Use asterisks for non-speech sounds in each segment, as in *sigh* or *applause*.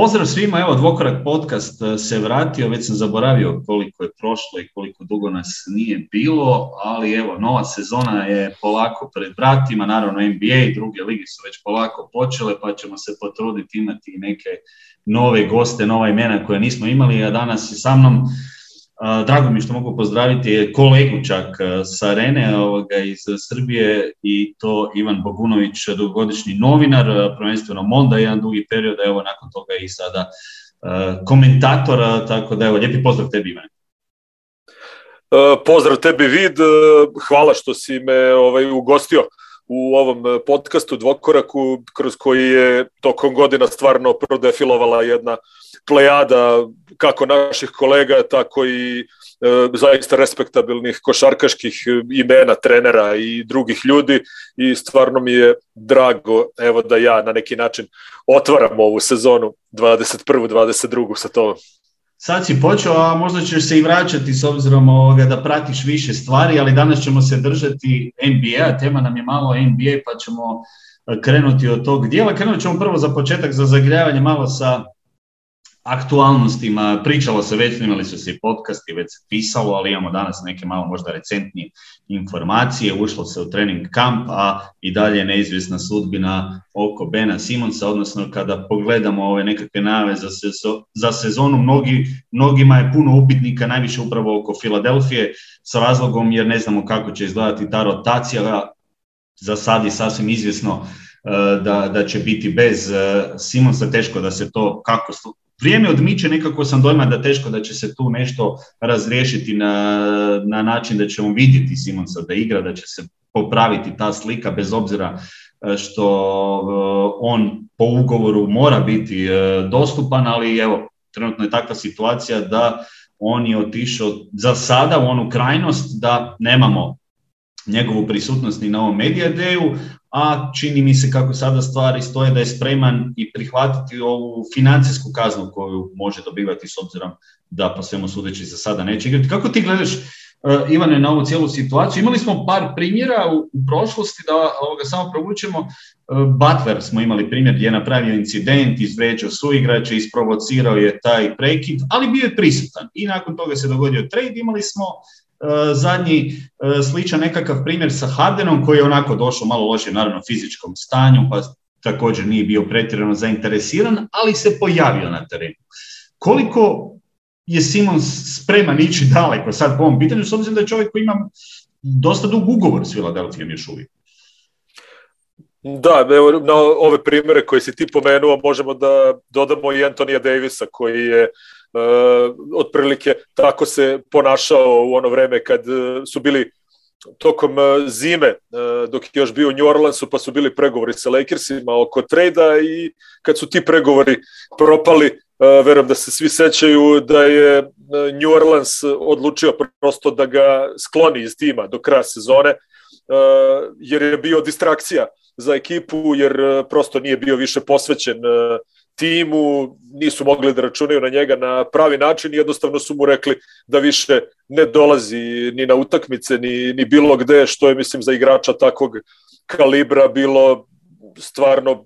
Pozdrav svima, evo Dvokorak podcast e, se vratio, već sam zaboravio koliko je prošlo i koliko dugo nas nije bilo, ali evo, nova sezona je polako pred vratima, naravno NBA i druge ligi su već polako počele, pa ćemo se potruditi imati neke nove goste, nova imena koje nismo imali, a danas je sa mnom Drago mi što mogu pozdraviti kolegu čak sa Arene ovoga, iz Srbije i to Ivan Bogunović, dugogodišnji novinar, prvenstveno Monda, jedan dugi period, evo nakon toga i sada komentator, tako da evo, lijepi pozdrav tebi Ivan. Pozdrav tebi Vid, hvala što si me ovaj, ugostio u ovom podcastu Dvokoraku, kroz koji je tokom godina stvarno prodefilovala jedna plejada kako naših kolega, tako i e, zaista respektabilnih košarkaških imena, trenera i drugih ljudi i stvarno mi je drago evo da ja na neki način otvaram ovu sezonu 21. 22. sa to. Sad si počeo, a možda ćeš se i vraćati s obzirom ovoga da pratiš više stvari, ali danas ćemo se držati NBA, tema nam je malo NBA pa ćemo krenuti od tog dijela. Krenut ćemo prvo za početak za zagrijavanje malo sa aktualnostima, pričalo se već, imali su se i podcasti, već se pisalo, ali imamo danas neke malo možda recentnije informacije, ušlo se u trening kamp, a i dalje je neizvjesna sudbina oko Bena Simonsa, odnosno kada pogledamo ove nekakve najave za, za sezonu, mnogi, mnogima je puno upitnika, najviše upravo oko Filadelfije, sa razlogom jer ne znamo kako će izgledati ta rotacija, za sad je sasvim izvjesno e, da, da će biti bez e, Simonsa, teško da se to kako vrijeme odmiče, nekako sam dojma da teško da će se tu nešto razriješiti na, na način da ćemo vidjeti Simonsa da igra, da će se popraviti ta slika bez obzira e, što e, on po ugovoru mora biti e, dostupan, ali evo, trenutno je takva situacija da on je otišao za sada u onu krajnost da nemamo njegovu prisutnost ni na ovom Media Dayu, a čini mi se kako sada stvari stoje da je spreman i prihvatiti ovu financijsku kaznu koju može dobivati s obzirom da po svemu sudeći za sada neće igrati. Kako ti gledaš uh, Ivane na ovu cijelu situaciju? Imali smo par primjera u, prošlosti da ovoga samo provučemo. Uh, Butler smo imali primjer gdje je napravio incident, izvređao suigrače, isprovocirao je taj prekid, ali bio je prisutan. I nakon toga se dogodio trade, imali smo E, zadnji e, sličan nekakav primjer sa Hardenom koji je onako došao malo lošije naravno fizičkom stanju pa također nije bio pretjerano zainteresiran, ali se pojavio na terenu. Koliko je Simon spreman ići daleko sad po ovom pitanju, s obzirom da je čovjek koji ima dosta dug ugovor s Filadelfijom još uvijek? Da, evo, na ove primere koje si ti pomenuo možemo da dodamo i Antonija Davisa koji je otprilike tako se ponašao u ono vreme kad uh, su bili tokom uh, zime, dok je još bio u New Orleansu, pa su bili pregovori sa Lakersima oko trejda i kad su ti pregovori propali, verujem da se svi sećaju da je New Orleans odlučio prosto da ga skloni iz tima do kraja sezone, jer je bio distrakcija za ekipu, jer prosto nije bio više posvećen uh, timu, nisu mogli da računaju na njega na pravi način i jednostavno su mu rekli da više ne dolazi ni na utakmice, ni, ni bilo gde, što je, mislim, za igrača takvog kalibra bilo stvarno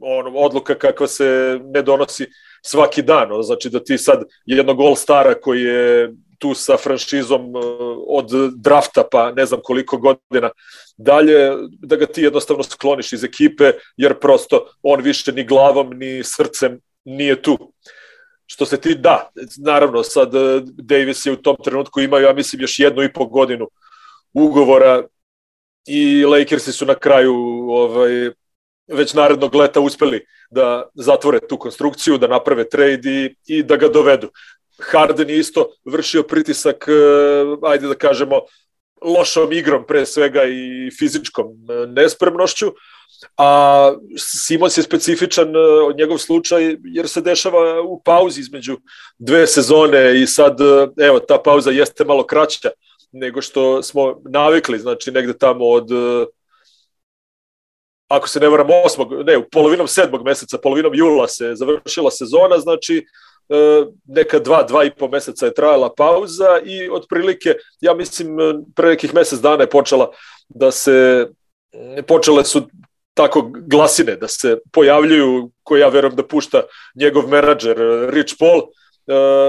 ono, odluka kakva se ne donosi svaki dan. Znači da ti sad jednog all-stara koji je tu sa franšizom e, od drafta pa ne znam koliko godina dalje, da ga ti jednostavno skloniš iz ekipe, jer prosto on više ni glavom ni srcem nije tu. Što se ti, da, naravno, sad e, Davis je u tom trenutku imao, ja mislim, još jednu i po godinu ugovora i Lakersi su na kraju ovaj, već narednog leta uspeli da zatvore tu konstrukciju, da naprave trade i, i da ga dovedu. Harden je isto vršio pritisak, eh, ajde da kažemo, lošom igrom pre svega i fizičkom eh, nespremnošću, a Simons je specifičan od njegov slučaj jer se dešava u pauzi između dve sezone i sad, evo, ta pauza jeste malo kraća nego što smo navikli, znači negde tamo od ako se ne varam osmog, ne, u polovinom sedmog meseca, polovinom jula se završila sezona, znači E, neka dva, dva i po meseca je trajala pauza i otprilike, ja mislim, pre nekih mesec dana je počela da se, počele su tako glasine da se pojavljuju, koje ja verujem da pušta njegov menadžer Rich Paul,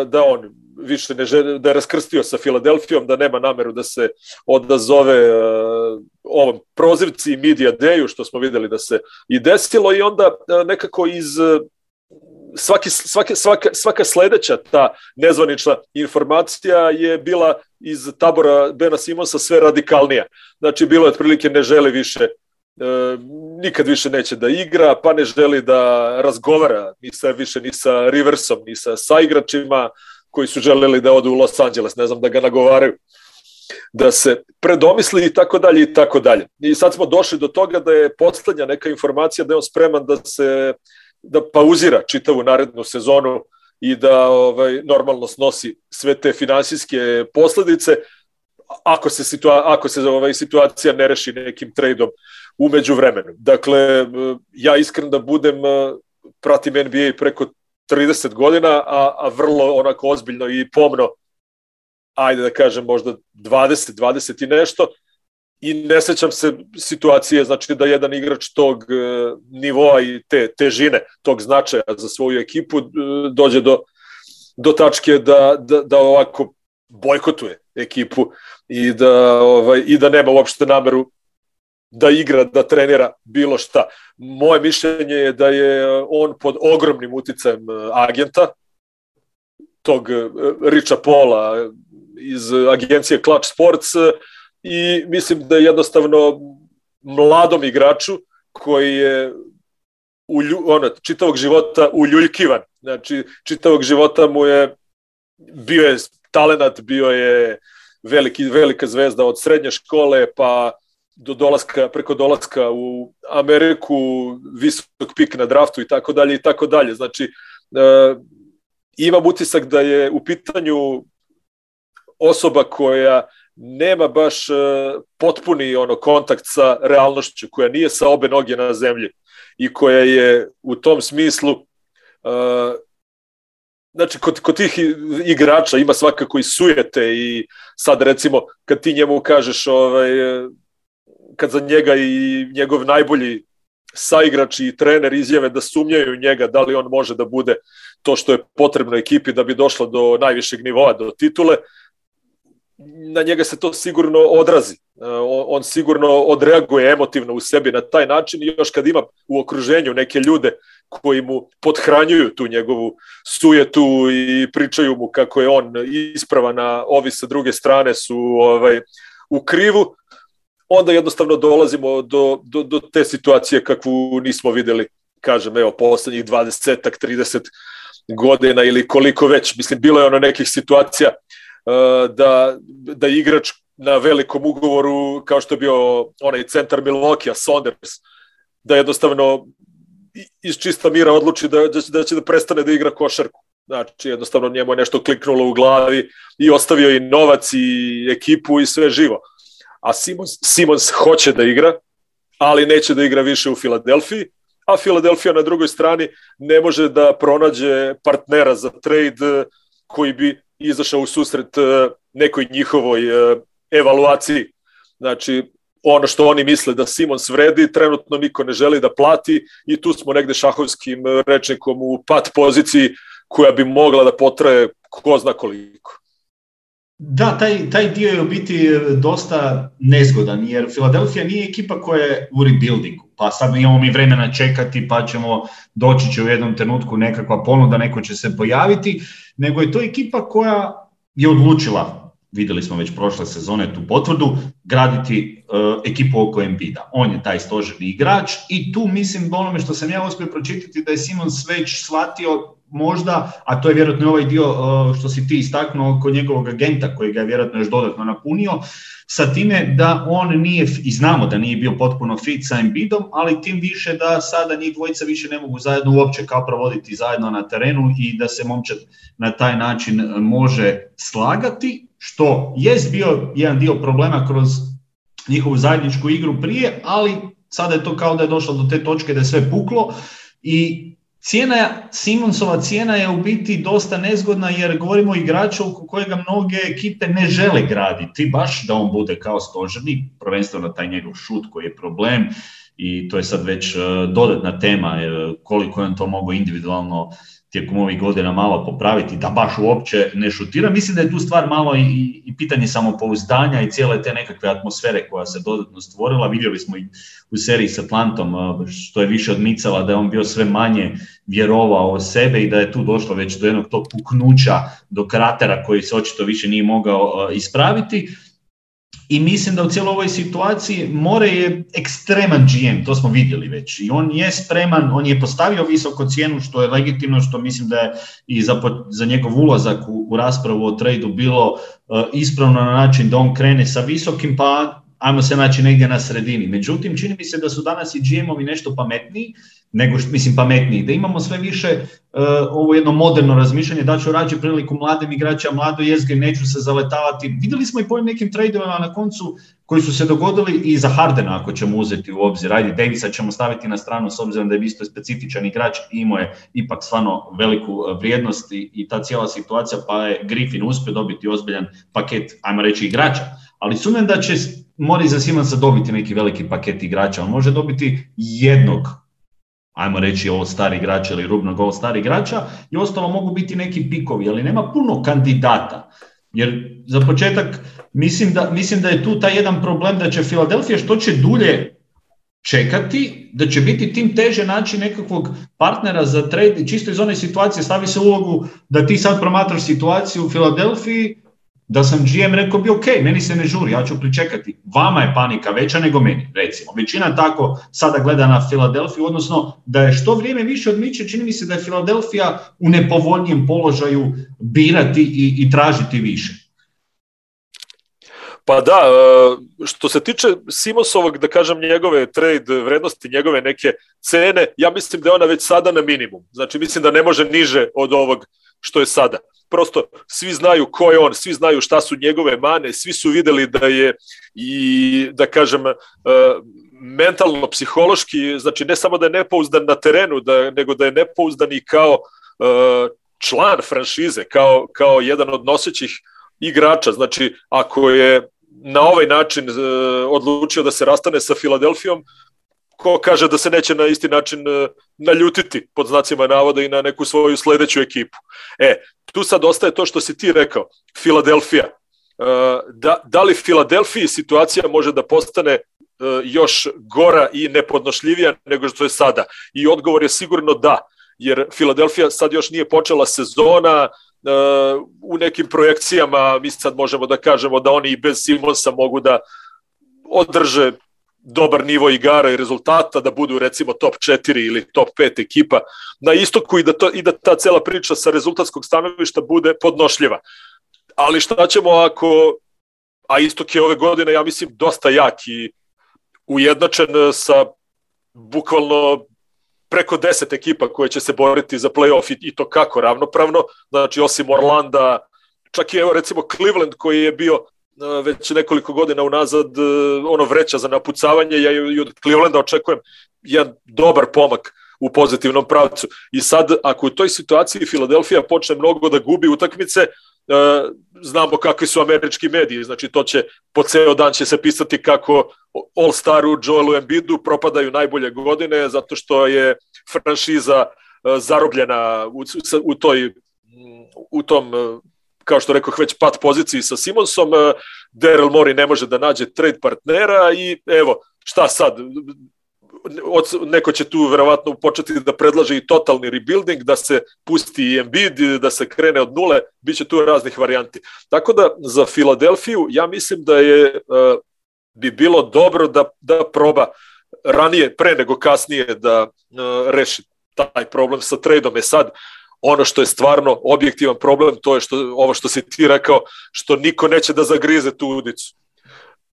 da on više ne žele, da je raskrstio sa Filadelfijom, da nema nameru da se odazove ovom prozivci i media dayu, što smo videli da se i desilo i onda nekako iz svaki, svake, svaka, svaka sledeća ta nezvanična informacija je bila iz tabora Bena Simonsa sve radikalnija. Znači, bilo je otprilike ne želi više e, nikad više neće da igra, pa ne želi da razgovara ni sa više ni sa Riversom, ni sa saigračima koji su želeli da odu u Los Angeles, ne znam da ga nagovaraju da se predomisli i tako dalje i tako dalje. I sad smo došli do toga da je poslednja neka informacija da je on spreman da se da pauzira čitavu narednu sezonu i da ovaj normalno snosi sve te finansijske posledice ako se situa ako se ovaj situacija ne reši nekim trejdom umeđu vremenu. Dakle ja iskren da budem pratim NBA preko 30 godina, a, a vrlo onako ozbiljno i pomno ajde da kažem možda 20, 20 i nešto i ne sećam se situacije znači da jedan igrač tog e, nivoa i te težine tog značaja za svoju ekipu e, dođe do do tačke da, da, da ovako bojkotuje ekipu i da ovaj i da nema uopšte nameru da igra, da trenira bilo šta. Moje mišljenje je da je on pod ogromnim uticajem e, agenta, tog Richa Pola iz agencije Clutch Sports i mislim da je jednostavno mladom igraču koji je ulju, ono, čitavog života uljuljkivan. Znači, čitavog života mu je bio je talenat, bio je veliki, velika zvezda od srednje škole, pa do dolaska, preko dolaska u Ameriku, visok pik na draftu i tako dalje i tako dalje. Znači, e, imam utisak da je u pitanju osoba koja nema baš e, potpuni ono kontakt sa realnošću, koja nije sa obe noge na zemlji i koja je u tom smislu e, znači kod, kod tih igrača ima svakako i sujete i sad recimo kad ti njemu kažeš ovaj, kad za njega i njegov najbolji saigrač i trener izjave da sumnjaju njega da li on može da bude to što je potrebno ekipi da bi došla do najvišeg nivoa, do titule, na njega se to sigurno odrazi. E, on sigurno odreaguje emotivno u sebi na taj način i još kad ima u okruženju neke ljude koji mu podhranjuju tu njegovu sujetu i pričaju mu kako je on ispravan, a ovi sa druge strane su ovaj, u krivu, onda jednostavno dolazimo do, do, do te situacije kakvu nismo videli, kažem, evo, poslednjih 20-ak, 30 godina ili koliko već. Mislim, bilo je ono nekih situacija uh, da, da igrač na velikom ugovoru, kao što je bio onaj centar Milwaukee, Saunders, da jednostavno iz čista mira odluči da, da, će, da će da prestane da igra košarku. Znači, jednostavno njemu je nešto kliknulo u glavi i ostavio i novac i ekipu i sve živo. A Simons, Simons hoće da igra, ali neće da igra više u Filadelfiji, a Filadelfija na drugoj strani ne može da pronađe partnera za trade koji bi izašao u susret e, nekoj njihovoj e, evaluaciji. Znači, ono što oni misle da Simons vredi, trenutno niko ne želi da plati i tu smo negde šahovskim rečnikom u pat poziciji koja bi mogla da potraje ko zna koliko. Da, taj, taj dio je u biti e, dosta nezgodan, jer Filadelfija nije ekipa koja je u rebuildingu, pa sad imamo mi vremena čekati, pa ćemo doći će u jednom trenutku nekakva ponuda, neko će se pojaviti, nego je to ekipa koja je odlučila, videli smo već prošle sezone tu potvrdu, graditi uh, ekipu oko Embida. On je taj stožerni igrač i tu mislim onome što sam ja uspio pročitati da je Simons već shvatio možda, a to je vjerojatno ovaj dio što si ti istaknuo kod njegovog agenta koji ga je vjerojatno još dodatno napunio, sa time da on nije, i znamo da nije bio potpuno fit sa Embiidom, ali tim više da sada njih dvojica više ne mogu zajedno uopće kao provoditi zajedno na terenu i da se momčad na taj način može slagati, što jest bio jedan dio problema kroz njihovu zajedničku igru prije, ali sada je to kao da je došlo do te točke da je sve puklo i Cijena, Simonsova cijena je u biti dosta nezgodna jer govorimo o igraču oko kojega mnoge ekipe ne žele graditi, baš da on bude kao stožerni, prvenstveno taj njegov šut koji je problem i to je sad već dodatna tema koliko je on to mogu individualno tijekom ovih godina malo popraviti, da baš uopće ne šutira. Mislim da je tu stvar malo i, i pitanje samopouzdanja i cijele te nekakve atmosfere koja se dodatno stvorila. Vidjeli smo i u seriji sa Plantom što je više odmicala da je on bio sve manje vjerovao o sebe i da je tu došlo već do jednog tog puknuća, do kratera koji se očito više nije mogao ispraviti i mislim da u cijeloj ovoj situaciji More je ekstreman GM, to smo vidjeli već. I on je spreman, on je postavio visoko cijenu, što je legitimno, što mislim da je i za, za njegov ulazak u, u raspravu o tradu bilo uh, ispravno na način da on krene sa visokim, pa ajmo se naći negdje na sredini. Međutim, čini mi se da su danas i GM-ovi nešto pametniji, nego što, mislim pametniji, da imamo sve više uh, ovo jedno moderno razmišljanje, da ću rađe priliku mladim igrača, mladoj jezgri, neću se zaletavati. Vidjeli smo i po nekim tradeovima na koncu koji su se dogodili i za Hardena ako ćemo uzeti u obzir. Ajde, Davisa ćemo staviti na stranu s obzirom da je isto specifičan igrač imao je ipak stvarno veliku uh, vrijednost i, i ta cijela situacija, pa je Griffin uspio dobiti ozbiljan paket, ajmo reći, igrača. Ali sumnjam da će Mori za Simonsa dobiti neki veliki paket igrača. On može dobiti jednog ajmo reći ovo stari igrača ili rubnog ovo stari igrača i ostalo mogu biti neki pikovi, ali nema puno kandidata. Jer za početak mislim da, mislim da je tu taj jedan problem da će Filadelfija što će dulje čekati, da će biti tim teže naći nekakvog partnera za trade, čisto iz one situacije stavi se ulogu da ti sad promatraš situaciju u Filadelfiji, da sam GM rekao bi ok, meni se ne žuri, ja ću pričekati. Vama je panika veća nego meni, recimo. Većina tako sada gleda na Filadelfiju, odnosno da je što vrijeme više odmiče, čini mi se da je Filadelfija u nepovoljnijem položaju birati i, i tražiti više. Pa da, e, što se tiče Simosovog, da kažem, njegove trade vrednosti, njegove neke cene, ja mislim da je ona već sada na minimum. Znači, mislim da ne može niže od ovog što je sada prosto svi znaju ko je on, svi znaju šta su njegove mane, svi su videli da je i da kažem e, mentalno psihološki, znači ne samo da je nepouzdan na terenu, da nego da je nepouzdan i kao e, član franšize, kao kao jedan od nosećih igrača. Znači ako je na ovaj način e, odlučio da se rastane sa Filadelfijom, ko kaže da se neće na isti način naljutiti pod znacima navoda i na neku svoju sledeću ekipu. E, tu sad ostaje to što si ti rekao, Filadelfija. E, da, da li Filadelfiji situacija može da postane e, još gora i nepodnošljivija nego što je sada? I odgovor je sigurno da, jer Filadelfija sad još nije počela sezona, e, u nekim projekcijama mi sad možemo da kažemo da oni i bez Simonsa mogu da održe dobar nivo igara i rezultata, da budu recimo top 4 ili top 5 ekipa na istoku i da, to, i da ta cela priča sa rezultatskog stanovišta bude podnošljiva. Ali šta ćemo ako, a istok je ove godine, ja mislim, dosta jak i ujednačen sa bukvalno preko 10 ekipa koje će se boriti za playoff i, i to kako ravnopravno, znači osim Orlanda, čak i evo recimo Cleveland koji je bio već nekoliko godina unazad e, ono vreća za napucavanje, ja i od Clevelanda očekujem jedan dobar pomak u pozitivnom pravcu. I sad, ako u toj situaciji Filadelfija počne mnogo da gubi utakmice, e, znamo kakvi su američki mediji, znači to će po ceo dan će se pisati kako All-Staru Joelu Embiidu propadaju najbolje godine zato što je franšiza e, zarobljena u, u toj u tom kao što rekao, već pat poziciji sa Simonsom, e, Daryl Mori ne može da nađe trade partnera i evo, šta sad, neko će tu verovatno početi da predlaže i totalni rebuilding, da se pusti i Embiid, da se krene od nule, bit će tu raznih varijanti. Tako da za Filadelfiju ja mislim da je e, bi bilo dobro da, da proba ranije, pre nego kasnije da e, reši taj problem sa tradeom. E sad, ono što je stvarno objektivan problem, to je što, ovo što si ti rekao, što niko neće da zagrize tu udicu.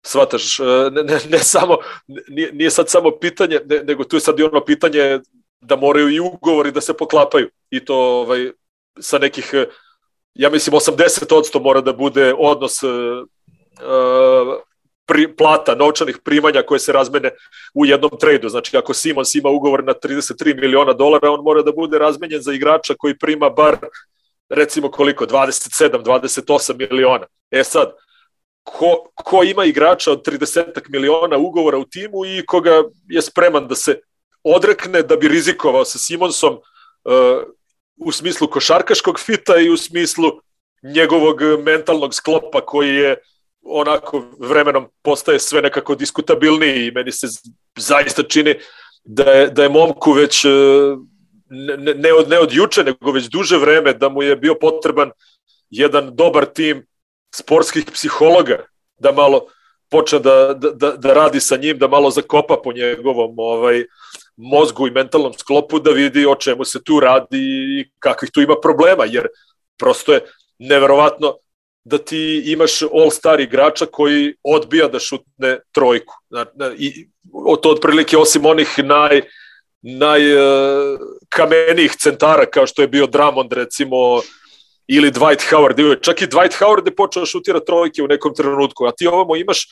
Svataš, e, ne, ne, ne samo, nije, nije sad samo pitanje, ne, nego tu je sad i ono pitanje da moraju i ugovori da se poklapaju i to ovaj, sa nekih, ja mislim 80% mora da bude odnos uh, pri, plata, novčanih primanja koje se razmene u jednom trejdu. Znači, ako Simons ima ugovor na 33 miliona dolara, on mora da bude razmenjen za igrača koji prima bar recimo koliko, 27, 28 miliona. E sad, ko, ko ima igrača od 30 miliona ugovora u timu i koga je spreman da se odrekne da bi rizikovao sa Simonsom uh, u smislu košarkaškog fita i u smislu njegovog mentalnog sklopa koji je onako vremenom postaje sve nekako diskutabilniji i meni se zaista čini da je, da je momku već e, ne, ne, od, ne od juče, nego već duže vreme da mu je bio potreban jedan dobar tim sportskih psihologa da malo počne da, da, da, da radi sa njim, da malo zakopa po njegovom ovaj, mozgu i mentalnom sklopu da vidi o čemu se tu radi i kakvih tu ima problema, jer prosto je neverovatno da ti imaš all-star igrača koji odbija da šutne trojku. I to otprilike osim onih naj, naj uh, kamenijih centara kao što je bio Drummond recimo ili Dwight Howard. Čak i Dwight Howard je počeo da šutira trojke u nekom trenutku, a ti ovamo imaš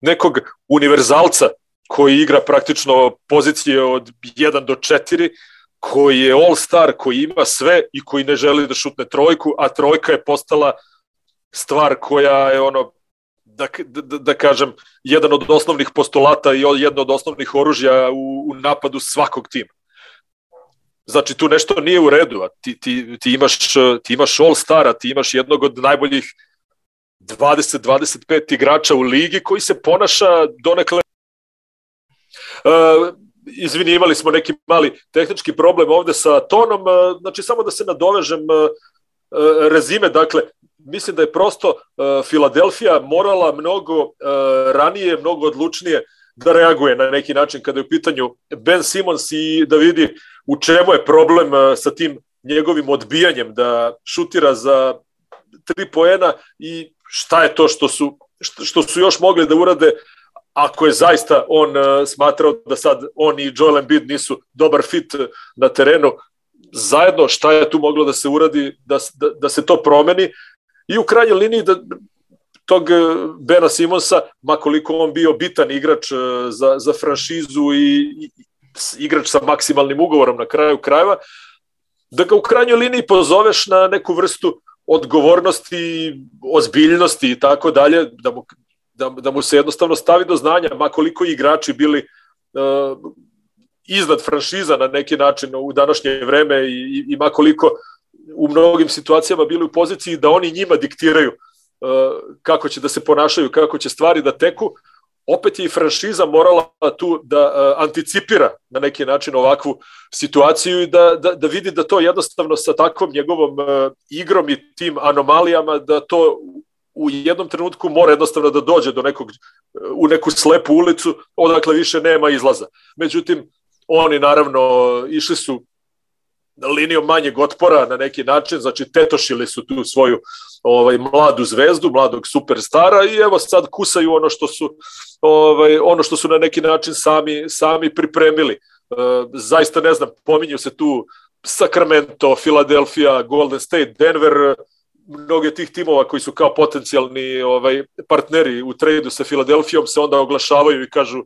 nekog univerzalca koji igra praktično pozicije od 1 do 4, koji je all-star, koji ima sve i koji ne želi da šutne trojku, a trojka je postala stvar koja je ono da, da, da kažem, jedan od osnovnih postulata i jedno od osnovnih oružja u, u napadu svakog tima. Znači, tu nešto nije u redu, a ti, ti, ti imaš, ti imaš all-stara, ti imaš jednog od najboljih 20-25 igrača u ligi koji se ponaša donekle Uh, izvini, imali smo neki mali tehnički problem ovde sa tonom, uh, znači samo da se nadovežem uh, rezime, dakle, mislim da je prosto Filadelfija morala mnogo ranije, mnogo odlučnije da reaguje na neki način kada je u pitanju Ben Simmons i da vidi u čemu je problem sa tim njegovim odbijanjem da šutira za tri poena i šta je to što su, što su još mogli da urade ako je zaista on smatrao da sad on i Joel Embiid nisu dobar fit na terenu, zajedno šta je tu moglo da se uradi da, da, da se to promeni i u krajnjoj liniji da tog e, Bena Simonsa, makoliko on bio bitan igrač e, za, za franšizu i, i igrač sa maksimalnim ugovorom na kraju krajeva, da ga u krajnjoj liniji pozoveš na neku vrstu odgovornosti, ozbiljnosti i tako dalje, da mu da, da mu se jednostavno stavi do znanja, makoliko igrači bili uh, iznad franšiza na neki način u današnje vreme i, i makoliko u mnogim situacijama bili u poziciji da oni njima diktiraju uh, kako će da se ponašaju, kako će stvari da teku, opet je i franšiza morala tu da uh, anticipira na neki način ovakvu situaciju i da, da, da vidi da to jednostavno sa takvom njegovom uh, igrom i tim anomalijama da to u jednom trenutku mora jednostavno da dođe do nekog, u neku slepu ulicu, odakle više nema izlaza. Međutim, oni naravno išli su linijom manjeg otpora na neki način, znači tetošili su tu svoju ovaj mladu zvezdu, mladog superstara i evo sad kusaju ono što su ovaj ono što su na neki način sami sami pripremili. E, zaista ne znam, pominju se tu Sacramento, Philadelphia, Golden State, Denver, mnoge tih timova koji su kao potencijalni ovaj partneri u trejdu sa Filadelfijom se onda oglašavaju i kažu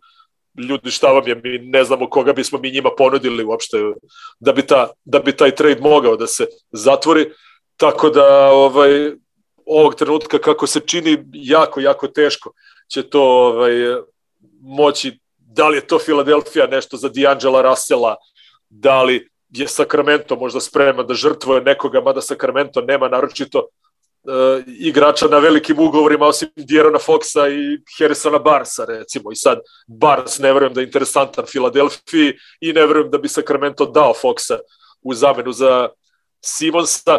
ljudi šta vam je, mi ne znamo koga bismo mi njima ponudili uopšte da bi, ta, da bi taj trade mogao da se zatvori, tako da ovaj, ovog trenutka kako se čini jako, jako teško će to ovaj, moći, da li je to Filadelfija nešto za D'Angela Russella, da li je Sacramento možda spreman da žrtvuje nekoga, mada Sacramento nema naročito uh, igrača na velikim ugovorima osim Dierona Foxa i Harrisona Barsa recimo. I sad Bars ne verujem da je interesantan Filadelfiji i ne verujem da bi Sacramento dao Foxa u zamenu za Simonsa.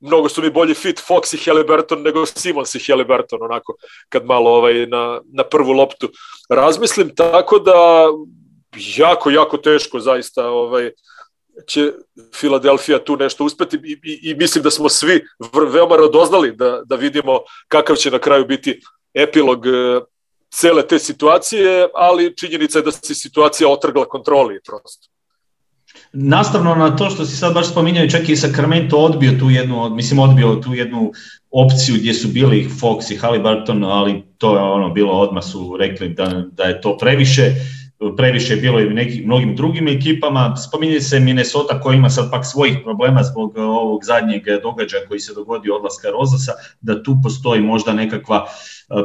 Mnogo su mi bolji fit Fox i Halliburton nego Simons i Halliburton onako kad malo ovaj na, na prvu loptu. Razmislim tako da jako jako teško zaista ovaj će Filadelfija tu nešto uspeti i, i, i mislim da smo svi veoma radoznali da, da vidimo kakav će na kraju biti epilog e, cele te situacije, ali činjenica je da se situacija otrgla kontroli prosto. Nastavno na to što si sad baš spominjao, čak i Sacramento odbio tu jednu, mislim odbio tu jednu opciju gdje su bili Fox i Halliburton, ali to je ono bilo odmah su rekli da, da je to previše previše je bilo i nekim mnogim drugim ekipama. Spominje se Minnesota koja ima sad pak svojih problema zbog ovog zadnjeg događaja koji se dogodio odlaska Rozasa, da tu postoji možda nekakva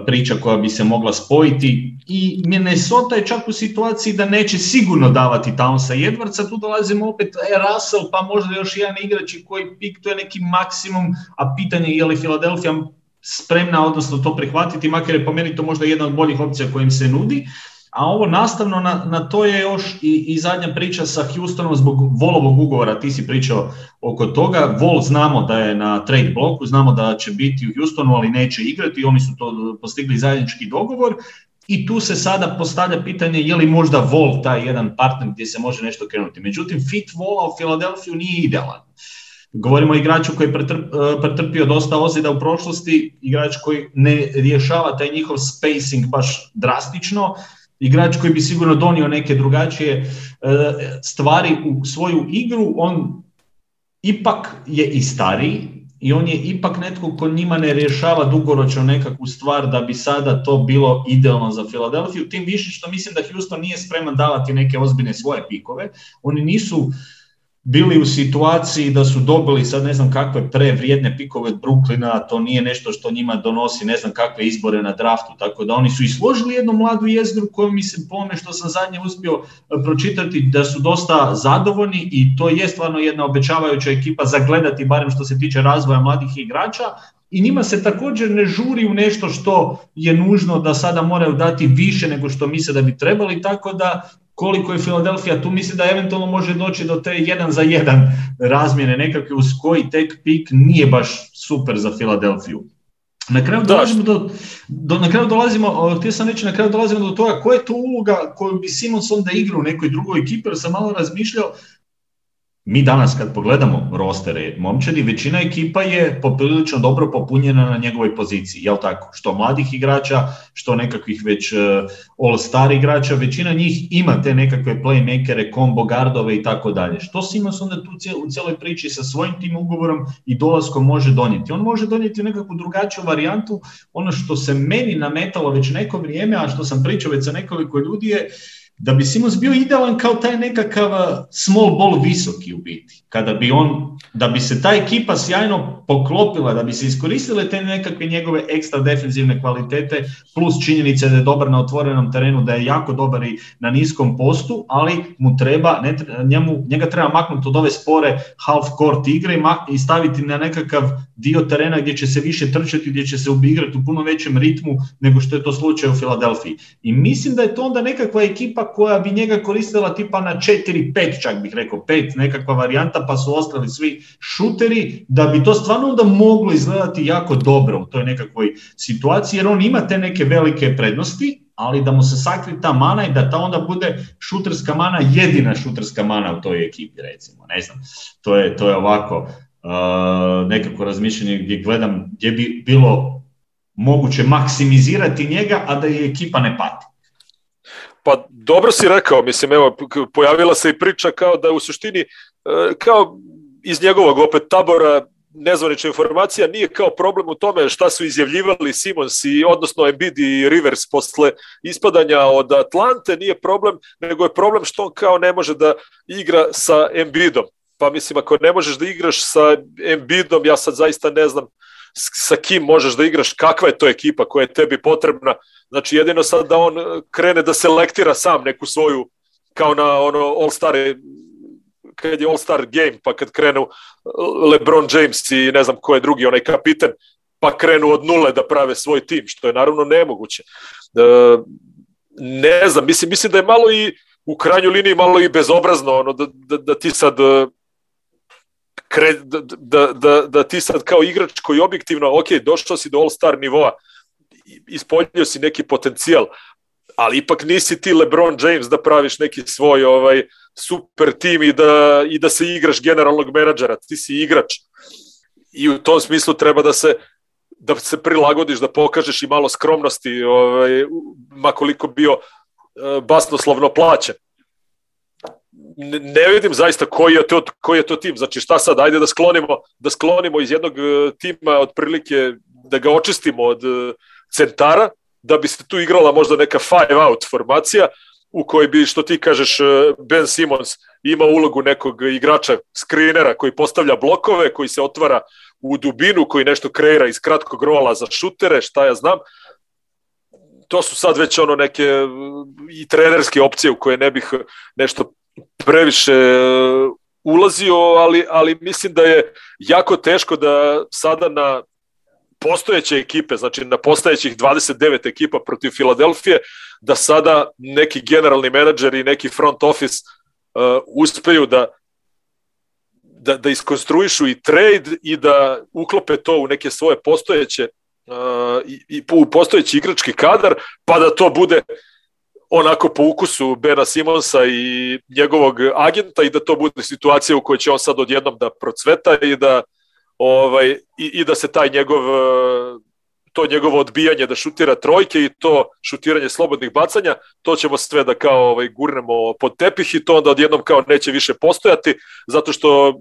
priča koja bi se mogla spojiti. I Minnesota je čak u situaciji da neće sigurno davati Townsa i Edwardsa, tu dolazimo opet e, Russell pa možda još jedan igrač koji pik, to je neki maksimum, a pitanje je li Philadelphia spremna odnosno to prihvatiti, makar je po meni to možda jedna od boljih opcija kojim se nudi, a ovo nastavno na, na to je još i, i zadnja priča sa Houstonom zbog Volovog ugovora, ti si pričao oko toga. Vol znamo da je na trade bloku, znamo da će biti u Houstonu, ali neće igrati, oni su to postigli zajednički dogovor. I tu se sada postavlja pitanje je li možda Vol taj jedan partner gdje se može nešto krenuti. Međutim, fit Vola u Filadelfiju nije idealan. Govorimo o igraču koji je pretrpio dosta ozljeda u prošlosti, igrač koji ne rješava taj njihov spacing baš drastično, igrač koji bi sigurno donio neke drugačije e, stvari u svoju igru, on ipak je i stariji i on je ipak netko ko njima ne rješava dugoročno nekakvu stvar da bi sada to bilo idealno za Filadelfiju, tim više što mislim da Houston nije spreman davati neke ozbiljne svoje pikove. Oni nisu bili u situaciji da su dobili sad ne znam kakve prevrijedne pikove od Brooklyna, to nije nešto što njima donosi ne znam kakve izbore na draftu, tako da oni su isložili jednu mladu jezgru koju mi se po što sam zadnje uspio e, pročitati da su dosta zadovoljni i to je stvarno jedna obećavajuća ekipa za gledati barem što se tiče razvoja mladih igrača, i njima se također ne žuri u nešto što je nužno da sada moraju dati više nego što misle da bi trebali, tako da koliko je Filadelfija tu misli da eventualno može doći do te jedan za jedan razmjene nekakve uz koji tek pik nije baš super za Filadelfiju. Na kraju dolazimo do, do, na kraju dolazimo, htio sam reći, na kraju dolazimo do toga koja je to uloga koju bi Simons onda igrao u nekoj drugoj ekipi, jer sam malo razmišljao, mi danas kad pogledamo rostere momčadi, većina ekipa je poprilično dobro popunjena na njegovoj poziciji, jel tako? Što mladih igrača, što nekakvih već uh, all-star igrača, većina njih ima te nekakve playmakere, combo gardove i tako dalje. Što Simons onda tu u cijeloj priči sa svojim tim ugovorom i dolaskom može donijeti? On može donijeti nekakvu drugačiju varijantu, ono što se meni nametalo već neko vrijeme, a što sam pričao već sa nekoliko ljudi je da bi Simons bio idealan kao taj nekakav small ball visoki u biti. Kada bi on, da bi se ta ekipa sjajno poklopila, da bi se iskoristile te nekakve njegove ekstra defensivne kvalitete, plus činjenice da je dobar na otvorenom terenu, da je jako dobar i na niskom postu, ali mu treba, ne, njemu, njega treba maknuti od ove spore half court igre i, i staviti na nekakav dio terena gdje će se više trčati, gdje će se ubigrati u puno većem ritmu nego što je to slučaj u Filadelfiji. I mislim da je to onda nekakva ekipa koja bi njega koristila tipa na 4-5, čak bih rekao 5, nekakva varijanta, pa su ostali svi šuteri, da bi to stvarno onda moglo izgledati jako dobro u toj nekakvoj situaciji, jer on ima te neke velike prednosti, ali da mu se sakri ta mana i da ta onda bude šuterska mana, jedina šuterska mana u toj ekipi, recimo, ne znam, to je, to je ovako uh, nekako razmišljanje gdje gledam gdje bi bilo moguće maksimizirati njega, a da je ekipa ne pati. Dobro si rekao, mislim, evo, pojavila se i priča kao da u suštini, e, kao iz njegovog opet tabora, nezvanična informacija nije kao problem u tome šta su izjavljivali Simons i odnosno Embiid i Rivers posle ispadanja od Atlante, nije problem, nego je problem što on kao ne može da igra sa Embiidom. Pa mislim, ako ne možeš da igraš sa Embiidom, ja sad zaista ne znam sa kim možeš da igraš, kakva je to ekipa koja je tebi potrebna, Znači jedino sad da on e, krene da selektira sam neku svoju kao na ono All-Star kad je All-Star game, pa kad krenu e, LeBron James i ne znam ko je drugi, onaj kapiten, pa krenu od nule da prave svoj tim, što je naravno nemoguće. Ne znam, mislim, mislim da je malo i u krajnjoj liniji malo i bezobrazno ono, da, da, da ti sad kre, da, da, da, da ti sad kao igrač koji objektivno, ok, došao si do All-Star nivoa, ispoljio si neki potencijal, ali ipak nisi ti LeBron James da praviš neki svoj ovaj super tim i da, i da se igraš generalnog menadžera, ti si igrač. I u tom smislu treba da se da se prilagodiš, da pokažeš i malo skromnosti, ovaj, makoliko bio uh, basnoslovno plaćen. Ne, vidim zaista koji je to koji je to tim. Znači šta sad, ajde da sklonimo da sklonimo iz jednog uh, tima otprilike da ga očistimo od uh, centara, da bi se tu igrala možda neka five out formacija, u kojoj bi, što ti kažeš, Ben Simons ima ulogu nekog igrača, skrinera koji postavlja blokove, koji se otvara u dubinu, koji nešto kreira iz kratkog rola za šutere, šta ja znam. To su sad već ono neke i trenerske opcije u koje ne bih nešto previše ulazio, ali, ali mislim da je jako teško da sada na postojeće ekipe, znači na postojećih 29 ekipa protiv Filadelfije, da sada neki generalni menadžer i neki front office uh, uspeju da da, da iskonstruišu i trade i da uklope to u neke svoje postojeće uh, i, i u postojeći igrački kadar, pa da to bude onako po ukusu Bena Simonsa i njegovog agenta i da to bude situacija u kojoj će on sad odjednom da procveta i da ovaj, i, i da se taj njegov to njegovo odbijanje da šutira trojke i to šutiranje slobodnih bacanja, to ćemo sve da kao ovaj, gurnemo pod tepih i to onda odjednom kao neće više postojati, zato što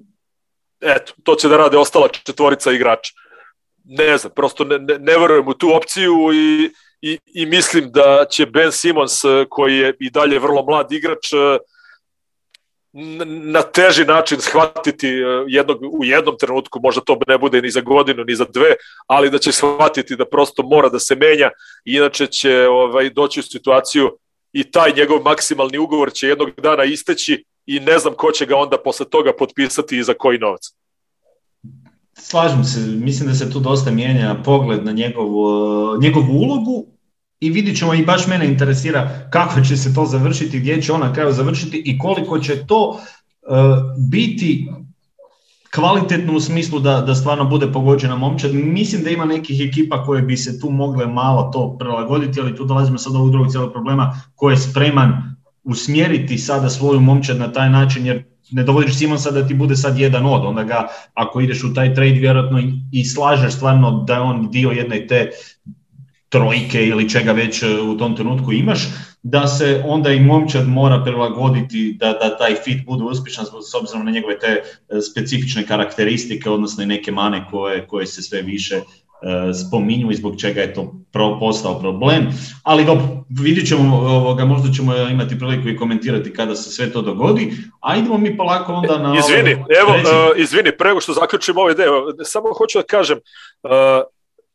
eto, to će da rade ostala četvorica igrača. Ne znam, prosto ne, ne, ne verujem u tu opciju i, i, i mislim da će Ben Simons, koji je i dalje vrlo mlad igrač, na teži način shvatiti e, jednog, u jednom trenutku, možda to ne bude ni za godinu, ni za dve, ali da će shvatiti da prosto mora da se menja, inače će ovaj, doći u situaciju i taj njegov maksimalni ugovor će jednog dana isteći i ne znam ko će ga onda posle toga potpisati i za koji novac. Slažem se, mislim da se tu dosta mijenja pogled na njegovu, njegovu ulogu i vidit ćemo i baš mene interesira kako će se to završiti, gdje će ona kraju završiti i koliko će to uh, biti kvalitetno u smislu da, da stvarno bude pogođena momčad. Mislim da ima nekih ekipa koje bi se tu mogle malo to prilagoditi, ali tu dolazimo sad do drugog cijelog problema ko je spreman usmjeriti sada svoju momčad na taj način, jer ne dovodiš Simonsa da ti bude sad jedan od, onda ga ako ideš u taj trade vjerojatno i slažeš stvarno da je on dio jedne te trojke ili čega već e, u tom trenutku imaš, da se onda i momčad mora prilagoditi da, da taj fit bude uspješan s obzirom na njegove te e, specifične karakteristike, odnosno i neke mane koje, koje se sve više uh, spominju i zbog čega je to pro, postao problem. Ali dobro, vidit ćemo, ovoga, možda ćemo imati priliku i komentirati kada se sve to dogodi, a idemo mi polako onda na... Izvini, ovo, evo, uh, izvini, prego što zaključimo ovaj deo, samo hoću da kažem, uh,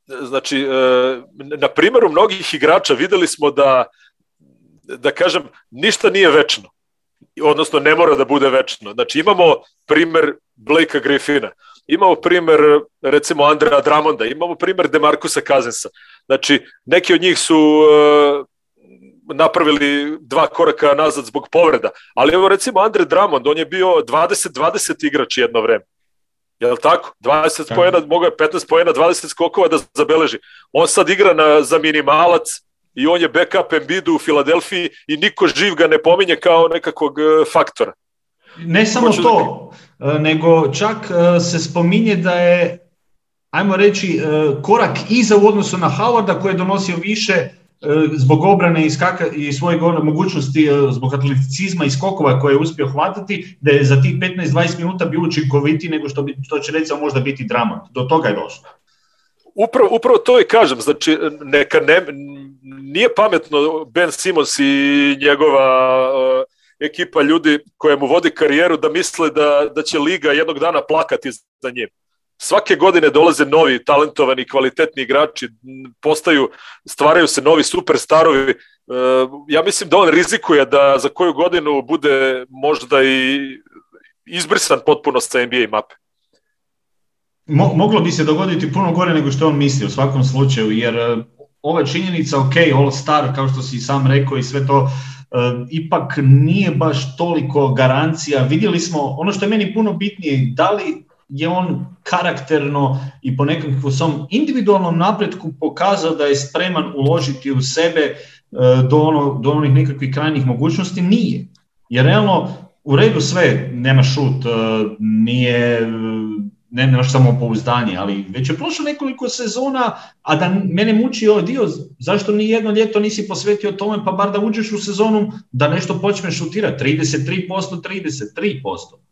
znači, e, na primjeru mnogih igrača videli smo da, da kažem, ništa nije večno. Odnosno, ne mora da bude večno. Znači, imamo primer Blakea Griffina, imamo primer, recimo, Andrea Dramonda, imamo primer Demarcusa Kazensa. Znači, neki od njih su uh, napravili dva koraka nazad zbog povreda, ali evo recimo Andre Dramond, on je bio 20-20 igrač jedno vreme. Je li tako? 20 tako. pojena, mogo je 15 pojena, 20 skokova da zabeleži. On sad igra na, za minimalac i on je backup Embiidu u Filadelfiji i niko živ ga ne pominje kao nekakvog e, faktora. Ne samo Hoću to, da... E, nego čak e, se spominje da je, ajmo reći, korak iza u odnosu na Howarda koji je donosio više zbog obrane i, skaka, i svojeg mogućnosti, e, zbog atleticizma i skokova koje je uspio hvatati, da je za tih 15-20 minuta bio učinkoviti nego što, bi, što će recimo možda biti dramat. Do toga je došlo. Upravo, upravo to i kažem, znači neka ne, nije pametno Ben Simons i njegova uh, ekipa ljudi koja mu vodi karijeru da misle da, da će Liga jednog dana plakati za njim svake godine dolaze novi talentovani kvalitetni igrači postaju stvaraju se novi superstarovi e, ja mislim da on rizikuje da za koju godinu bude možda i izbrisan potpuno sa NBA mape Mo, moglo bi se dogoditi puno gore nego što on misli u svakom slučaju jer e, ova činjenica ok, all star kao što si sam rekao i sve to Uh, ipak nije baš toliko garancija. Vidjeli smo, ono što je meni puno bitnije, da li je on karakterno i po nekakvom svom individualnom napretku pokazao da je spreman uložiti u sebe e, do, ono, do onih nekakvih krajnjih mogućnosti, nije. Jer realno u redu sve, nema šut, e, nije, ne, nemaš samo pouzdanje, ali već je prošlo nekoliko sezona, a da mene muči ovaj dio, zašto ni jedno ljeto nisi posvetio tome, pa bar da uđeš u sezonu, da nešto počneš šutirati, 33%, 33%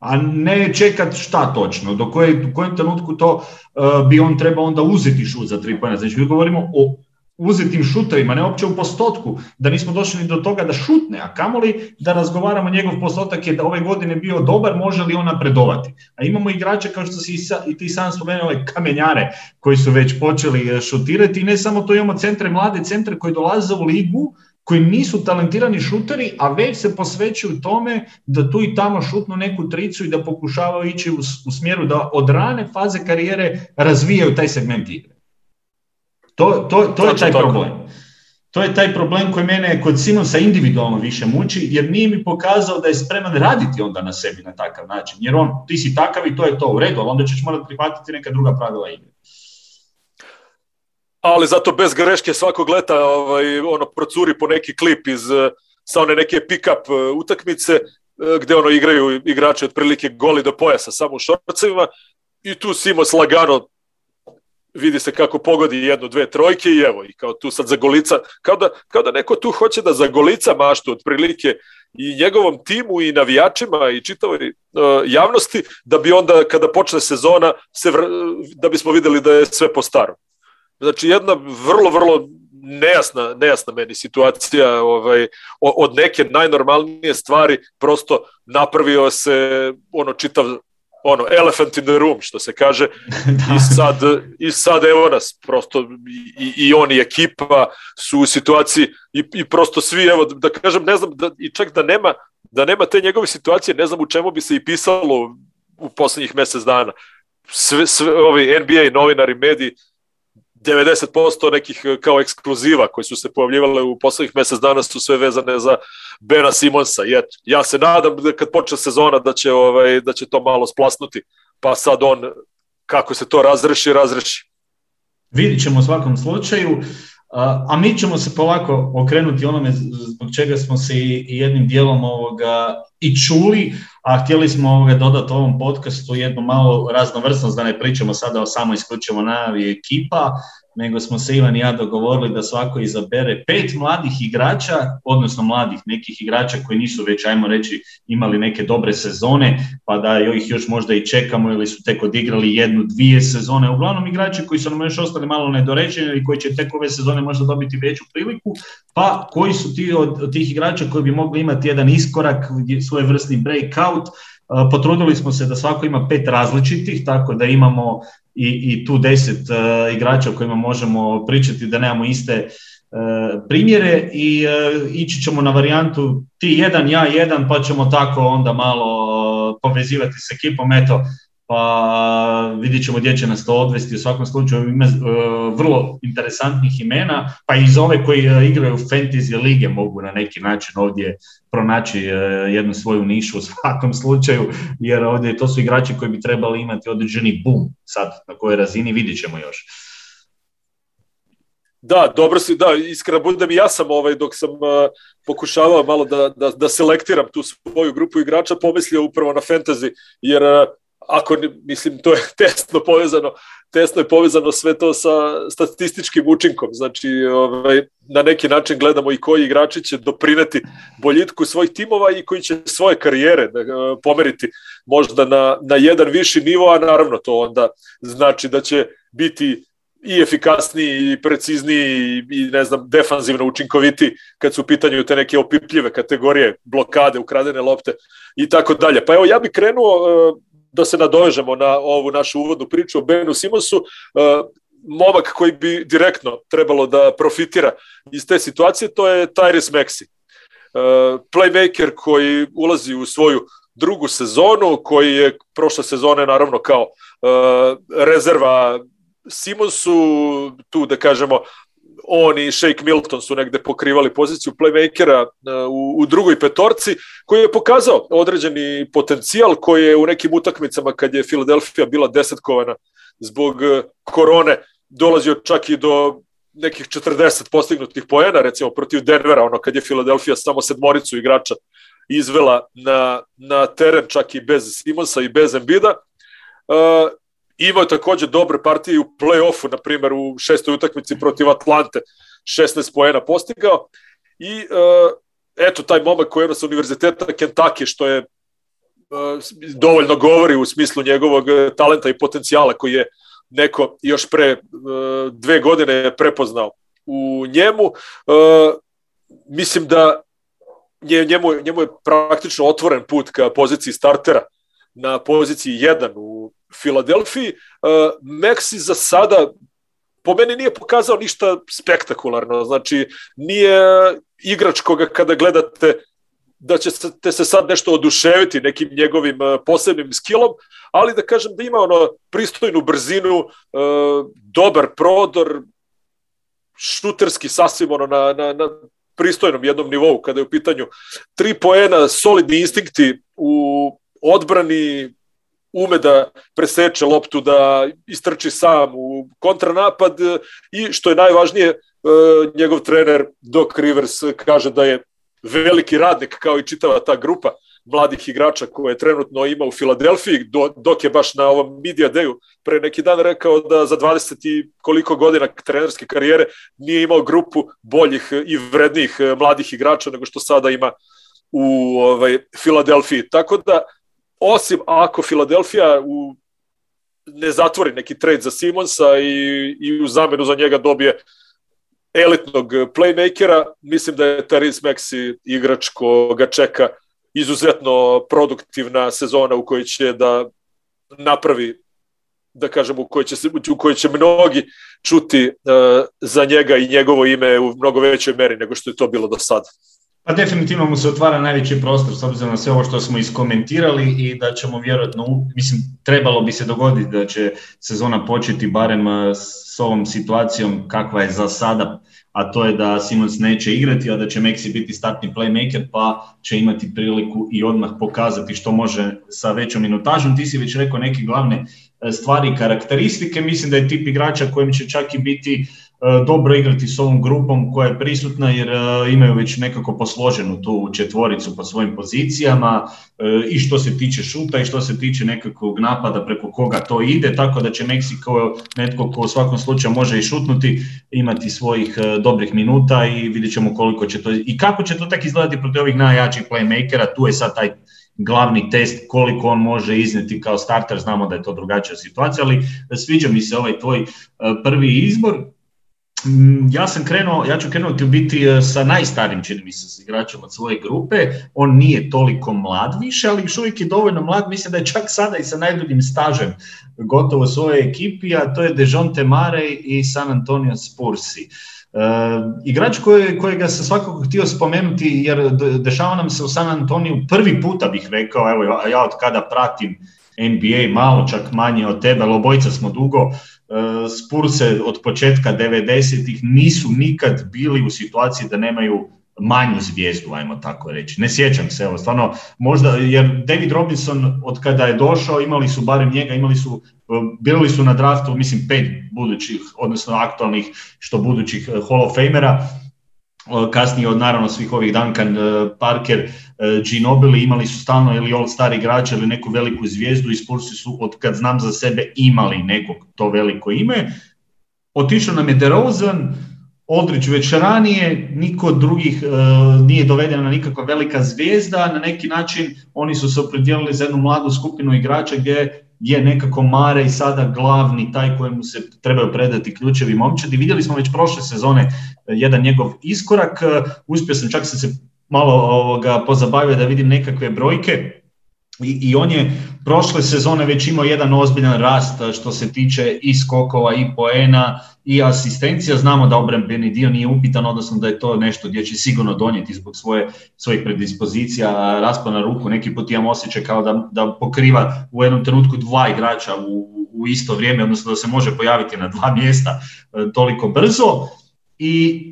a ne čekat šta točno, do koje, u kojem trenutku to uh, bi on trebao onda uzeti šut za tri pojena. Znači, mi govorimo o uzetim šuterima, ne opće u postotku, da nismo došli ni do toga da šutne, a kamoli da razgovaramo njegov postotak je da ove godine bio dobar, može li on napredovati. A imamo igrače kao što si i ti sam spomenuo, ove kamenjare koji su već počeli e, šutirati i ne samo to imamo centre, mlade centre koji dolaze u ligu, koji nisu talentirani šuteri, a već se posvećuju tome da tu i tamo šutnu neku tricu i da pokušavaju ići u, u smjeru da od rane faze karijere razvijaju taj segment igre. To, to, to je taj problem. To je taj problem koji mene kod Simonsa individualno više muči, jer nije mi pokazao da je spreman raditi onda na sebi na takav način. Jer on, ti si takav i to je to u redu, ali onda ćeš morati prihvatiti neka druga pravila igre. Ali zato bez greške svakog leta ovaj, ono, procuri po neki klip iz sa one neke pick-up uh, utakmice, uh, gde ono igraju igrači otprilike goli do pojasa samo u šorcevima i tu Simos lagano vidi se kako pogodi jednu, dve trojke i evo, i kao tu sad zagolica, kao da, kao da neko tu hoće da zagolica maštu otprilike i njegovom timu i navijačima i čitavoj uh, javnosti, da bi onda kada počne sezona, se vr, da bismo videli da je sve po starom. Znači jedna vrlo, vrlo nejasna, nejasna meni situacija ovaj, od neke najnormalnije stvari prosto napravio se ono čitav ono, elephant in the room, što se kaže, *laughs* da. i, sad, i sad evo nas, prosto i, i on i ekipa su u situaciji i, i prosto svi, evo, da kažem, ne znam, da, i čak da nema, da nema te njegove situacije, ne znam u čemu bi se i pisalo u poslednjih mesec dana. Sve, sve ovi NBA novinari, mediji 90% nekih e, kao ekskluziva koji su se pojavljivale u poslednjih mesec dana su sve vezane za Bena Simonsa. I eto, ja se nadam da kad počne sezona da će, ovaj, da će to malo splasnuti, pa sad on kako se to razreši, razreši. Vidit ćemo u svakom slučaju, a mi ćemo se polako okrenuti onome zbog čega smo se i jednim dijelom ovoga i čuli, a htjeli smo ovoga dodati ovom podcastu jednu malo raznovrsnost, da ne pričamo sada o samo isključivo najavi ekipa, nego smo se Ivan i ja dogovorili da svako izabere pet mladih igrača, odnosno mladih nekih igrača koji nisu već, ajmo reći, imali neke dobre sezone, pa da ih još možda i čekamo ili su tek odigrali jednu, dvije sezone. Uglavnom igrači koji su nam još ostali malo nedorečeni ili koji će tek ove sezone možda dobiti veću priliku, pa koji su ti od, od tih igrača koji bi mogli imati jedan iskorak, svoj vrstni breakout, Potrudili smo se da svako ima pet različitih, tako da imamo i, i tu deset igrača o kojima možemo pričati da nemamo iste primjere i ići ćemo na varijantu ti jedan, ja jedan, pa ćemo tako onda malo povezivati s ekipom. Eto, pa vidjet ćemo gdje će nas to odvesti. U svakom slučaju ima uh, vrlo interesantnih imena, pa i za ove koji uh, igraju fantasy lige mogu na neki način ovdje pronaći uh, jednu svoju nišu u svakom slučaju, jer ovdje to su igrači koji bi trebali imati određeni boom sad na kojoj razini, vidjet ćemo još. Da, dobro si, da, iskreno budem i ja sam ovaj, dok sam uh, pokušavao malo da, da, da selektiram tu svoju grupu igrača, pomislio upravo na fantasy, jer uh, ako mislim to je *laughs* tesno povezano tesno je povezano sve to sa statističkim učinkom. Znači ovaj na neki način gledamo i koji igrači će doprineti boljitku svojih timova i koji će svoje karijere da, pomeriti možda na na jedan viši nivo a naravno to onda znači da će biti i efikasniji i precizniji i ne znam defanzivno učinkoviti kad su u pitanju te neke opipljive kategorije blokade ukradene lopte i tako dalje. Pa evo ja bih krenuo da se nadovežemo na ovu našu uvodnu priču o Benu Simonsu, uh, momak koji bi direktno trebalo da profitira iz te situacije, to je Tyrese Maxi. Uh, playmaker koji ulazi u svoju drugu sezonu, koji je prošle sezone naravno kao uh, rezerva Simonsu, tu da kažemo on i Shake Milton su negde pokrivali poziciju playmakera e, u, u drugoj petorci, koji je pokazao određeni potencijal koji je u nekim utakmicama kad je Filadelfija bila desetkovana zbog e, korone dolazio čak i do nekih 40 postignutih poena, recimo protiv Denvera, ono kad je Filadelfija samo sedmoricu igrača izvela na, na teren čak i bez Simonsa i bez Embida. Uh, Imao takođe dobre partije u play-offu, na primjer u šestoj utakmici protiv Atlante, 16 poena postigao. I uh, eto, taj momak koji je sa univerziteta Kentucky, što je uh, dovoljno govori u smislu njegovog e, talenta i potencijala koji je neko još pre uh, dve godine prepoznao u njemu. Uh, mislim da je, njemu, njemu je praktično otvoren put ka poziciji startera na poziciji 1 u Filadelfiji. Uh, Maxi za sada po meni nije pokazao ništa spektakularno, znači nije igrač koga kada gledate da ćete se sad nešto oduševiti nekim njegovim posebnim skillom, ali da kažem da ima ono pristojnu brzinu, dobar prodor, šuterski sasvim ono na, na, na pristojnom jednom nivou kada je u pitanju tri poena, solidni instinkti u odbrani, ume da preseče loptu, da istrči sam u kontranapad i što je najvažnije, njegov trener Doc Rivers kaže da je veliki radnik kao i čitava ta grupa mladih igrača koje trenutno ima u Filadelfiji, do, dok je baš na ovom media dayu pre neki dan rekao da za 20 i koliko godina trenerske karijere nije imao grupu boljih i vrednijih mladih igrača nego što sada ima u ovaj, Filadelfiji. Tako da, osim ako Filadelfija u, ne zatvori neki trade za Simonsa i, i u zamenu za njega dobije elitnog playmakera, mislim da je Taris Maxi igrač koga čeka izuzetno produktivna sezona u kojoj će da napravi da kažem u kojoj će se u kojoj će mnogi čuti uh, za njega i njegovo ime u mnogo većoj meri nego što je to bilo do sada. Pa definitivno mu se otvara najveći prostor s obzirom na sve ovo što smo iskomentirali i da ćemo vjerojatno, mislim, trebalo bi se dogoditi da će sezona početi barem s ovom situacijom kakva je za sada a to je da Simons neće igrati, a da će Maxi biti startni playmaker, pa će imati priliku i odmah pokazati što može sa većom minutažom. Ti si već rekao neke glavne e, stvari i karakteristike, mislim da je tip igrača kojim će čak i biti dobro igrati s ovom grupom koja je prisutna jer e, imaju već nekako posloženu tu četvoricu po svojim pozicijama e, i što se tiče šuta i što se tiče nekakvog napada preko koga to ide, tako da će Meksiko netko ko u svakom slučaju može i šutnuti imati svojih dobrih minuta i vidjet ćemo koliko će to i kako će to tak izgledati protiv ovih najjačih playmakera, tu je sad taj glavni test koliko on može izneti kao starter, znamo da je to drugačija situacija, ali sviđa mi se ovaj tvoj prvi izbor, ja sam krenuo, ja ću krenuti u biti e, sa najstarim, čini mi se, s igračom od svoje grupe. On nije toliko mlad više, ali još uvijek je dovoljno mlad. Mislim da je čak sada i sa najduljim stažem gotovo svoje ekipi, a to je Dejonte Mare i San Antonio Spursi. Uh, igrač koje, kojega sam svakako htio spomenuti jer dešava nam se u San Antoniju prvi puta bih rekao, evo ja od kada pratim NBA malo čak manje od tebe, ali obojica smo dugo, Spurse od početka 90-ih nisu nikad bili u situaciji da nemaju manju zvijezdu, ajmo tako reći. Ne sjećam se, evo, stvarno, možda, jer David Robinson od kada je došao, imali su barem njega, imali su, bili su na draftu, mislim, pet budućih, odnosno aktualnih, što budućih eh, Hall of Famera, kasnije od naravno svih ovih Duncan eh, Parker, eh, Ginobili imali su stalno ili all star igrača ili neku veliku zvijezdu i Spursi su od kad znam za sebe imali nekog to veliko ime. Otišao nam je DeRozan, Aldridge već ranije, niko drugih uh, nije dovedena na nikakva velika zvijezda, na neki način oni su se opredijelili za jednu mladu skupinu igrača gdje je nekako Mare i sada glavni taj kojemu se trebaju predati ključevi momčadi. Vidjeli smo već prošle sezone e, jedan njegov iskorak, e, uspio sam čak sam se malo ovoga pozabavio da vidim nekakve brojke, i, I on je prošle sezone već imao jedan ozbiljan rast što se tiče i skokova i poena i asistencija. Znamo da obrambeni dio nije upitan, odnosno da je to nešto gdje će sigurno donijeti zbog svoje, svojih predispozicija, raspana ruku. Neki put imam osjećaj kao da, da pokriva u jednom trenutku dva igrača u, u isto vrijeme, odnosno da se može pojaviti na dva mjesta e, toliko brzo. I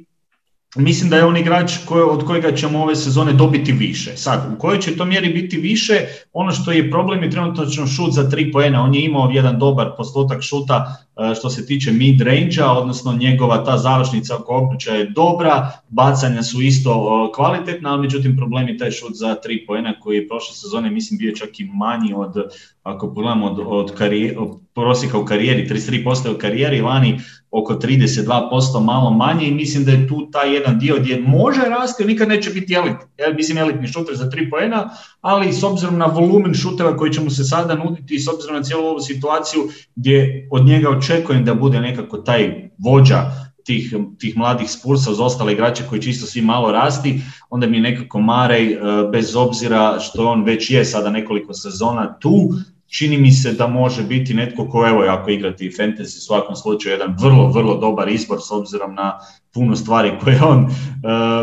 mislim da je on igrač koje, od kojega ćemo ove sezone dobiti više. Sad, u kojoj će to mjeri biti više, ono što je problem je trenutno šut za tri poena. On je imao jedan dobar postotak šuta e, što se tiče mid range odnosno njegova ta završnica oko obruča je dobra, bacanja su isto kvalitetna, ali međutim problem je taj šut za tri poena koji je prošle sezone mislim bio čak i manji od, ako pogledamo od, od, karijere, od prosjeka u karijeri, 33% u karijeri, lani oko 32% malo manje i mislim da je tu taj jedan dio gdje može rasti, nikad neće biti elit. Ja mislim elitni šuter za 3 poena, ali s obzirom na volumen šuteva koji će mu se sada nuditi i s obzirom na cijelu ovu situaciju gdje od njega očekujem da bude nekako taj vođa tih, tih mladih Spursa uz ostale igrače koji čisto svi malo rasti, onda mi je nekako Marej, bez obzira što on već je sada nekoliko sezona tu, čini mi se da može biti netko ko, evo, ako igrati fantasy, u svakom slučaju jedan vrlo, vrlo dobar izbor s obzirom na puno stvari koje *laughs* on e,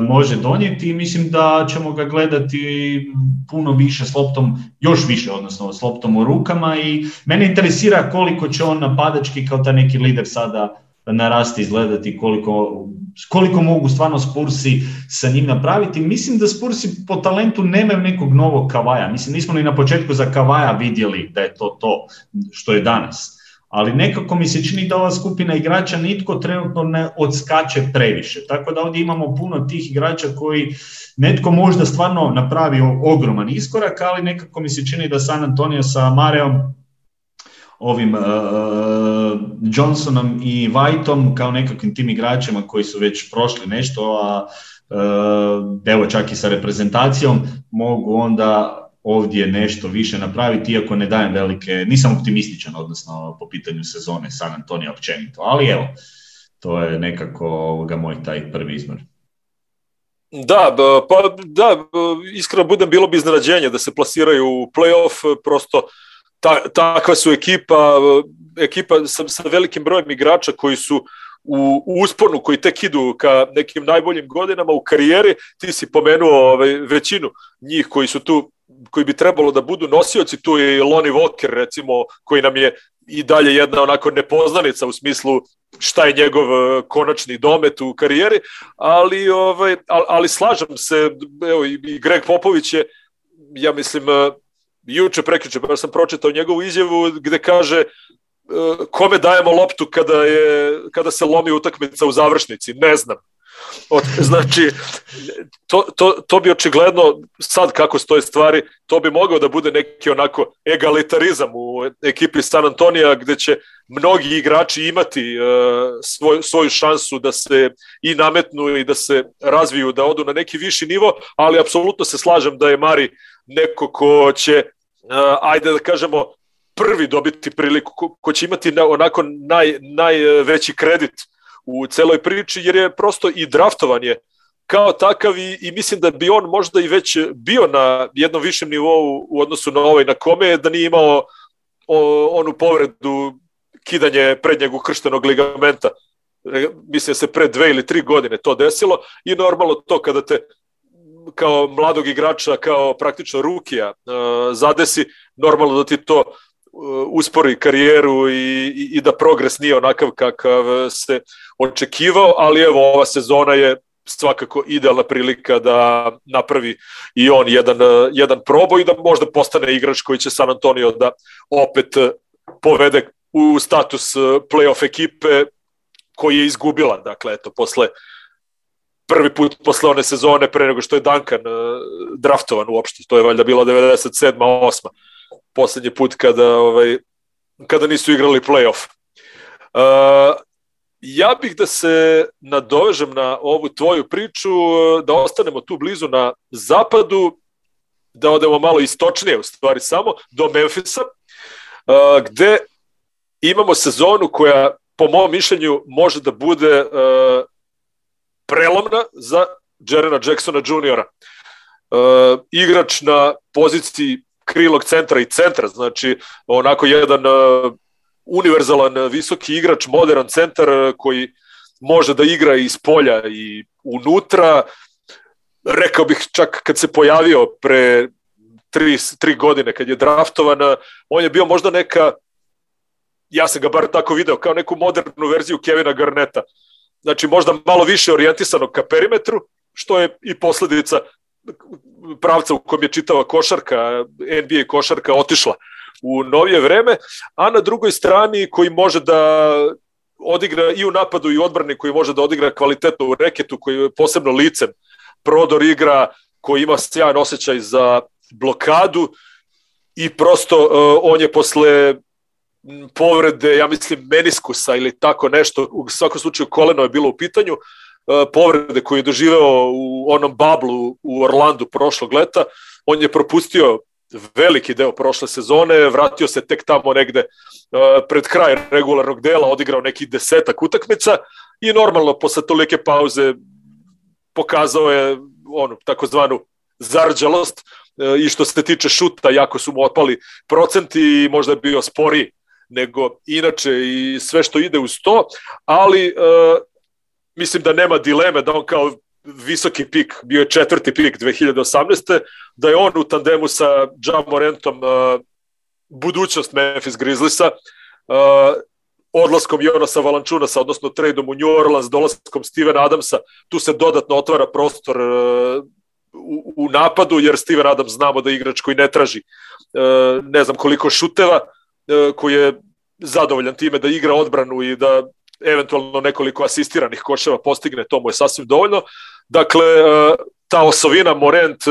može donijeti i mislim da ćemo ga gledati puno više s loptom, još više odnosno s loptom u rukama i mene interesira koliko će on napadački kao taj neki lider sada narasti izgledati, koliko, koliko mogu stvarno Spursi sa njim napraviti. Mislim da Spursi po talentu nemaju nekog novog kavaja. Mislim, nismo ni na početku za kavaja vidjeli da je to to što je danas. Ali nekako mi se čini da ova skupina igrača nitko trenutno ne odskače previše. Tako da ovdje imamo puno tih igrača koji netko možda stvarno napravio ogroman iskorak, ali nekako mi se čini da San Antonio sa Mareom ovim uh, Johnsonom i Whiteom kao nekakvim tim igračima koji su već prošli nešto, a uh, evo čak i sa reprezentacijom mogu onda ovdje nešto više napraviti, iako ne dajem velike, nisam optimističan odnosno po pitanju sezone San Antonio općenito, ali evo, to je nekako ovoga moj taj prvi izbor. Da, pa da, iskreno budem bilo bi iznenađenje da se plasiraju u playoff, prosto ta, takva su ekipa, ekipa sa, sa velikim brojem igrača koji su u, u usponu, koji tek idu ka nekim najboljim godinama u karijeri, ti si pomenuo ovaj, većinu njih koji su tu koji bi trebalo da budu nosioci, tu je i Lonnie Walker recimo, koji nam je i dalje jedna onako nepoznanica u smislu šta je njegov eh, konačni domet u karijeri, ali ovaj ali, ali slažem se, evo i Greg Popović je ja mislim eh, juče prekriče, pa sam pročitao njegovu izjavu gde kaže e, kome dajemo loptu kada, je, kada se lomi utakmica u završnici, ne znam. Od, znači, to, to, to bi očigledno, sad kako stoje stvari, to bi mogao da bude neki onako egalitarizam u ekipi San Antonija, gde će mnogi igrači imati uh, svoj, svoju šansu da se i nametnu i da se razviju, da odu na neki viši nivo, ali apsolutno se slažem da je Mari neko ko će ajde da kažemo, prvi dobiti priliku, ko, ko će imati na, onako naj, najveći kredit u celoj priči, jer je prosto i draftovan je kao takav i, i mislim da bi on možda i već bio na jednom višem nivou u odnosu na ovaj na kome da nije imao o, onu povredu kidanje prednjeg ukrštenog ligamenta. Mislim da se pre dve ili tri godine to desilo i normalno to kada te kao mladog igrača, kao praktično rukija uh, zadesi, normalno da ti to uh, uspori karijeru i, i, i da progres nije onakav kakav se očekivao, ali evo ova sezona je svakako idealna prilika da napravi i on jedan, jedan proboj i da možda postane igrač koji će San Antonio da opet povede u status playoff ekipe koji je izgubila, dakle, eto, posle prvi put posle one sezone pre nego što je Duncan uh, draftovan uopšte. To je valjda bila 97. 8. Poslednji put kada, ovaj, kada nisu igrali playoff. Uh, ja bih da se nadovežem na ovu tvoju priču, da ostanemo tu blizu na zapadu, da odemo malo istočnije u stvari samo, do Memfisa, uh, gde imamo sezonu koja po mom mišljenju može da bude uh, prelomna za Jerena Jacksona Jr. Uh, igrač na poziciji krilog centra i centra, znači onako jedan uh, univerzalan visoki igrač, modern centar uh, koji može da igra iz polja i unutra. Rekao bih čak kad se pojavio pre tri, tri godine kad je draftovan, uh, on je bio možda neka ja sam ga bar tako video, kao neku modernu verziju Kevina Garneta. Uh, znači možda malo više orijentisanog ka perimetru, što je i posledica pravca u kojem je čitava košarka, NBA košarka otišla u novije vreme, a na drugoj strani koji može da odigra i u napadu i u odbrani, koji može da odigra kvalitetno u reketu, koji je posebno licem, prodor igra, koji ima sjajan osjećaj za blokadu i prosto uh, on je posle povrede, ja mislim, meniskusa ili tako nešto, u svakom slučaju koleno je bilo u pitanju, e, povrede koje je doživeo u onom bablu u Orlandu prošlog leta, on je propustio veliki deo prošle sezone, vratio se tek tamo negde pred kraj regularnog dela, odigrao neki desetak utakmica i normalno posle tolike pauze pokazao je onu takozvanu zarđalost i što se tiče šuta, jako su mu otpali procenti i možda je bio sporiji nego inače i sve što ide uz to, ali uh, mislim da nema dileme da on kao visoki pik, bio je četvrti pik 2018. da je on u tandemu sa John Morentom uh, budućnost Memphis Grizzliesa, uh, odlaskom Jonasa Valančunasa, odnosno tradeom u New Orleans, dolaskom Stevena Adamsa, tu se dodatno otvara prostor uh, u, u napadu, jer Steven Adams znamo da je igrač koji ne traži uh, ne znam koliko šuteva, koji je zadovoljan time da igra odbranu i da eventualno nekoliko asistiranih koševa postigne, to mu je sasvim dovoljno. Dakle, ta osovina Morent,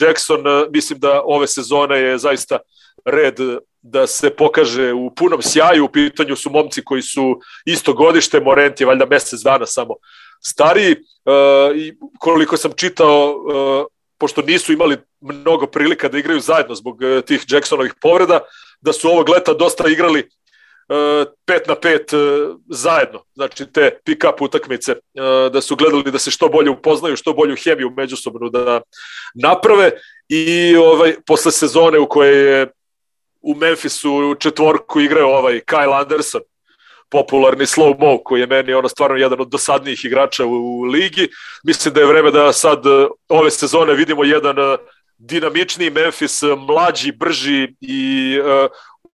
Jackson, mislim da ove sezone je zaista red da se pokaže u punom sjaju. U pitanju su momci koji su isto godište, Morent je valjda mesec dana samo stariji. I koliko sam čitao, pošto nisu imali mnogo prilika da igraju zajedno zbog tih Jacksonovih povreda, da su ovog leta dosta igrali pet na pet e, zajedno, znači te pick-up utakmice, e, da su gledali da se što bolje upoznaju, što bolju hemiju međusobnu da naprave i ovaj, posle sezone u kojoj je u Memphisu četvorku igrao ovaj Kyle Anderson, popularni slow mo koji je meni ono stvarno jedan od dosadnijih igrača u, u ligi. Mislim da je vreme da sad e, ove sezone vidimo jedan dinamičniji Memphis, mlađi, brži i uh,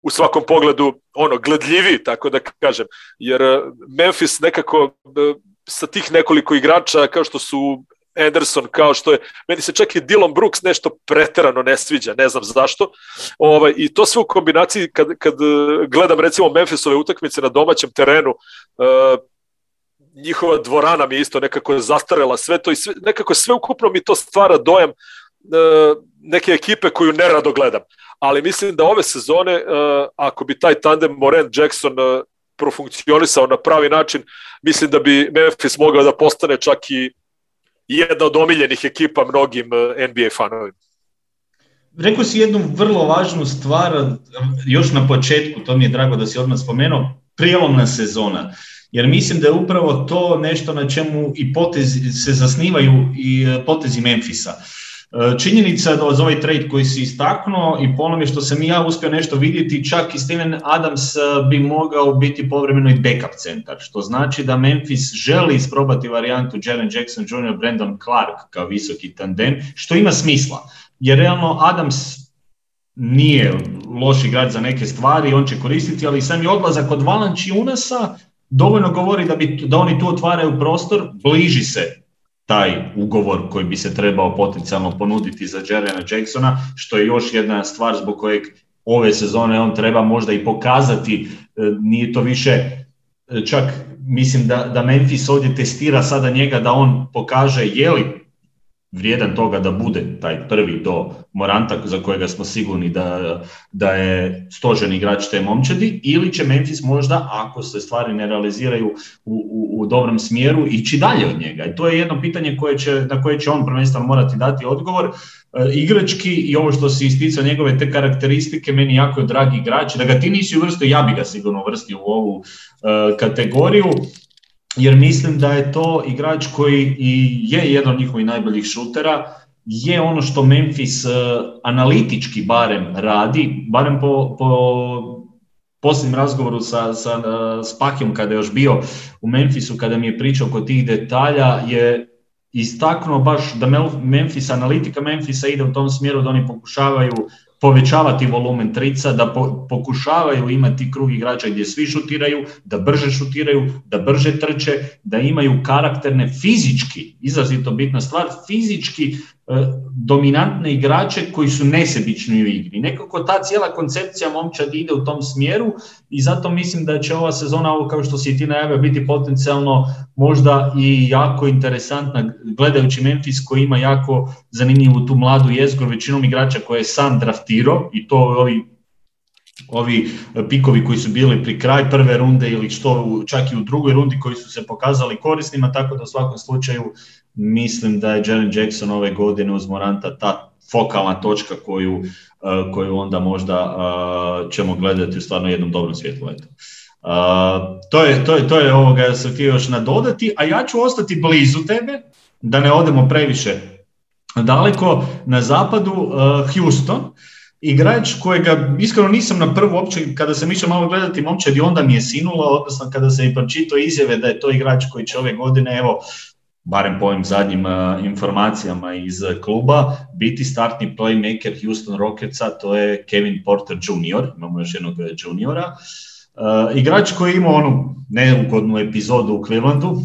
u svakom pogledu ono gledljivi, tako da kažem, jer eh, Memphis nekako eh, sa tih nekoliko igrača kao što su Anderson, kao što je, meni se čak i Dylan Brooks nešto preterano ne sviđa, ne znam zašto. Ovaj, I to sve u kombinaciji, kad, kad gledam recimo Memphisove utakmice na domaćem terenu, uh, njihova dvorana mi je isto nekako zastarela sve to i sve, nekako sve ukupno mi to stvara dojam uh, neke ekipe koju nerado gledam ali mislim da ove sezone, uh, ako bi taj tandem Morant-Jackson uh, profunkcionisao na pravi način, mislim da bi Memphis mogao da postane čak i jedna od omiljenih ekipa mnogim NBA fanovima. Rekao si jednu vrlo važnu stvar, još na početku, to mi je drago da si odmah spomenuo, prijelomna sezona. Jer mislim da je upravo to nešto na čemu i potezi se zasnivaju i potezi Memfisa. Uh, E, činjenica da za ovaj trade koji si istaknuo i po onome što sam i ja uspio nešto vidjeti, čak i Steven Adams e, bi mogao biti povremeno i backup centar, što znači da Memphis želi isprobati varijantu Jalen Jackson Jr. Brandon Clark kao visoki tandem, što ima smisla. Jer realno Adams nije loš igrač za neke stvari, on će koristiti, ali sam i odlazak od Valančiunasa dovoljno govori da, bi, da oni tu otvaraju prostor, bliži se taj ugovor koji bi se trebao potencijalno ponuditi za Jerena Jacksona, što je još jedna stvar zbog kojeg ove sezone on treba možda i pokazati, e, nije to više e, čak mislim da, da Memphis ovdje testira sada njega da on pokaže je li vrijedan toga da bude taj prvi do Moranta za kojega smo sigurni da, da je stožen igrač te momčadi ili će Memphis možda, ako se stvari ne realiziraju u, u, u dobrom smjeru, ići dalje od njega. I to je jedno pitanje koje će, na koje će on prvenstveno morati dati odgovor. E, igrački i ovo što se isticao njegove te karakteristike, meni jako je dragi igrač. Da ga ti nisi uvrstio, ja bi ga sigurno uvrstio u ovu e, kategoriju jer mislim da je to igrač koji i je jedan od njihovih najboljih šutera, je ono što Memphis uh, analitički barem radi, barem po, po posljednjem razgovoru sa, sa uh, Spakijom kada je još bio u Memphisu, kada mi je pričao kod tih detalja, je istaknuo baš da Memphis, analitika Memphisa ide u tom smjeru da oni pokušavaju povećavati volumen trica, da po, pokušavaju imati krug igrača gdje svi šutiraju, da brže šutiraju, da brže trče, da imaju karakterne fizički, izrazito bitna stvar, fizički dominantne igrače koji su nesebični u igri. Nekako ta cijela koncepcija momčad ide u tom smjeru i zato mislim da će ova sezona, ovo kao što si ti najavio, biti potencijalno možda i jako interesantna gledajući Memphis koji ima jako zanimljivu tu mladu jezgru, većinom igrača koje je sam draftirao i to ovi ovi pikovi koji su bili pri kraj prve runde ili što čak i u drugoj rundi koji su se pokazali korisnima, tako da u svakom slučaju mislim da je Jalen Jackson ove godine uz Moranta ta fokalna točka koju, koju onda možda ćemo gledati u stvarno jednom dobrom svjetlu. Eto. to je, to je, to je ovoga sam htio još nadodati, a ja ću ostati blizu tebe, da ne odemo previše daleko na zapadu, Houston, igrač kojega iskreno nisam na prvu uopće, kada sam išao malo gledati momčad i onda mi je sinulo, odnosno kada sam i pročitao izjave da je to igrač koji će ove godine, evo, barem po ovim zadnjim informacijama iz kluba, biti startni playmaker Houston Rocketsa, to je Kevin Porter Jr., imamo još jednog juniora. igrač koji ima onu neugodnu epizodu u Clevelandu,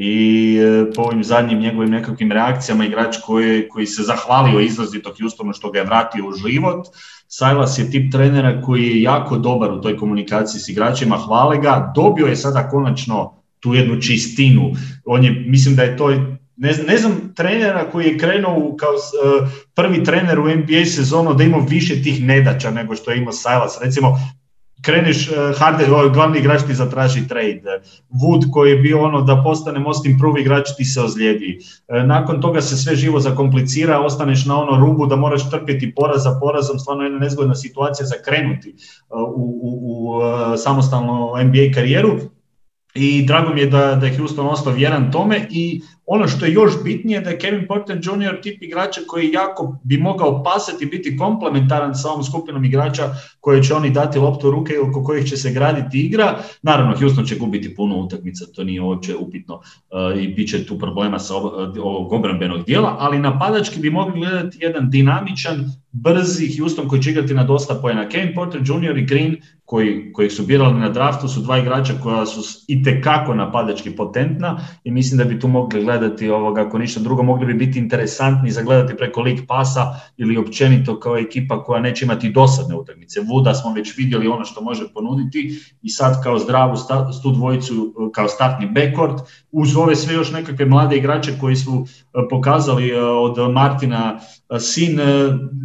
i e, po ovim zadnjim njegovim nekakvim reakcijama igrač koji, koji se zahvalio izrazito Houstonu što ga je vratio u život. Silas je tip trenera koji je jako dobar u toj komunikaciji s igračima, hvale ga, dobio je sada konačno tu jednu čistinu. On je, mislim da je to ne, ne znam trenera koji je krenuo kao uh, prvi trener u NBA sezonu da ima više tih nedaća nego što je imao Silas. Recimo, kreneš, uh, Harden, ovaj glavni igrač ti zatraži trade, Wood koji je bio ono da postane most improve igrač ti se ozlijedi, uh, nakon toga se sve živo zakomplicira, ostaneš na ono rubu da moraš trpjeti poraz za porazom, stvarno jedna nezgodna situacija za krenuti uh, u, u, u samostalnu NBA karijeru, i drago mi je da, da je Houston ostao vjeran tome i ono što je još bitnije da je Kevin Porter Jr. tip igrača koji jako bi mogao pasati biti komplementaran sa ovom skupinom igrača koje će oni dati loptu u ruke i oko kojih će se graditi igra. Naravno, Houston će gubiti puno utakmica, to nije uopće upitno uh, i bit će tu problema sa ovog obrambenog dijela, ali napadački bi mogli gledati jedan dinamičan, brzi Houston koji će igrati na dosta pojena. Kevin Porter Jr. i Green koji, koji su birali na draftu su dva igrača koja su i tekako napadački potentna i mislim da bi tu mogli gledati ovoga, ako ništa drugo, mogli bi biti interesantni za gledati preko lig pasa ili općenito kao ekipa koja neće imati dosadne utakmice. Vuda smo već vidjeli ono što može ponuditi i sad kao zdravu stu dvojicu kao startni backcourt uz ove sve još nekakve mlade igrače koji su e, pokazali e, od Martina sin,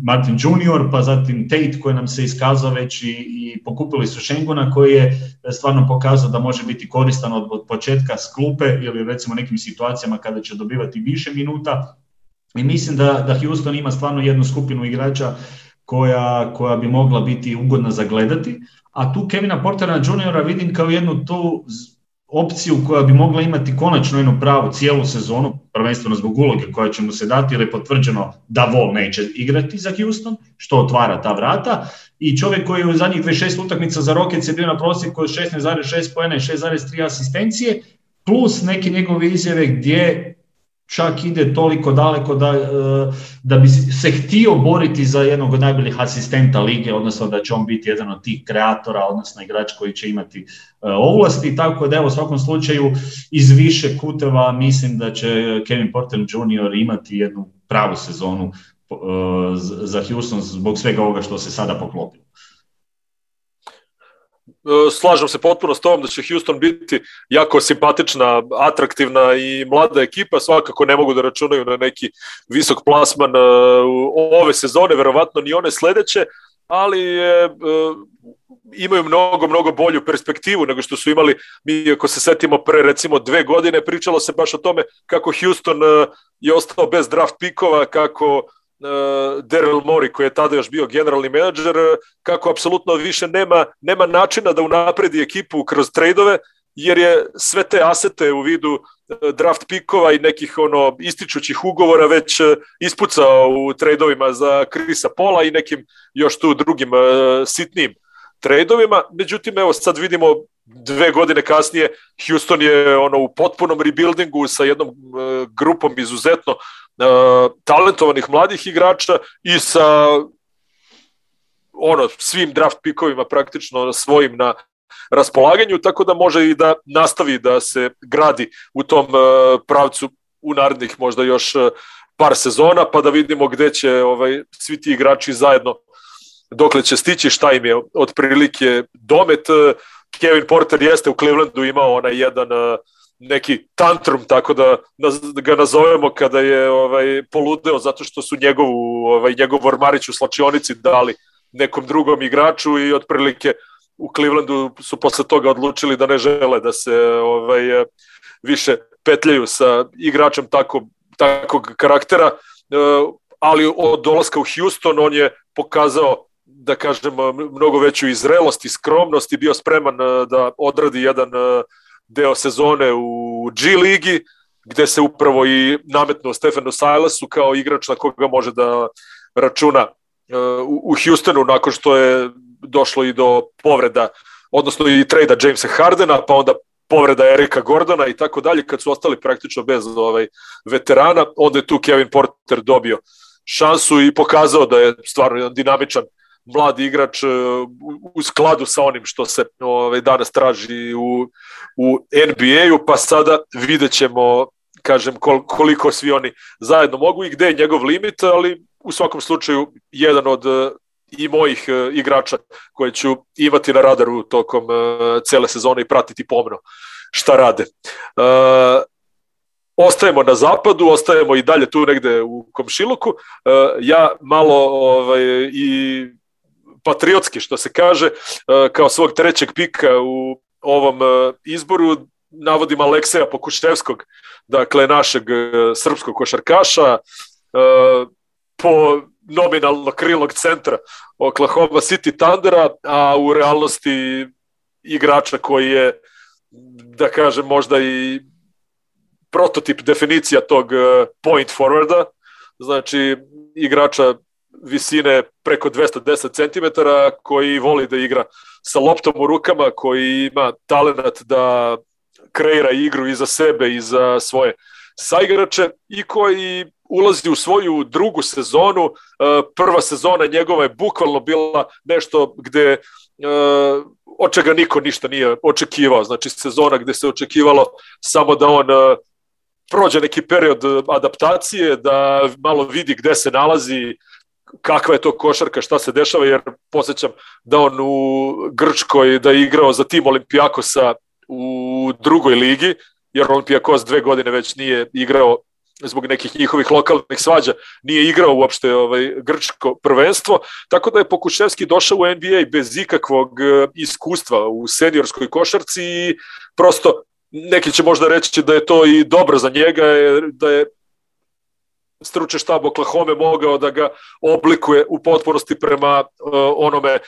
Martin Junior, pa zatim Tate koji nam se iskazao već i, i pokupili su Šengona koji je stvarno pokazao da može biti koristan od, početka s klupe ili recimo nekim situacijama kada će dobivati više minuta. I mislim da, da Houston ima stvarno jednu skupinu igrača koja, koja bi mogla biti ugodna za gledati, a tu Kevina Portera juniora vidim kao jednu tu opciju koja bi mogla imati konačno jednu pravu cijelu sezonu, prvenstveno zbog uloge koja će mu se dati, jer je potvrđeno da Vol neće igrati za Houston, što otvara ta vrata, i čovjek koji je u zadnjih 26 utakmica za Rockets je bio na prosjeku od 16,6 pojene i 6,3 asistencije, plus neke njegove izjave gdje čak ide toliko daleko da, e, da bi se htio boriti za jednog od najboljih asistenta lige, odnosno da će on biti jedan od tih kreatora, odnosno igrač koji će imati e, ovlasti, tako da evo u svakom slučaju iz više kuteva mislim da će Kevin Porter Jr. imati jednu pravu sezonu e, za Houston zbog svega ovoga što se sada poklopilo. Slažem se potpuno s tom da će Houston biti jako simpatična, atraktivna i mlada ekipa, svakako ne mogu da računaju na neki visok plasman e, ove sezone, verovatno ni one sledeće, ali je, e, imaju mnogo, mnogo bolju perspektivu nego što su imali, mi ako se setimo pre recimo dve godine, pričalo se baš o tome kako Houston je ostao bez draft pikova, kako uh, Daryl Mori koji je tada još bio generalni menadžer, uh, kako apsolutno više nema, nema načina da unapredi ekipu kroz trejdove, jer je sve te asete u vidu uh, draft pikova i nekih ono ističućih ugovora već ispucao u trejdovima za Krisa Pola i nekim još tu drugim sitnim trejdovima. Međutim, evo sad vidimo dve godine kasnije Houston je ono u potpunom rebuildingu sa jednom uh, grupom izuzetno uh, talentovanih mladih igrača i sa ono svim draft pikovima praktično svojim na raspolaganju, tako da može i da nastavi da se gradi u tom uh, pravcu u narednih možda još par sezona, pa da vidimo gde će ovaj, svi ti igrači zajedno dokle će stići, šta im je otprilike domet. Kevin Porter jeste u Clevelandu imao onaj jedan uh, neki tantrum, tako da, ga nazovemo kada je ovaj, poludeo zato što su njegovu, ovaj, njegov ormarić u slačionici dali nekom drugom igraču i otprilike u Clevelandu su posle toga odlučili da ne žele da se ovaj, više petljaju sa igračem tako, takog karaktera, ali od dolaska u Houston on je pokazao da kažem mnogo veću izrelost i skromnost i bio spreman da odradi jedan deo sezone u G ligi gde se upravo i nametnuo Stefanu Silasu kao igrač na koga može da računa u Houstonu nakon što je došlo i do povreda, odnosno i trejda Jamesa Hardena, pa onda povreda Erika Gordona i tako dalje, kad su ostali praktično bez ovaj veterana, onda je tu Kevin Porter dobio šansu i pokazao da je stvarno jedan dinamičan mladi igrač u skladu sa onim što se ovaj, danas traži u, u NBA-u, pa sada vidjet ćemo kažem, koliko svi oni zajedno mogu i gde je njegov limit, ali u svakom slučaju jedan od i mojih igrača koje ću imati na radaru tokom cele sezone i pratiti pomno šta rade. Ostajemo na zapadu, ostajemo i dalje tu negde u komšiluku. Ja malo ovaj, i patriotski, što se kaže, kao svog trećeg pika u ovom izboru. Navodim Alekseja Pokuševskog, dakle našeg srpskog košarkaša, po nominalno krilog centra Oklahoma City Thundera, a u realnosti igrača koji je, da kažem, možda i prototip definicija tog point forwarda, znači igrača visine preko 210 cm koji voli da igra sa loptom u rukama, koji ima talenat da kreira igru i za sebe i za svoje saigrače i koji ulazi u svoju drugu sezonu. E, prva sezona njegova je bukvalno bila nešto gde e, od čega niko ništa nije očekivao. Znači sezona gde se očekivalo samo da on e, prođe neki period adaptacije, da malo vidi gde se nalazi, kakva je to košarka, šta se dešava, jer posjećam da on u Grčkoj da je igrao za tim Olimpijakosa u drugoj ligi, jer Olimpijakos dve godine već nije igrao zbog nekih njihovih lokalnih svađa, nije igrao uopšte ovaj, grčko prvenstvo, tako da je Pokuševski došao u NBA bez ikakvog e, iskustva u seniorskoj košarci i prosto neki će možda reći da je to i dobro za njega, da je stručni štab Oklahoma mogao da ga oblikuje u potpunosti prema uh, onome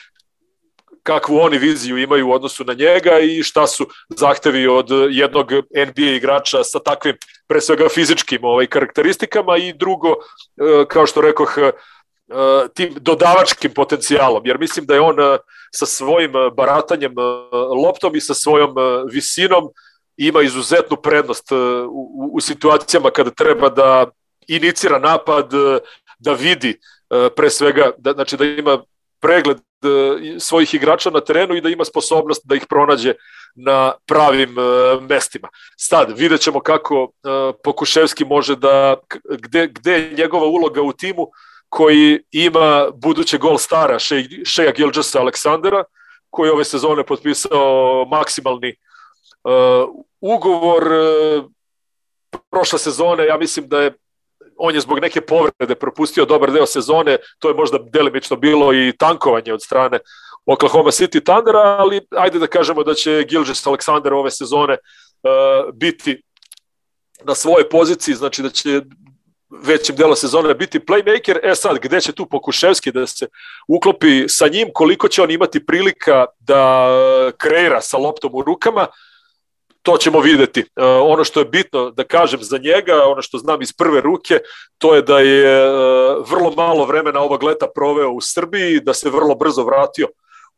kakvu oni viziju imaju u odnosu na njega i šta su zahtevi od jednog NBA igrača sa takvim pre svega fizičkim ovaj karakteristikama i drugo uh, kao što rekoh uh, tim dodavačkim potencijalom, jer mislim da je on sa svojim baratanjem loptom i sa svojom visinom ima izuzetnu prednost u, u situacijama kada treba da inicira napad, e, da vidi e, pre svega, da, znači da ima pregled e, svojih igrača na terenu i da ima sposobnost da ih pronađe na pravim mestima. Sad, vidjet ćemo kako Pokuševski može da, gde, gde je njegova uloga u timu koji ima buduće gol stara Šeja Gilđasa Aleksandera, koji ove sezone potpisao maksimalni uh, ugovor uh, prošle sezone, ja mislim da je on je zbog neke povrede propustio dobar deo sezone, to je možda delimično bilo i tankovanje od strane Oklahoma City Thundera, ali ajde da kažemo da će Gilgis Aleksander ove sezone uh, biti na svojoj poziciji, znači da će većim delo sezone biti playmaker. E sad, gde će tu Pokuševski da se uklopi sa njim, koliko će on imati prilika da kreira sa loptom u rukama, uh, to ćemo videti. E, ono što je bitno da kažem za njega, ono što znam iz prve ruke, to je da je e, vrlo malo vremena ovog leta proveo u Srbiji, da se vrlo brzo vratio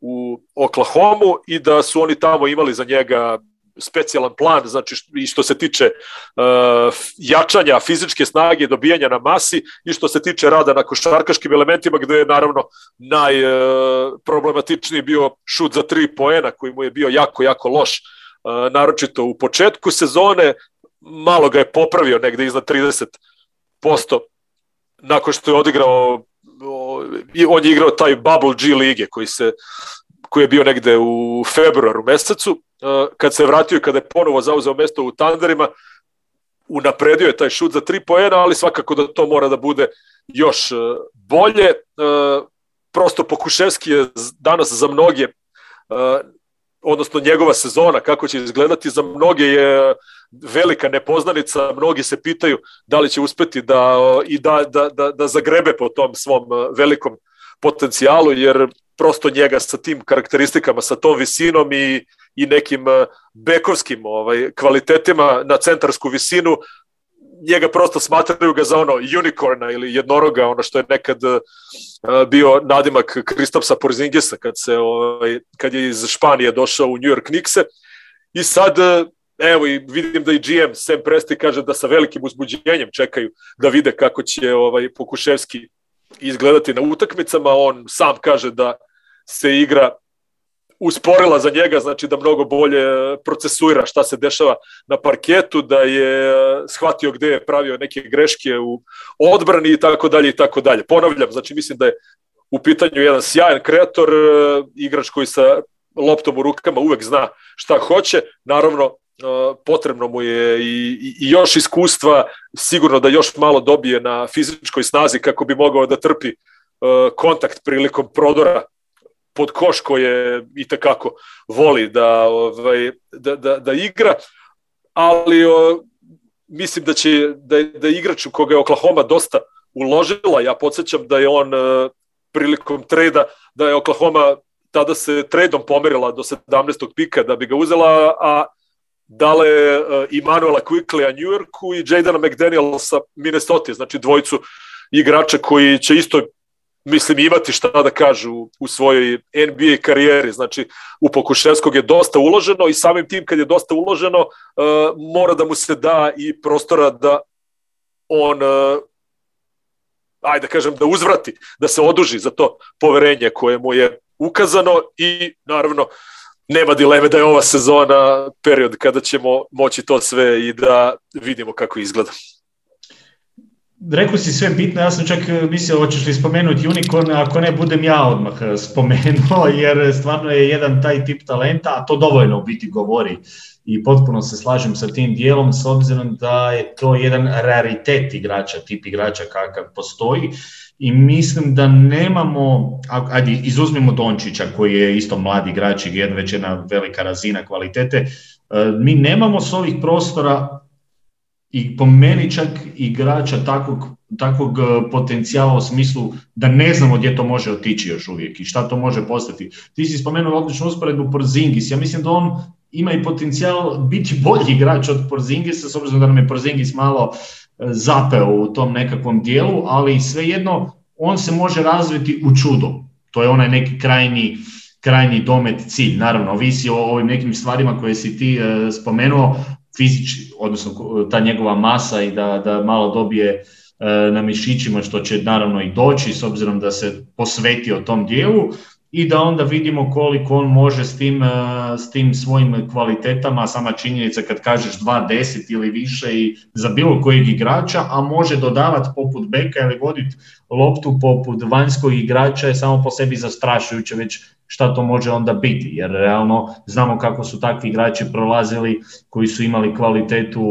u Oklahomu i da su oni tamo imali za njega specijalan plan, znači i što se tiče uh, jačanja fizičke snage, dobijanja na masi i što se tiče rada na košarkaškim elementima gde je naravno najproblematičniji uh, bio šut za tri poena koji mu je bio jako, jako loš naročito u početku sezone, malo ga je popravio negde iznad 30% nakon što je odigrao on je igrao taj Bubble G lige koji se koji je bio negde u februaru mesecu kad se vratio i kada je ponovo zauzeo mesto u Thunderima unapredio je taj šut za tri poena, ali svakako da to mora da bude još bolje. Prosto Pokuševski je danas za mnoge odnosno njegova sezona, kako će izgledati, za mnoge je velika nepoznanica, mnogi se pitaju da li će uspeti da, i da, da, da, da zagrebe po tom svom velikom potencijalu, jer prosto njega sa tim karakteristikama, sa tom visinom i, i nekim bekovskim ovaj, kvalitetima na centarsku visinu, njega prosto smatraju ga za ono unicorna ili jednoroga, ono što je nekad uh, bio nadimak Kristopsa Porzingisa kad, se, ovaj, kad je iz Španije došao u New York Knickse. I sad, uh, evo, i vidim da i GM Sam Presti kaže da sa velikim uzbuđenjem čekaju da vide kako će ovaj Pokuševski izgledati na utakmicama. On sam kaže da se igra usporila za njega, znači da mnogo bolje procesuira šta se dešava na parketu, da je shvatio gde je pravio neke greške u odbrani i tako dalje i tako dalje. Ponavljam, znači mislim da je u pitanju jedan sjajan kreator, igrač koji sa loptom u rukama uvek zna šta hoće. Naravno, potrebno mu je i, i još iskustva, sigurno da još malo dobije na fizičkoj snazi kako bi mogao da trpi kontakt prilikom prodora pod koš koje i takako voli da, ovaj, da, da, da igra, ali o, mislim da će da, da igrač u koga je Oklahoma dosta uložila, ja podsjećam da je on e, prilikom treda, da je Oklahoma tada se tredom pomerila do 17. pika da bi ga uzela, a dale uh, Immanuela Quickley New Yorku i Jadena McDanielsa Minnesota, znači dvojicu igrača koji će isto mislim imati šta da kažu u svojoj NBA karijeri. Znači, u Pokuševskog je dosta uloženo i samim tim kad je dosta uloženo, uh, mora da mu se da i prostora da on uh, ajde da kažem, da uzvrati, da se oduži za to poverenje koje mu je ukazano i naravno nema dileme da je ova sezona period kada ćemo moći to sve i da vidimo kako izgleda. Rekao si sve bitno, ja sam čak e, mislio hoćeš li spomenuti Unicorn, ako ne budem ja odmah e, spomenuo, *laughs* jer stvarno je jedan taj tip talenta, a to dovoljno u biti govori. I potpuno se slažem sa tim dijelom s obzirom da je to jedan raritet igrača, tip igrača kakav postoji. I mislim da nemamo, ajde izuzmimo Dončića koji je isto mladi igrač i već jedna velika razina kvalitete, e, mi nemamo s ovih prostora i po meni čak igrača takvog, takvog e, potencijala u smislu da ne znamo gdje to može otići još uvijek i šta to može postati. Ti si spomenuo odličnu usporedbu Porzingis, ja mislim da on ima i potencijal biti bolji igrač od Porzingisa, s obzirom da nam je Porzingis malo e, zapeo u tom nekakvom dijelu, ali svejedno on se može razviti u čudo. To je onaj neki krajni, krajni domet cilj. Naravno, ovisi o ovim nekim stvarima koje si ti e, spomenuo, fizički, odnosno ta njegova masa i da, da malo dobije e, na mišićima što će naravno i doći s obzirom da se posvetio tom dijelu i da onda vidimo koliko on može s tim, e, s tim svojim kvalitetama, sama činjenica kad kažeš 2-10 ili više i za bilo kojeg igrača, a može dodavati poput beka ili voditi loptu poput vanjskog igrača je samo po sebi zastrašujuće već šta to može onda biti, jer realno znamo kako su takvi igrači prolazili koji su imali kvalitetu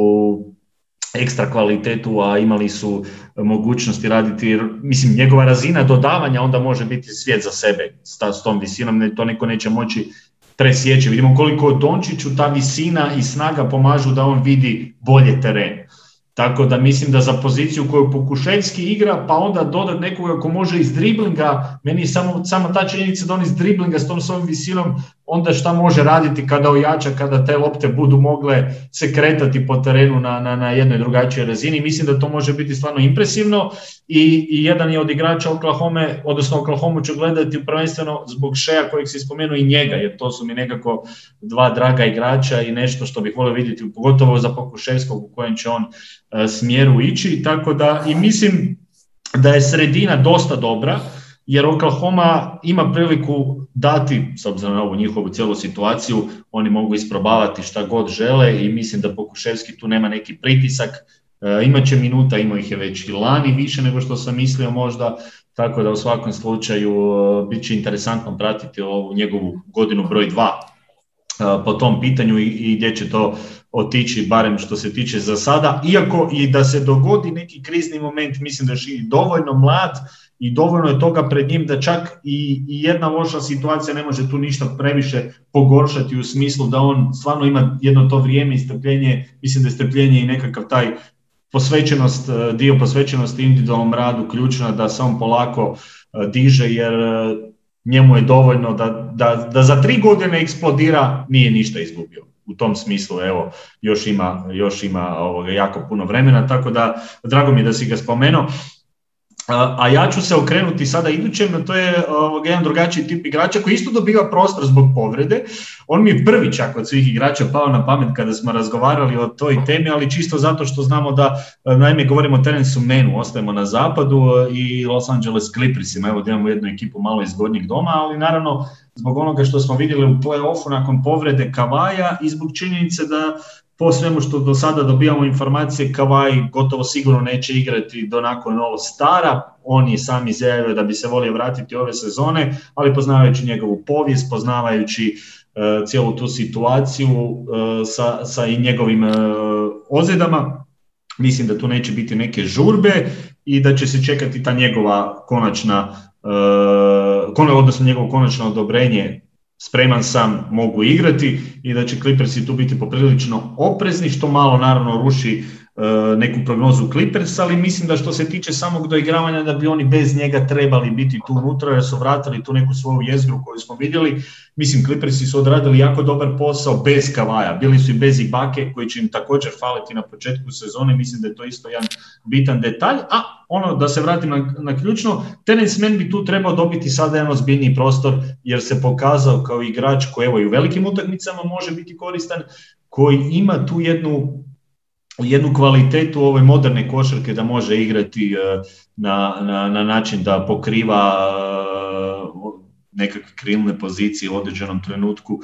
ekstra kvalitetu, a imali su mogućnosti raditi, mislim, njegova razina dodavanja onda može biti svijet za sebe s tom visinom, to neko neće moći presjeći. Vidimo koliko Dončiću ta visina i snaga pomažu da on vidi bolje teren. Tako da mislim da za poziciju koju Pokuševski igra, pa onda dodat nekoga ko može iz driblinga, meni je samo, samo ta činjenica da on iz driblinga s tom svojom visinom onda šta može raditi kada ojača, kada te lopte budu mogle se kretati po terenu na, na, na jednoj drugačijoj razini. Mislim da to može biti stvarno impresivno i, i jedan je od igrača Oklahoma, odnosno Oklahoma ću gledati prvenstveno zbog Šeja kojeg si spomenuo i njega, jer to su mi nekako dva draga igrača i nešto što bih volio vidjeti, pogotovo za Pokuševskog u kojem će on uh, smjeru ići, tako da i mislim da je sredina dosta dobra, jer Oklahoma ima priliku dati, s obzirom na ovu njihovu cijelu situaciju, oni mogu isprobavati šta god žele i mislim da Pokuševski tu nema neki pritisak, e, imaće minuta, imao ih je već i lani više nego što sam mislio možda, tako da u svakom slučaju e, bit će interesantno pratiti ovu njegovu godinu broj 2 e, po tom pitanju i, i gdje će to otići, barem što se tiče za sada, iako i da se dogodi neki krizni moment, mislim da je dovoljno mlad i dovoljno je toga pred njim da čak i, i jedna loša situacija ne može tu ništa previše pogoršati u smislu da on stvarno ima jedno to vrijeme i strpljenje, mislim da je strpljenje i nekakav taj posvećenost, dio posvećenosti individualnom radu ključna da se on polako diže jer njemu je dovoljno da, da, da za tri godine eksplodira, nije ništa izgubio. U tom smislu, evo, još ima, još ima ovoga, jako puno vremena, tako da drago mi je da si ga spomenuo. A ja ću se okrenuti sada idućem, to je jedan drugačiji tip igrača koji isto dobiva prostor zbog povrede. On mi je prvi čak od svih igrača pao na pamet kada smo razgovarali o toj temi, ali čisto zato što znamo da, naime, govorimo o Terensu Menu, ostajemo na zapadu i Los Angeles Clippersima, evo da imamo jednu ekipu malo iz gornjeg doma, ali naravno zbog onoga što smo vidjeli u play-offu nakon povrede Kavaja i zbog činjenice da po svemu što do sada dobijamo informacije, Kavaj gotovo sigurno neće igrati do nakon ovo stara, on je sam izjavio da bi se volio vratiti ove sezone, ali poznavajući njegovu povijest, poznavajući uh, cijelu tu situaciju uh, sa, sa i njegovim uh, ozljedama, mislim da tu neće biti neke žurbe i da će se čekati ta njegova konačna, uh, odnosno njegovo konačno odobrenje spreman sam, mogu igrati i da će Clippersi tu biti poprilično oprezni, što malo naravno ruši neku prognozu Clippers, ali mislim da što se tiče samog doigravanja da bi oni bez njega trebali biti tu unutra jer su vratili tu neku svoju jezgru koju smo vidjeli. Mislim Clippersi su odradili jako dobar posao bez Kavaja, bili su i bez Ibake koji će im također faliti na početku sezone, mislim da je to isto jedan bitan detalj, a ono da se vratim na, na ključno, Terence Mann bi tu trebao dobiti sada jedan ozbiljniji prostor jer se pokazao kao igrač koji evo i u velikim utakmicama može biti koristan, koji ima tu jednu jednu kvalitetu ove moderne košarke da može igrati e, na, na, na način da pokriva e, nekakve krilne pozicije u određenom trenutku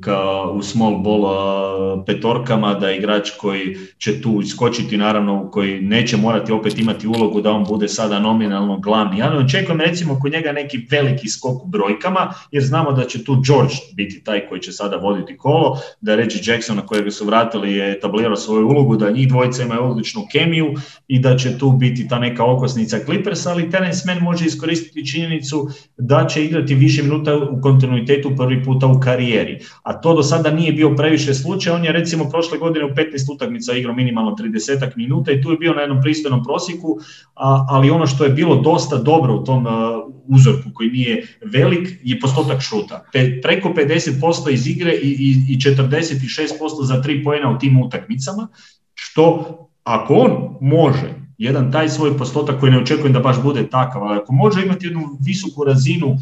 kao u small ball petorkama, da igrač koji će tu iskočiti, naravno, koji neće morati opet imati ulogu da on bude sada nominalno glavni. Ja ne očekujem recimo kod njega neki veliki skok u brojkama, jer znamo da će tu George biti taj koji će sada voditi kolo, da Reggie Jackson na kojega su vratili je etablirao svoju ulogu, da njih dvojica imaju odličnu kemiju i da će tu biti ta neka okosnica Clippers, ali Terence Mann može iskoristiti činjenicu da će igrati više minuta u kontinuitetu prvi puta u karijeri. A to do sada nije bio previše slučaj. On je recimo prošle godine u 15 utakmica igrao minimalno 30 minuta i tu je bio na jednom pristojnom prosjeku, a, ali ono što je bilo dosta dobro u tom uh, uzorku koji nije velik je postotak šuta. Pe, preko 50% iz igre i, i, i 46% za tri pojena u tim utakmicama, što ako on može jedan taj svoj postotak koji ne očekujem da baš bude takav, ali ako može imati jednu visoku razinu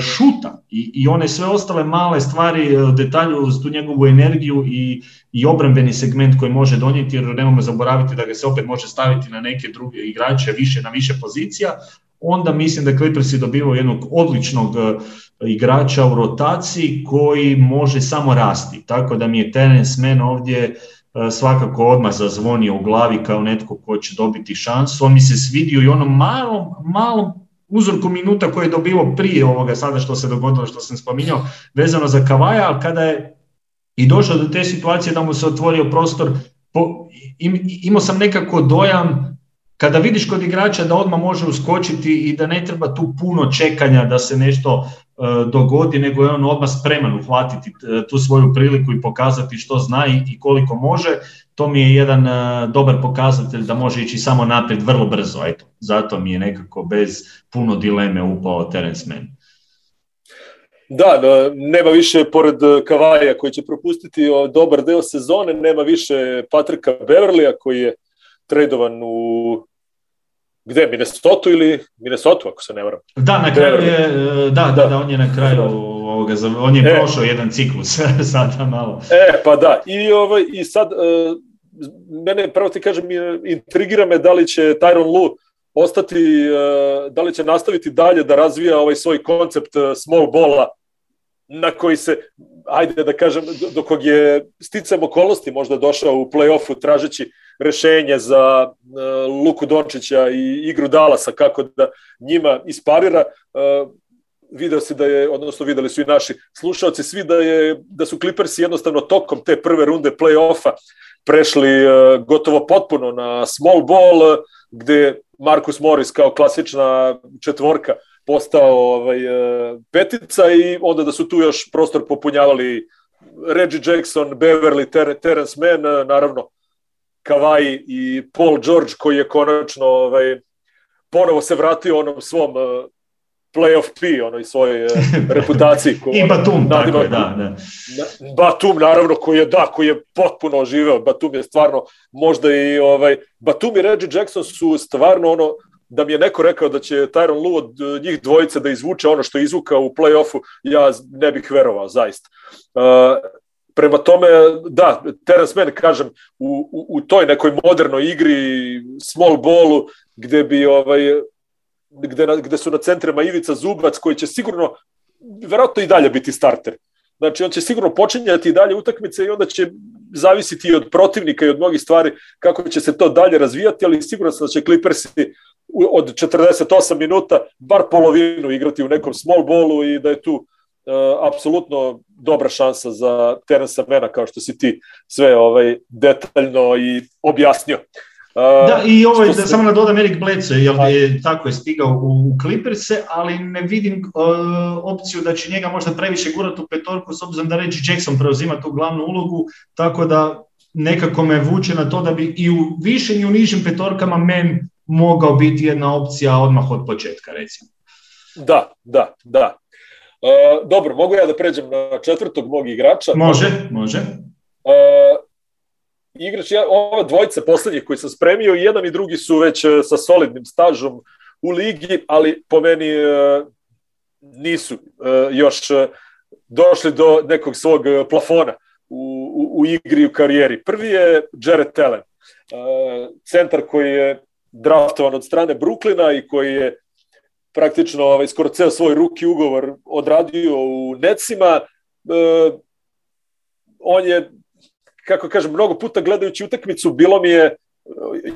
šuta i, i one sve ostale male stvari, e, detalju uz tu njegovu energiju i, i obrambeni segment koji može donijeti, jer nemojmo zaboraviti da ga se opet može staviti na neke druge igrače više na više pozicija, onda mislim da Clippersi dobivaju jednog odličnog e, igrača u rotaciji koji može samo rasti. Tako da mi je Terence Mann ovdje svakako odmah zazvonio u glavi kao netko ko će dobiti šansu. On mi se svidio i onom malom, malom uzorku minuta koje je dobilo prije ovoga sada što se dogodilo, što sam spominjao, vezano za Kavaja, ali kada je i došao do te situacije da mu se otvorio prostor, po, im, imao sam nekako dojam kada vidiš kod igrača da odmah može uskočiti i da ne treba tu puno čekanja da se nešto E, dogodi, nego je on odmah spreman uhvatiti e, tu svoju priliku i pokazati što zna i koliko može. To mi je jedan e, dobar pokazatelj da može ići samo naprijed vrlo brzo. Eto, zato mi je nekako bez puno dileme upao Terence Mann. Da, nema više pored Kavaja koji će propustiti dobar deo sezone, nema više Patrika Beverlija koji je tradovan u gde, Minnesota ili Minnesota, ako se ne varam. Da, na kraju je, e, da, da, da, on je na kraju ovoga, on je e, prošao jedan ciklus *laughs* sada malo. E, pa da, i, ovaj, i sad, mene, pravo ti kažem, intrigira me da li će Tyron Lu ostati, uh, da li će nastaviti dalje da razvija ovaj svoj koncept uh, small bola na koji se, ajde da kažem, do kog je sticam okolnosti možda došao u play-offu tražeći rešenje za uh, Luku Dončića i igru Dalasa, kako da njima isparira. Uh, video se da je, odnosno videli su i naši slušalci, svi da, je, da su Clippersi jednostavno tokom te prve runde play-offa prešli gotovo potpuno na small ball, gde Marcus Morris kao klasična četvorka postao ovaj, petica i onda da su tu još prostor popunjavali Reggie Jackson, Beverly, Ter Terence Mann, naravno Kawhi i Paul George koji je konačno ovaj, ponovo se vratio onom svom playoff P, onoj svojoj uh, *laughs* reputaciji. Ko, I Batum, tako je, da, da. Batum, naravno, koji je, da, koji je potpuno oživeo. Batum je stvarno, možda i, ovaj, Batum i Reggie Jackson su stvarno ono, da mi je neko rekao da će Tyron Lue od uh, njih dvojice da izvuče ono što je izvukao u play-offu, ja ne bih verovao, zaista. Uh, Prema tome, da, Terence Mann, kažem, u, u, u toj nekoj modernoj igri, small ballu, gde bi ovaj, gde, na, gde su na centrima Ivica Zubac, koji će sigurno, verovatno i dalje biti starter. Znači, on će sigurno počinjati i dalje utakmice i onda će zavisiti i od protivnika i od mnogih stvari kako će se to dalje razvijati, ali sigurno sam da će Clippersi od 48 minuta bar polovinu igrati u nekom small ballu i da je tu uh, apsolutno dobra šansa za Terensa Mena, kao što si ti sve ovaj detaljno i objasnio. Uh, da, i ovaj, da se... samo na dodam Erik Bledsoe, jel je tako je stigao u Clippers-e, ali ne vidim uh, opciju da će njega možda previše gurati u petorku, s obzirom da Reggie Jackson preuzima tu glavnu ulogu, tako da nekako me vuče na to da bi i u višim i u nižim petorkama men mogao biti jedna opcija odmah od početka, recimo. Da, da, da. Uh, dobro, mogu ja da pređem na četvrtog mog igrača? Može, može. Uh, igrač, ja, ova dvojica poslednjih koji sam spremio, jedan i drugi su već uh, sa solidnim stažom u ligi, ali po meni uh, nisu uh, još došli do nekog svog plafona u, u, u igri u karijeri. Prvi je Jared uh, centar koji je draftovan od strane Bruklina i koji je praktično ovaj, skoro ceo svoj ruki ugovor odradio u Necima. E, on je, kako kažem, mnogo puta gledajući utakmicu, bilo mi je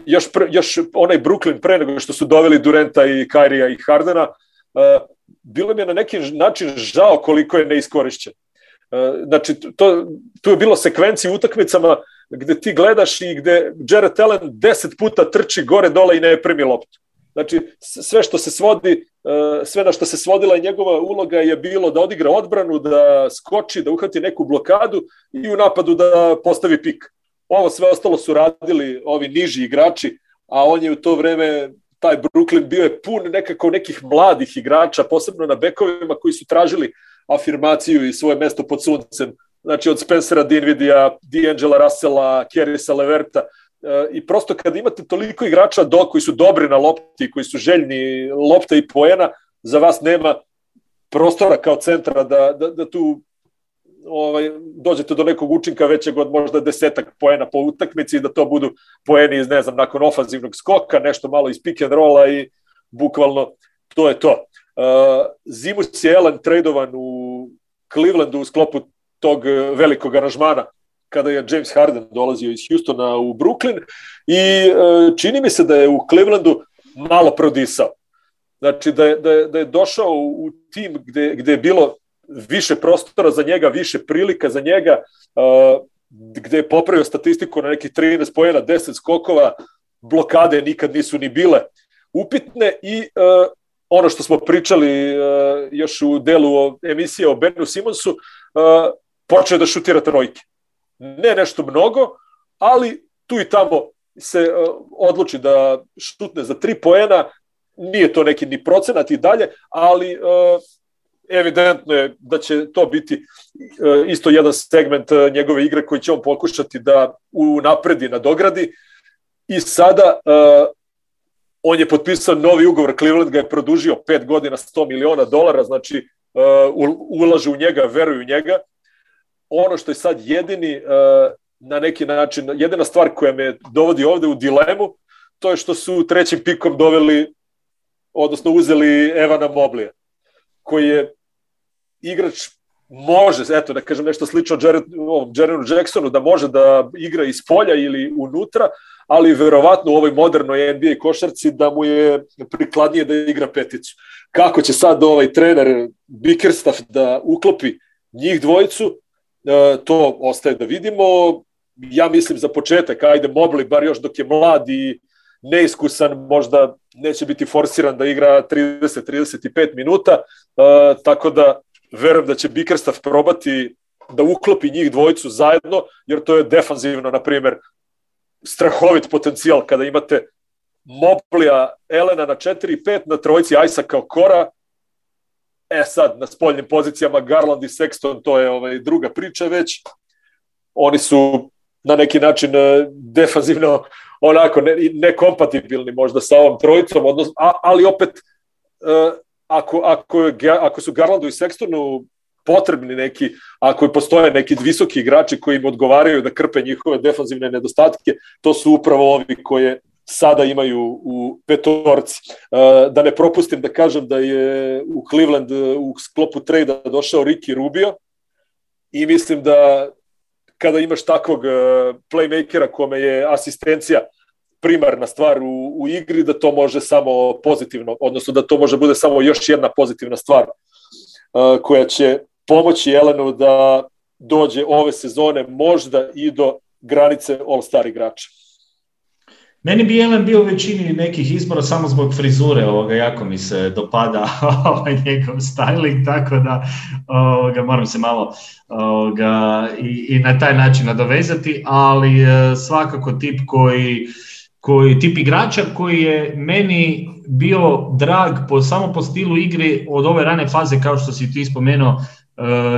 još, pre, još onaj Brooklyn pre nego što su doveli Durenta i Kairija i Hardena, e, bilo mi je na neki način žao koliko je neiskorišćen. E, znači, to, tu je bilo sekvenci u utakmicama gde ti gledaš i gde Jared Allen deset puta trči gore dole i ne primi loptu. Znači, sve što se svodi, e, sve na što se svodila njegova uloga je bilo da odigra odbranu, da skoči, da uhvati neku blokadu i u napadu da postavi pik. Ovo sve ostalo su radili ovi niži igrači, a on je u to vreme, taj Brooklyn bio je pun nekako nekih mladih igrača, posebno na bekovima koji su tražili afirmaciju i svoje mesto pod suncem. Znači od Spencera Dinvidija, D'Angela Russella, Kerisa Leverta, i prosto kad imate toliko igrača do koji su dobri na lopti, koji su željni lopta i poena, za vas nema prostora kao centra da, da, da tu ovaj, dođete do nekog učinka većeg od možda desetak poena po utakmici i da to budu poeni iz, ne znam, nakon ofanzivnog skoka, nešto malo iz pick and rolla i bukvalno to je to. Uh, Zimus je Ellen tradovan u Clevelandu u sklopu tog velikog aranžmana kada je James Harden dolazio iz Houstona u Brooklyn i e, čini mi se da je u Clevelandu malo prodisao. Znači da je, da je, da je došao u tim gde, gde je bilo više prostora za njega, više prilika za njega, uh, gde je popravio statistiku na nekih 13 pojena, 10 skokova, blokade nikad nisu ni bile upitne i uh, ono što smo pričali uh, još u delu emisije o Benu Simonsu, uh, počeo da šutira trojke ne nešto mnogo, ali tu i tamo se uh, odluči da šutne za tri poena, nije to neki ni procenat i dalje, ali uh, evidentno je da će to biti uh, isto jedan segment njegove igre koji će on pokušati da u napredi nadogradi. I sada on je potpisao novi ugovor, Cleveland ga je produžio 5 godina 100 miliona dolara, znači ulaže u njega, veruju u njega ono što je sad jedini uh, na neki način, jedina stvar koja me dovodi ovde u dilemu, to je što su trećim pikom doveli, odnosno uzeli Evana Moblija, koji je igrač može, eto da kažem nešto slično Jaredu Jacksonu, da može da igra iz polja ili unutra, ali verovatno u ovoj modernoj NBA košarci da mu je prikladnije da igra peticu. Kako će sad ovaj trener Bickerstaff da uklopi njih dvojicu, E, to ostaje da vidimo. ja mislim za početak, ajde Mobli, bar još dok je mlad i neiskusan, možda neće biti forsiran da igra 30-35 minuta, uh, tako da verujem da će Bickerstaff probati da uklopi njih dvojicu zajedno, jer to je defanzivno, na primjer, strahovit potencijal kada imate Moblija, Elena na 4-5, na trojici Ajsa kao Kora, e sad na spoljnim pozicijama Garland i Sexton, to je ovaj, druga priča već, oni su na neki način e, defanzivno onako ne, nekompatibilni možda sa ovom trojicom, odnosno, a, ali opet uh, ako, ako, ako su Garlandu i Sextonu potrebni neki, ako postoje neki visoki igrači koji im odgovaraju da krpe njihove defanzivne nedostatke, to su upravo ovi koje sada imaju u petorci. Uh, da ne propustim da kažem da je u Cleveland u sklopu trejda došao Ricky Rubio i mislim da kada imaš takvog uh, playmakera kome je asistencija primarna stvar u, u igri, da to može samo pozitivno, odnosno da to može bude samo još jedna pozitivna stvar koja će pomoći Jelenu da dođe ove sezone možda i do granice All-Star igrača. Meni bi Jelen bio u većini nekih izbora samo zbog frizure, ovoga, jako mi se dopada *laughs* ovaj njegov styling, tako da ovoga, moram se malo ovoga, i, i na taj način nadovezati, ali e, svakako tip koji koji tip igrača koji je meni bio drag po, samo po stilu igre od ove rane faze kao što si ti spomenuo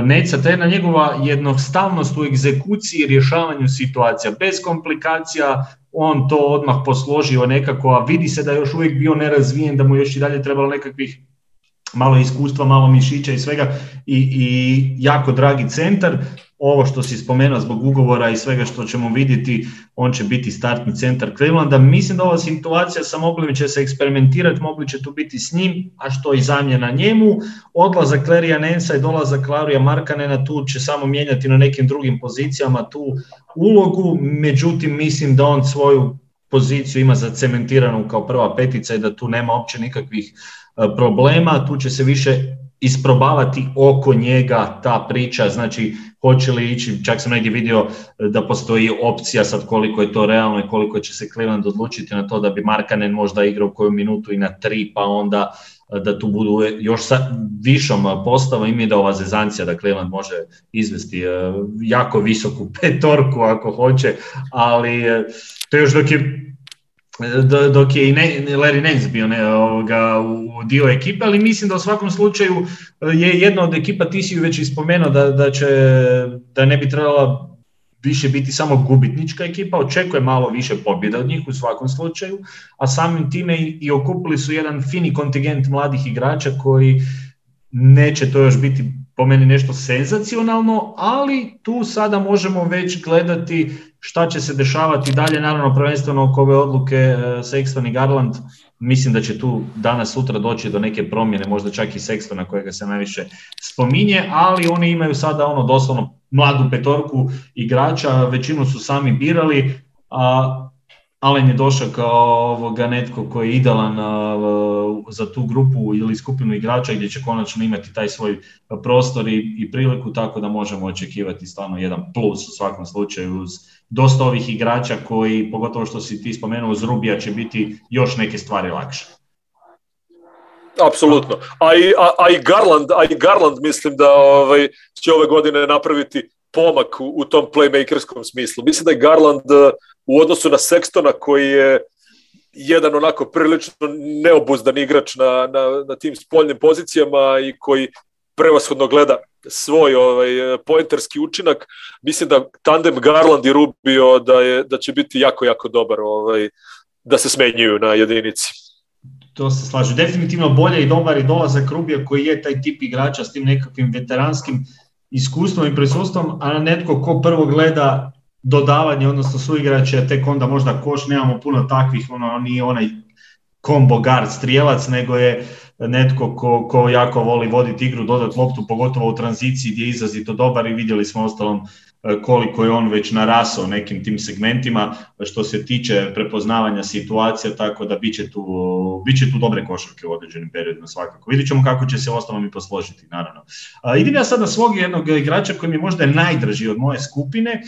Neca, to je na njegova jednostavnost u egzekuciji i rješavanju situacija, bez komplikacija, on to odmah posložio nekako, a vidi se da je još uvijek bio nerazvijen, da mu još i dalje trebalo nekakvih malo iskustva, malo mišića i svega i, i jako dragi centar. Ovo što si spomenuo zbog ugovora i svega što ćemo vidjeti, on će biti startni centar Clevelanda. Mislim da ova situacija sa Moglim će se eksperimentirati, mogli će tu biti s njim, a što i zamjena njemu. Odlazak Klerija Nensa i dolazak Klarija Markanena tu će samo mijenjati na nekim drugim pozicijama tu ulogu, međutim mislim da on svoju poziciju ima zacementiranu kao prva petica i da tu nema uopće nikakvih e, problema, tu će se više isprobavati oko njega ta priča, znači hoće li ići, čak sam negdje vidio e, da postoji opcija sad koliko je to realno i koliko će se Cleveland odlučiti na to da bi Markanen možda igrao koju minutu i na tri, pa onda e, da tu budu još sa višom postavom i mi da ova zezancija da Cleveland može izvesti jako visoku petorku ako hoće, ali to još dok je dok je i Larry Nance bio ne, ovoga, u dio ekipe, ali mislim da u svakom slučaju e, je jedna od ekipa, ti si ju već ispomenuo da, da, će, da ne bi trebala više biti samo gubitnička ekipa, očekuje malo više pobjeda od njih u svakom slučaju, a samim time i okupili su jedan fini kontingent mladih igrača koji neće to još biti po meni nešto senzacionalno, ali tu sada možemo već gledati šta će se dešavati dalje, naravno prvenstveno oko ove odluke e, Sexton i Garland, mislim da će tu danas sutra doći do neke promjene, možda čak i Sextona kojega se najviše spominje, ali oni imaju sada ono doslovno mladu petorku igrača, većinu su sami birali, a Alen je došao kao ovoga netko koji je idealan za tu grupu ili skupinu igrača gdje će konačno imati taj svoj prostor i, i priliku, tako da možemo očekivati stvarno jedan plus u svakom slučaju uz dosta ovih igrača koji, pogotovo što si ti spomenuo, uz Rubija će biti još neke stvari lakše. Apsolutno. A i, a, a i Garland, a i Garland mislim da ovaj, će ove godine napraviti pomak u, u tom playmakerskom smislu. Mislim da je Garland u odnosu na Sextona koji je jedan onako prilično neobuzdan igrač na, na, na tim spoljnim pozicijama i koji prevashodno gleda svoj ovaj pointerski učinak. Mislim da tandem Garland i Rubio da je da će biti jako jako dobar ovaj da se smenjuju na jedinici. To se slaže. Definitivno bolje i dobar i dolazak Rubija koji je taj tip igrača s tim nekakvim veteranskim iskustvom i prisustvom, a netko ko prvo gleda dodavanje, odnosno suigrače, tek onda možda koš, nemamo puno takvih, ono, nije onaj combo guard strijelac, nego je netko ko, ko jako voli voditi igru, dodati loptu, pogotovo u tranziciji gdje je izrazito dobar i vidjeli smo ostalom koliko je on već narasao nekim tim segmentima što se tiče prepoznavanja situacija, tako da bit će tu, bit će tu dobre košarke u određenim periodima svakako. Vidjet ćemo kako će se ostalom i posložiti, naravno. idem ja sad na svog jednog igrača koji mi je možda najdraži od moje skupine,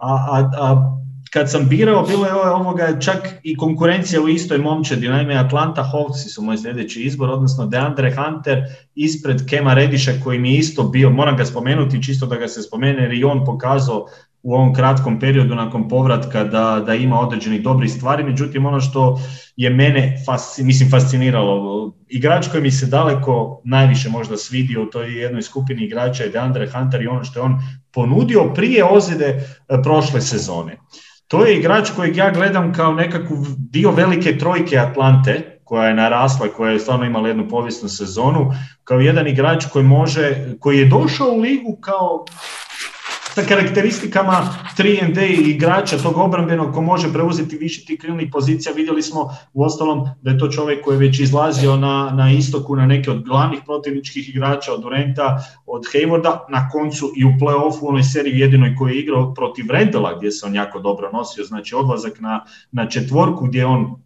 a, a, a kad sam birao, bilo je ovoga čak i konkurencija u istoj momčadi, naime Atlanta Hawks su moj sljedeći izbor, odnosno DeAndre Hunter ispred Kema Rediša koji mi isto bio, moram ga spomenuti čisto da ga se spomene jer i on pokazao u ovom kratkom periodu nakon povratka da, da ima određenih dobrih stvari, međutim ono što je mene fasci, mislim, fasciniralo, igrač koji mi se daleko najviše možda svidio u toj jednoj skupini igrača je DeAndre Hunter i ono što je on ponudio prije ozljede e, prošle sezone. To je igrač kojeg ja gledam kao nekakvu dio velike trojke Atlante, koja je narasla, koja je stvarno imala jednu povijesnu sezonu, kao jedan igrač koji može, koji je došao u ligu kao sa karakteristikama 3 d igrača tog obrambenog ko može preuzeti više tih krilnih pozicija. Vidjeli smo u ostalom da je to čovjek koji je već izlazio na, na istoku na neke od glavnih protivničkih igrača, od Durenta, od Haywarda, na koncu i u play-offu u onoj seriji jedinoj koji je igrao protiv Rendela gdje se on jako dobro nosio, znači odlazak na, na četvorku gdje on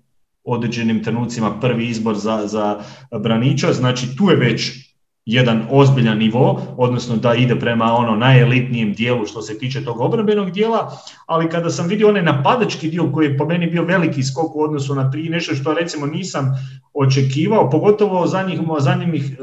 određenim trenucima prvi izbor za, za braniča, znači tu je već jedan ozbiljan nivo, odnosno da ide prema ono najelitnijem dijelu što se tiče tog obrambenog dijela, ali kada sam vidio onaj napadački dio koji je po meni bio veliki skok u odnosu na tri, nešto što recimo nisam očekivao, pogotovo zadnjih, zadnjih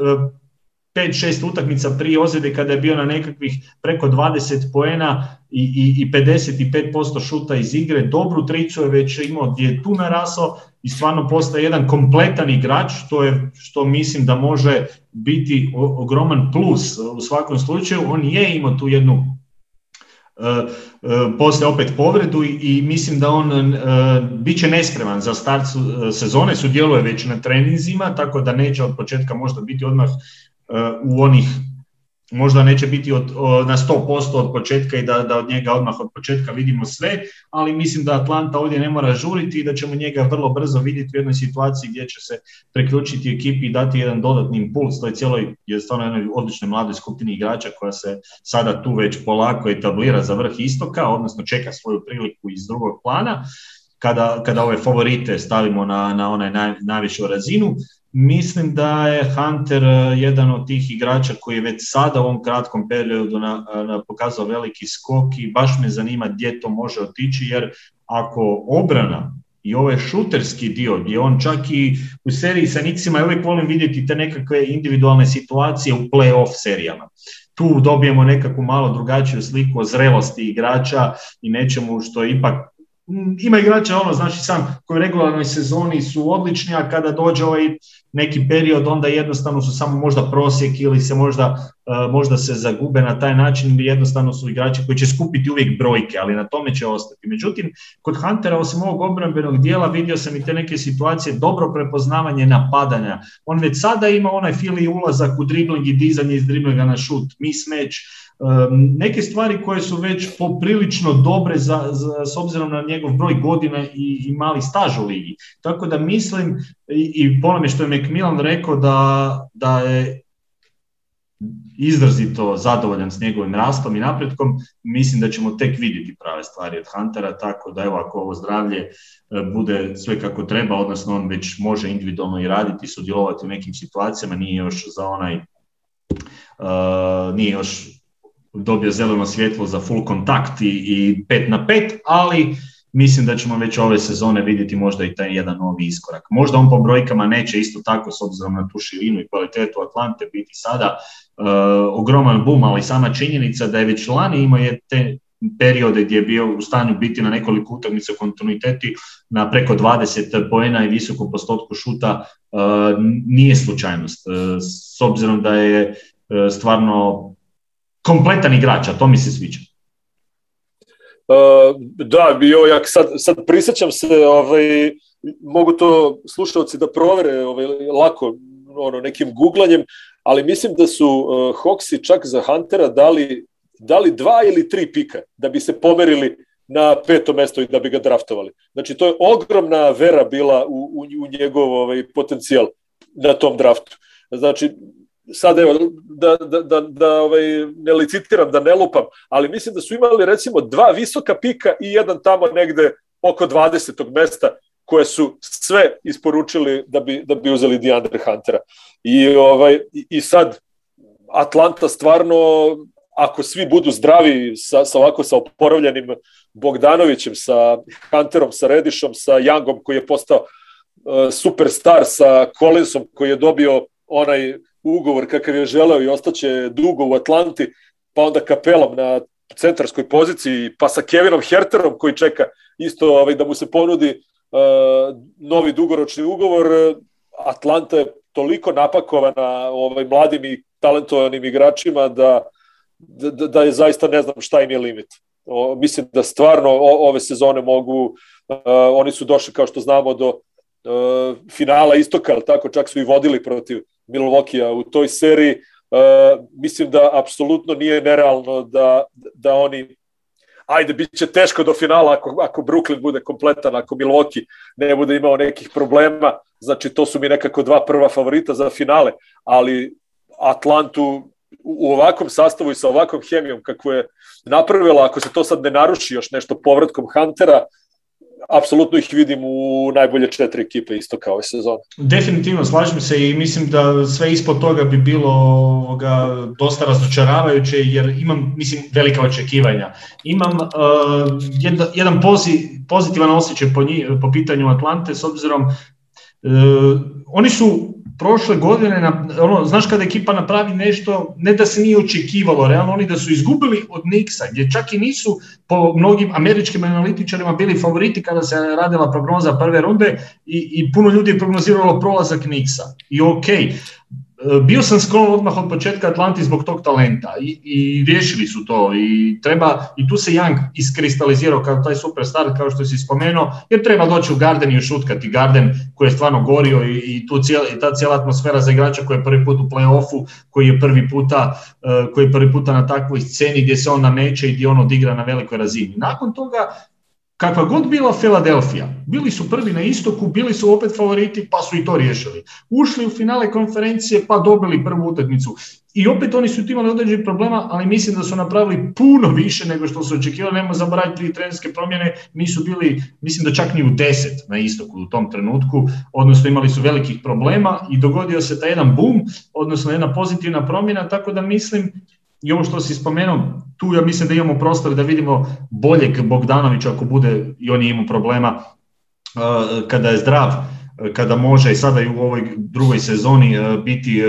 5-6 utakmica prije ozljede kada je bio na nekakvih preko 20 poena i, i, i 55% šuta iz igre, dobru tricu je već imao gdje je tu narasao i stvarno postaje jedan kompletan igrač, to je što mislim da može biti ogroman plus u svakom slučaju. On je imao tu jednu uh, uh, poslije opet povredu i, mislim da on uh, bit će nespreman za start sezone, sudjeluje već na treninzima, tako da neće od početka možda biti odmah u onih možda neće biti od, na 100% od početka i da, da od njega odmah od početka vidimo sve, ali mislim da Atlanta ovdje ne mora žuriti i da ćemo njega vrlo brzo vidjeti u jednoj situaciji gdje će se preključiti ekipi i dati jedan dodatni impuls toj cijeloj, je stvarno jednoj odličnoj mladoj skupini igrača koja se sada tu već polako etablira za vrh istoka, odnosno čeka svoju priliku iz drugog plana kada, kada ove favorite stavimo na, na onaj naj, najvišu razinu. Mislim da je Hunter e, jedan od tih igrača koji je već sada u ovom kratkom periodu na, na pokazao veliki skok i baš me zanima gdje to može otići jer ako obrana i ovaj šuterski dio gdje on čak i u seriji sa Nixima, ja uvijek volim vidjeti te nekakve individualne situacije u play-off serijama. Tu dobijemo nekakvu malo drugačiju sliku o zrelosti igrača i nečemu što je ipak ima igrača ono, znači sam koji u regularnoj sezoni su odlični, a kada dođe ovaj neki period onda jednostavno su samo možda prosjek ili se možda, e, možda se zagube na taj način ili jednostavno su igrači koji će skupiti uvijek brojke, ali na tome će ostati. Međutim, kod Huntera osim ovog obrambenog dijela vidio sam i te neke situacije, dobro prepoznavanje napadanja. On već sada ima onaj fili ulazak u dribling i dizanje iz driblinga na šut, mismatch, neke stvari koje su već poprilično dobre za, za, s obzirom na njegov broj godina i, i mali staž u ligi. Tako da mislim i, i po što je McMillan rekao da, da je izrazito zadovoljan s njegovim rastom i napretkom, mislim da ćemo tek vidjeti prave stvari od Huntera, tako da evo ako ovo zdravlje e, bude sve kako treba, odnosno on već može individualno i raditi, sudjelovati u nekim situacijama, nije još za onaj uh, nije još dobio zeleno svjetlo za full kontakt i, i pet na pet, ali mislim da ćemo već ove sezone vidjeti možda i taj jedan novi iskorak. Možda on po brojkama neće isto tako s obzirom na tu širinu i kvalitetu Atlante biti sada uh, ogroman boom, ali sama činjenica da je već lani imao je te periode gdje je bio u stanju biti na nekoliko utakmica kontinuiteti na preko 20 poena i visoku postotku šuta uh, nije slučajnost. Uh, s obzirom da je stvarno kompletan igrač, a to mi se sviđa. Uh, da, bio jak sad, sad prisjećam se, ovaj, mogu to slušalci da provere ovaj, lako ono, nekim googlanjem, ali mislim da su uh, Hawksi čak za Huntera dali, dali dva ili tri pika da bi se pomerili na peto mesto i da bi ga draftovali. Znači, to je ogromna vera bila u, u, u njegov ovaj, potencijal na tom draftu. Znači, sad evo, da, da, da, da ovaj, ne licitiram, da ne lupam, ali mislim da su imali recimo dva visoka pika i jedan tamo negde oko 20. mesta koje su sve isporučili da bi, da bi uzeli Deandre Huntera. I, ovaj, i sad Atlanta stvarno, ako svi budu zdravi sa, sa ovako sa oporavljenim Bogdanovićem, sa Hunterom, sa Redišom, sa Youngom koji je postao uh, superstar, sa Collinsom koji je dobio onaj ugovor kakav je želeo i ostaće dugo u Atlanti, pa onda kapelom na centarskoj poziciji, pa sa Kevinom Herterom koji čeka isto ovaj, da mu se ponudi uh, novi dugoročni ugovor. Atlanta je toliko napakovana ovaj, mladim i talentovanim igračima da, da, da je zaista ne znam šta im je limit. O, mislim da stvarno o, ove sezone mogu, uh, oni su došli kao što znamo do uh, finala istoka, ali tako čak su i vodili protiv Milwaukee u toj seriji. Uh, mislim da apsolutno nije nerealno da, da oni ajde, bit će teško do finala ako, ako Brooklyn bude kompletan, ako Milwaukee ne bude imao nekih problema, znači to su mi nekako dva prva favorita za finale, ali Atlantu u ovakvom sastavu i sa ovakvom hemijom kako je napravila, ako se to sad ne naruši još nešto povratkom Huntera, apsolutno ih vidim u najbolje četiri ekipe isto kao ove sezone. Definitivno, slažem se i mislim da sve ispod toga bi bilo ovoga, dosta razočaravajuće jer imam, mislim, velika očekivanja. Imam uh, jedan, jedan pozi, pozitivan osjećaj po, njih, po pitanju Atlante s obzirom uh, oni su prošle godine, na, ono, znaš kada ekipa napravi nešto, ne da se nije očekivalo, realno oni da su izgubili od Nixa, gdje čak i nisu po mnogim američkim analitičarima bili favoriti kada se radila prognoza prve runde i, i puno ljudi je prognoziralo prolazak Nixa. I okej, okay, bio sam sklon odmah od početka Atlanti zbog tog talenta i, i riješili su to i treba i tu se Young iskristalizirao kao taj superstar kao što si spomenuo jer treba doći u Garden i ušutkati Garden koji je stvarno gorio i, i tu cijela, i ta cijela atmosfera za igrača koji je prvi put u play-offu koji je prvi puta uh, koji je prvi puta na takvoj sceni gdje se on nameće i gdje on odigra na velikoj razini. Nakon toga kakva god bila Filadelfija, bili su prvi na istoku, bili su opet favoriti, pa su i to riješili. Ušli u finale konferencije, pa dobili prvu utakmicu. I opet oni su imali određenih problema, ali mislim da su napravili puno više nego što su očekivali. Nemo zaboraviti prije trenerske promjene, nisu bili, mislim da čak ni u deset na istoku u tom trenutku, odnosno imali su velikih problema i dogodio se taj jedan boom, odnosno jedna pozitivna promjena, tako da mislim i ovo što si spomenuo, tu ja mislim da imamo prostor da vidimo boljeg Bogdanovića ako bude i on imao problema uh, kada je zdrav, uh, kada može i sada i u ovoj drugoj sezoni uh, biti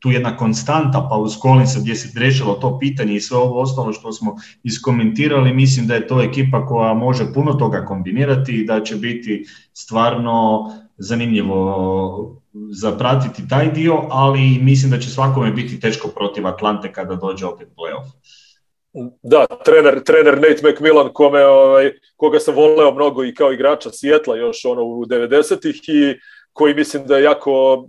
tu jedna konstanta, pa uz Collinsa gdje se rešilo to pitanje i sve ovo ostalo što smo iskomentirali, mislim da je to ekipa koja može puno toga kombinirati i da će biti stvarno zanimljivo zapratiti taj dio, ali mislim da će svakome biti teško protiv Atlante kada dođe opet playoff. Da, trener, trener Nate McMillan, kome, ovaj, koga sam voleo mnogo i kao igrača Sjetla još ono u 90-ih i koji mislim da je jako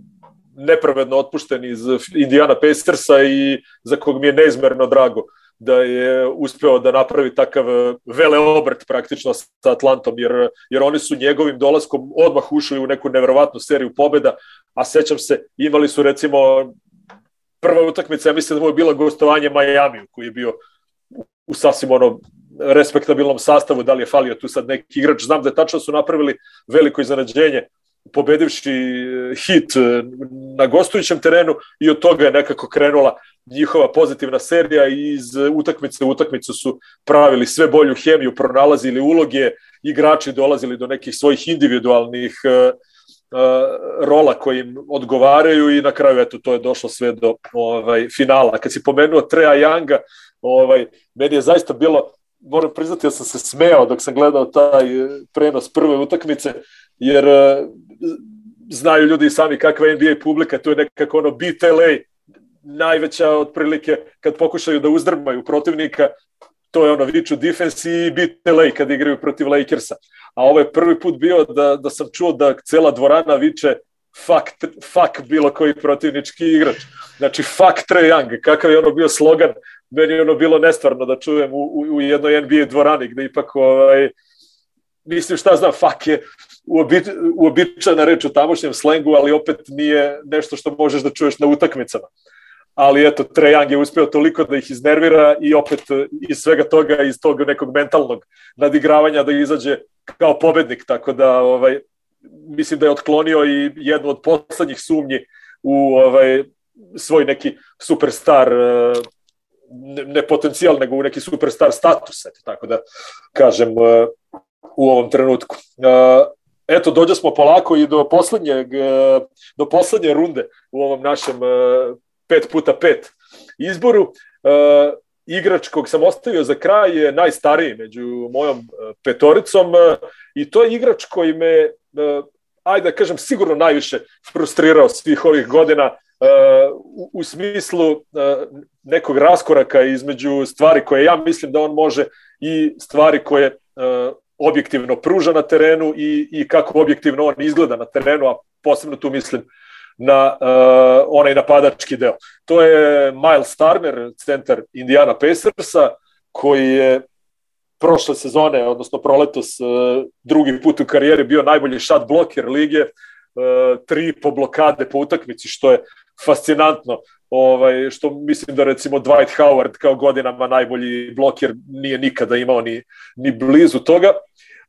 nepravedno otpušten iz Indiana Pacersa i za kog mi je neizmerno drago da je uspeo da napravi takav vele obrt praktično sa Atlantom, jer, jer oni su njegovim dolaskom odmah ušli u neku neverovatnu seriju pobeda, a sećam se, imali su recimo prva utakmica, ja mislim da mu je bila gostovanje Majamiju, koji je bio u sasvim ono respektabilnom sastavu, da li je falio tu sad neki igrač, znam da tačno su napravili veliko iznenađenje, pobedivši hit na gostujućem terenu i od toga je nekako krenula njihova pozitivna serija i iz utakmice u utakmicu su pravili sve bolju hemiju, pronalazili uloge, igrači dolazili do nekih svojih individualnih uh, rola koji im odgovaraju i na kraju eto to je došlo sve do ovaj finala. Kad si pomenuo Treja Younga, ovaj meni je zaista bilo moram priznati da sam se smejao dok sam gledao taj prenos prve utakmice jer uh, znaju ljudi sami kakva je NBA publika, to je nekako ono beat LA najveća otprilike kad pokušaju da uzdrmaju protivnika, to je ono viču defense i beat LA kad igraju protiv Lakersa. A ovo je prvi put bio da, da sam čuo da cela dvorana viče fuck, fuck bilo koji protivnički igrač. Znači, fuck Trae Young, kakav je ono bio slogan, meni je ono bilo nestvarno da čujem u, u, u jednoj NBA dvorani, gde ipak, ovaj, mislim šta znam, fuck je uobi, uobičajna reč u tamošnjem slengu, ali opet nije nešto što možeš da čuješ na utakmicama ali eto, Trae Young je uspeo toliko da ih iznervira i opet iz svega toga, iz tog nekog mentalnog nadigravanja da izađe kao pobednik, tako da ovaj, mislim da je otklonio i jednu od poslednjih sumnji u ovaj, svoj neki superstar ne, ne potencijal, nego u neki superstar status, eto, tako da kažem u ovom trenutku. Eto, dođe smo polako i do poslednjeg, do poslednje runde u ovom našem 5 puta 5 izboru. Igrač kog sam ostavio za kraj je najstariji među mojom petoricom i to je igrač koji me, ajde da kažem, sigurno najviše frustrirao svih ovih godina u, u smislu nekog raskoraka između stvari koje ja mislim da on može i stvari koje objektivno pruža na terenu i, i kako objektivno on izgleda na terenu, a posebno tu mislim na uh, onaj napadački deo. To je Miles Turner, centar Indiana Pacersa, koji je prošle sezone, odnosno proletos, uh, drugi put u karijeri bio najbolji shot bloker lige, uh, tri po blokade po utakmici, što je fascinantno ovaj, što mislim da recimo Dwight Howard kao godinama najbolji bloker nije nikada imao ni, ni blizu toga.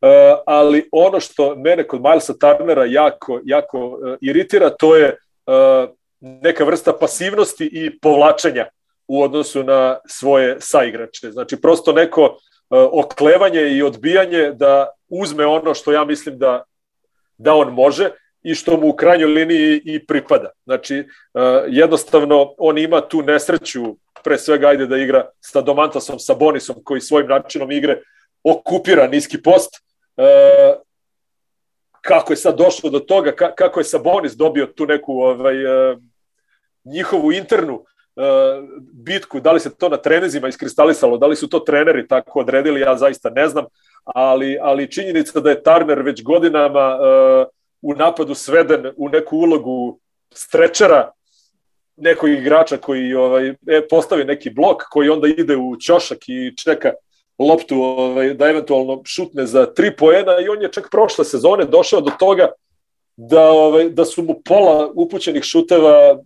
Uh, ali ono što mene kod Milesa Turnera jako, jako uh, iritira, to je uh, neka vrsta pasivnosti i povlačenja u odnosu na svoje saigrače. Znači, prosto neko oklevanje i odbijanje da uzme ono što ja mislim da, da on može i što mu u krajnjoj liniji i pripada. Znači, jednostavno, on ima tu nesreću, pre svega, ajde da igra sa Domantasom, sa Bonisom, koji svojim načinom igre okupira niski post. Uh, kako je sad došlo do toga, kako je Sabonis dobio tu neku ovaj, uh, njihovu internu bitku, da li se to na trenezima iskristalisalo, da li su to treneri tako odredili, ja zaista ne znam, ali, ali činjenica da je Turner već godinama uh, u napadu sveden u neku ulogu strečera nekog igrača koji ovaj, e, postavi neki blok koji onda ide u ćošak i čeka loptu ovaj, da eventualno šutne za tri poena i on je čak prošle sezone došao do toga da, ovaj, da su mu pola upućenih šuteva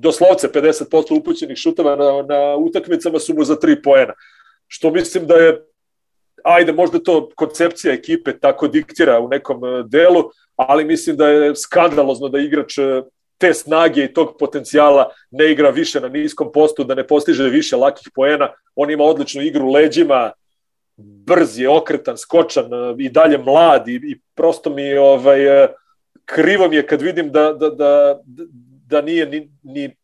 doslovce 50% upućenih šuteva na, na utakmicama su mu za tri poena. Što mislim da je ajde, možda to koncepcija ekipe tako diktira u nekom e, delu, ali mislim da je skandalozno da igrač e, te snage i tog potencijala ne igra više na niskom postu, da ne postiže više lakih poena. On ima odličnu igru leđima, brz je, okretan, skočan i dalje mlad i, i prosto mi ovaj, krivo mi je kad vidim da, da, da, da nije ni, ni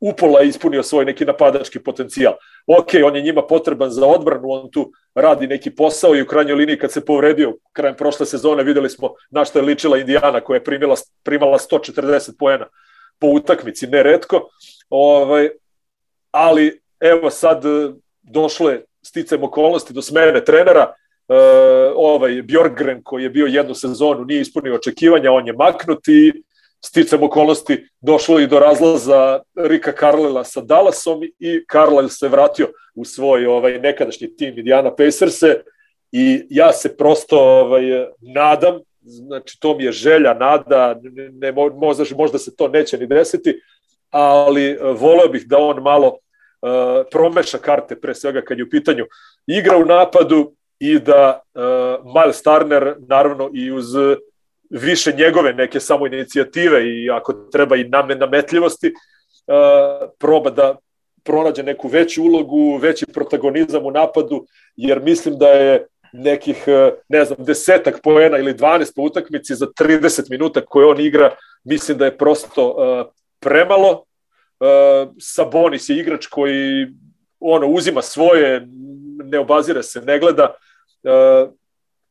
upola ispunio svoj neki napadački potencijal. Ok, on je njima potreban za odbranu, on tu radi neki posao i u krajnjoj liniji kad se povredio krajem prošle sezone videli smo na što je ličila Indijana koja je primila, primala 140 poena po utakmici, neretko. Ovaj, ali evo sad e, došle sticajem okolnosti do smene trenera, Uh, ovaj Bjorgren koji je bio jednu sezonu nije ispunio očekivanja, on je maknut i sticam okolnosti došlo i do razlaza Rika Carlela sa Dallasom i Carlyle se vratio u svoj ovaj nekadašnji tim Indiana Pacerse i ja se prosto ovaj nadam znači to mi je želja, nada, ne, možda, možda se to neće ni desiti, ali voleo bih da on malo uh, promeša karte, pre svega kad je u pitanju igra u napadu i da uh, Miles Turner, naravno i uz više njegove neke samo inicijative i ako treba i nametljivosti, uh, proba da pronađe neku veću ulogu, veći protagonizam u napadu, jer mislim da je nekih, uh, ne znam, desetak poena ili 12 po utakmici za 30 minuta koje on igra, mislim da je prosto uh, premalo. Uh, Sabonis je igrač koji ono uzima svoje, ne obazire se, ne gleda. Uh,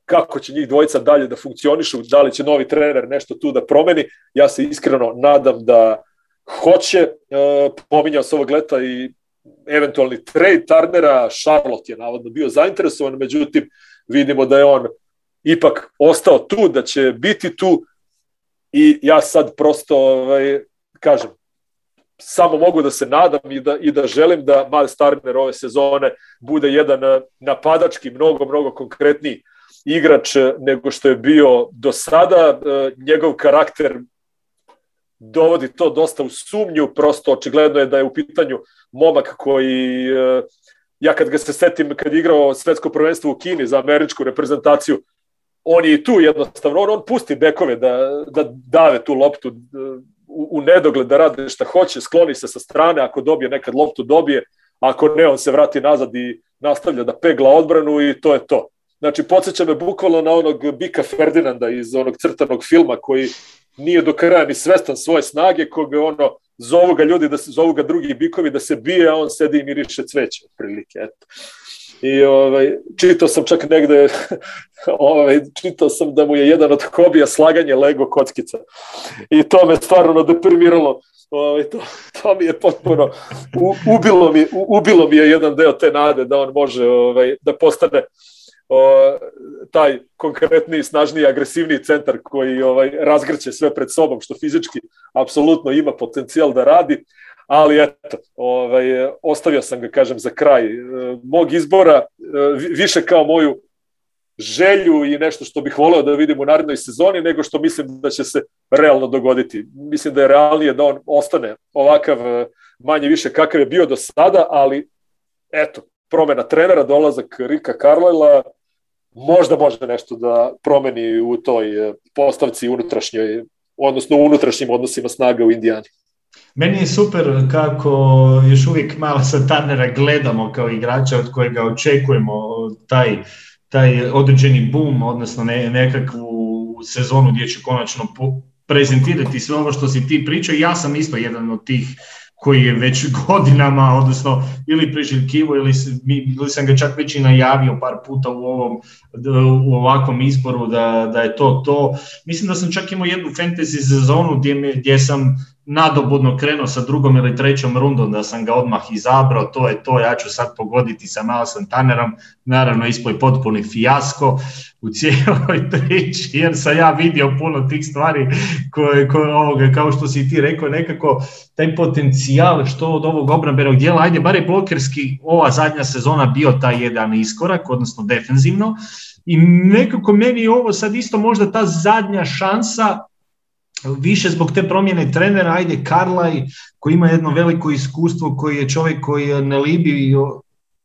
kako će njih dvojica dalje da funkcionišu, da li će novi trener nešto tu da promeni. Ja se iskreno nadam da hoće. E, pominjao se ovog leta i eventualni trade Turnera, Charlotte je navodno bio zainteresovan, međutim vidimo da je on ipak ostao tu, da će biti tu i ja sad prosto ovaj, kažem, samo mogu da se nadam i da, i da želim da Miles Turner ove sezone bude jedan napadački, mnogo, mnogo konkretniji igrač nego što je bio do sada. E, njegov karakter dovodi to dosta u sumnju, prosto očigledno je da je u pitanju momak koji, e, ja kad ga se setim, kad je igrao svetsko prvenstvo u Kini za američku reprezentaciju, on je i tu jednostavno, on, on pusti bekove da, da dave tu loptu u, u nedogled, da rade šta hoće, skloni se sa strane, ako dobije nekad loptu dobije, ako ne, on se vrati nazad i nastavlja da pegla odbranu i to je to. Znači, podsjeća me bukvalno na onog Bika Ferdinanda iz onog crtanog filma koji nije do kraja ni svestan svoje snage, koga ono, zovu ga ljudi, da se, zovu ga drugi bikovi da se bije, a on sedi i miriše cveće, otprilike, eto. I ovaj, čitao sam čak negde, *laughs* ovaj, čitao sam da mu je jedan od hobija slaganje Lego kockica. I to me stvarno deprimiralo. Ovaj, to, to mi je potpuno, u, ubilo, mi, u, ubilo mi je jedan deo te nade da on može ovaj, da postane o, taj konkretni, snažniji, agresivniji centar koji ovaj razgrće sve pred sobom, što fizički apsolutno ima potencijal da radi, ali eto, ovaj, ostavio sam ga, kažem, za kraj e, mog izbora, e, više kao moju želju i nešto što bih voleo da vidim u narednoj sezoni, nego što mislim da će se realno dogoditi. Mislim da je realnije da on ostane ovakav e, manje više kakav je bio do sada, ali eto, promena trenera, dolazak Rika Carlisla, možda može nešto da promeni u toj postavci unutrašnjoj, odnosno unutrašnjim odnosima snaga u Indijani. Meni je super kako još uvijek malo sa Turnera gledamo kao igrača od kojega očekujemo taj, taj određeni boom, odnosno ne, nekakvu sezonu gdje će konačno prezentirati sve ovo što si ti pričao. Ja sam isto jedan od tih koji je već godinama, odnosno ili priželjkivo ili, ili sam ga čak već i najavio par puta u ovom u ovakvom izboru da, da je to to. Mislim da sam čak imao jednu fantasy sezonu gdje, gdje sam nadobudno krenuo sa drugom ili trećom rundom da sam ga odmah izabrao, to je to, ja ću sad pogoditi sa Milesom Tannerom, naravno ispoj potpuni fijasko u cijeloj *laughs* priči, jer sam ja vidio puno tih stvari koje, koje ovoga, kao što si ti rekao, nekako taj potencijal što od ovog obrambenog dijela, ajde, bar je blokerski ova zadnja sezona bio taj jedan iskorak, odnosno defenzivno, i nekako meni ovo sad isto možda ta zadnja šansa više zbog te promjene trenera, ajde Karlaj koji ima jedno veliko iskustvo, koji je čovjek koji ne libi